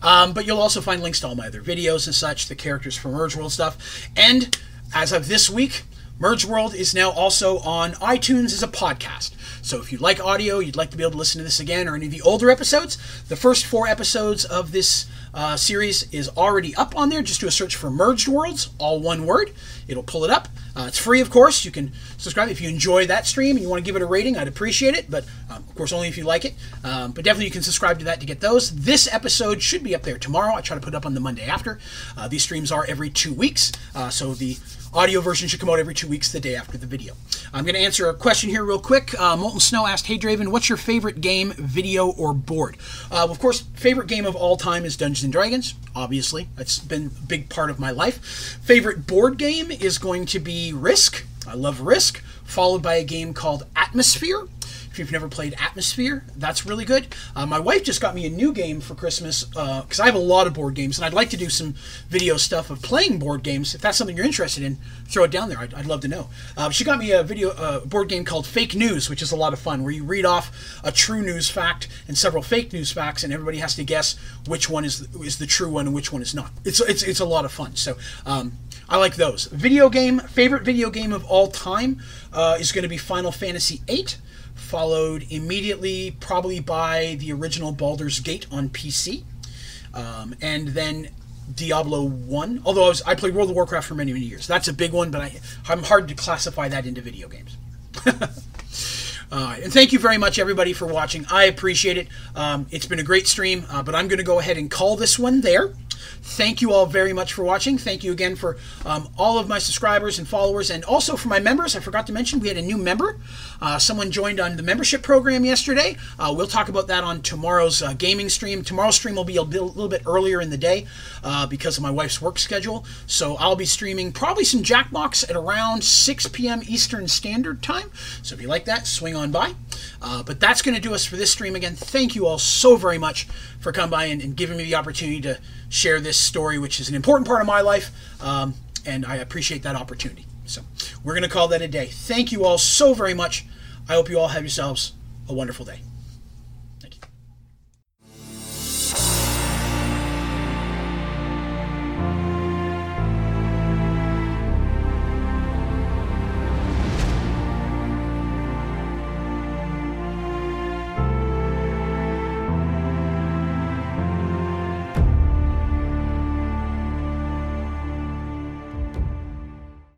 Um, but you'll also find links to all my other videos and such, the characters from Merge World stuff. And as of this week, Merge World is now also on iTunes as a podcast. So if you like audio, you'd like to be able to listen to this again or any of the older episodes, the first four episodes of this uh, series is already up on there. Just do a search for Merged Worlds, all one word. It'll pull it up. Uh, it's free, of course. You can subscribe if you enjoy that stream and you want to give it a rating. I'd appreciate it, but um, of course only if you like it. Um, but definitely you can subscribe to that to get those. This episode should be up there tomorrow. I try to put it up on the Monday after. Uh, these streams are every two weeks, uh, so the Audio version should come out every two weeks, the day after the video. I'm going to answer a question here real quick. Uh, Molten Snow asked, Hey Draven, what's your favorite game, video, or board? Uh, of course, favorite game of all time is Dungeons and Dragons, obviously. That's been a big part of my life. Favorite board game is going to be Risk. I love Risk, followed by a game called Atmosfear. If you've never played Atmosfear, that's really good. Uh, my wife just got me a new game for Christmas because uh, I have a lot of board games and I'd like to do some video stuff of playing board games. If that's something you're interested in, throw it down there. I'd, I'd love to know. Uh, she got me a video uh, board game called Fake News, which is a lot of fun, where you read off a true news fact and several fake news facts, and everybody has to guess which one is is the true one and which one is not. It's it's it's a lot of fun. So. Um, I like those. Video game, favorite video game of all time uh, is going to be Final Fantasy VIII followed immediately probably by the original Baldur's Gate on PC, um, and then Diablo 1. Although I, was, I played World of Warcraft for many, many years. That's a big one, but I, I'm hard to classify that into video games. Uh, and thank you very much, everybody, for watching. I appreciate it. Um, it's been a great stream, uh, but I'm going to go ahead and call this one there. Thank you all very much for watching. Thank you again for um, all of my subscribers and followers, and also for my members. I forgot to mention we had a new member. Uh, someone joined on the membership program yesterday. Uh, we'll talk about that on tomorrow's uh, gaming stream. Tomorrow's stream will be a, little bit earlier in the day uh, because of my wife's work schedule. So I'll be streaming probably some Jackbox at around 6 p.m. Eastern Standard Time. So if you like that, swing on by. Uh, but that's going to do us for this stream again. Thank you all so very much for coming by and, and giving me the opportunity to share this story, which is an important part of my life, um, and I appreciate that opportunity. So we're going to call that a day. Thank you all so very much. I hope you all have yourselves a wonderful day.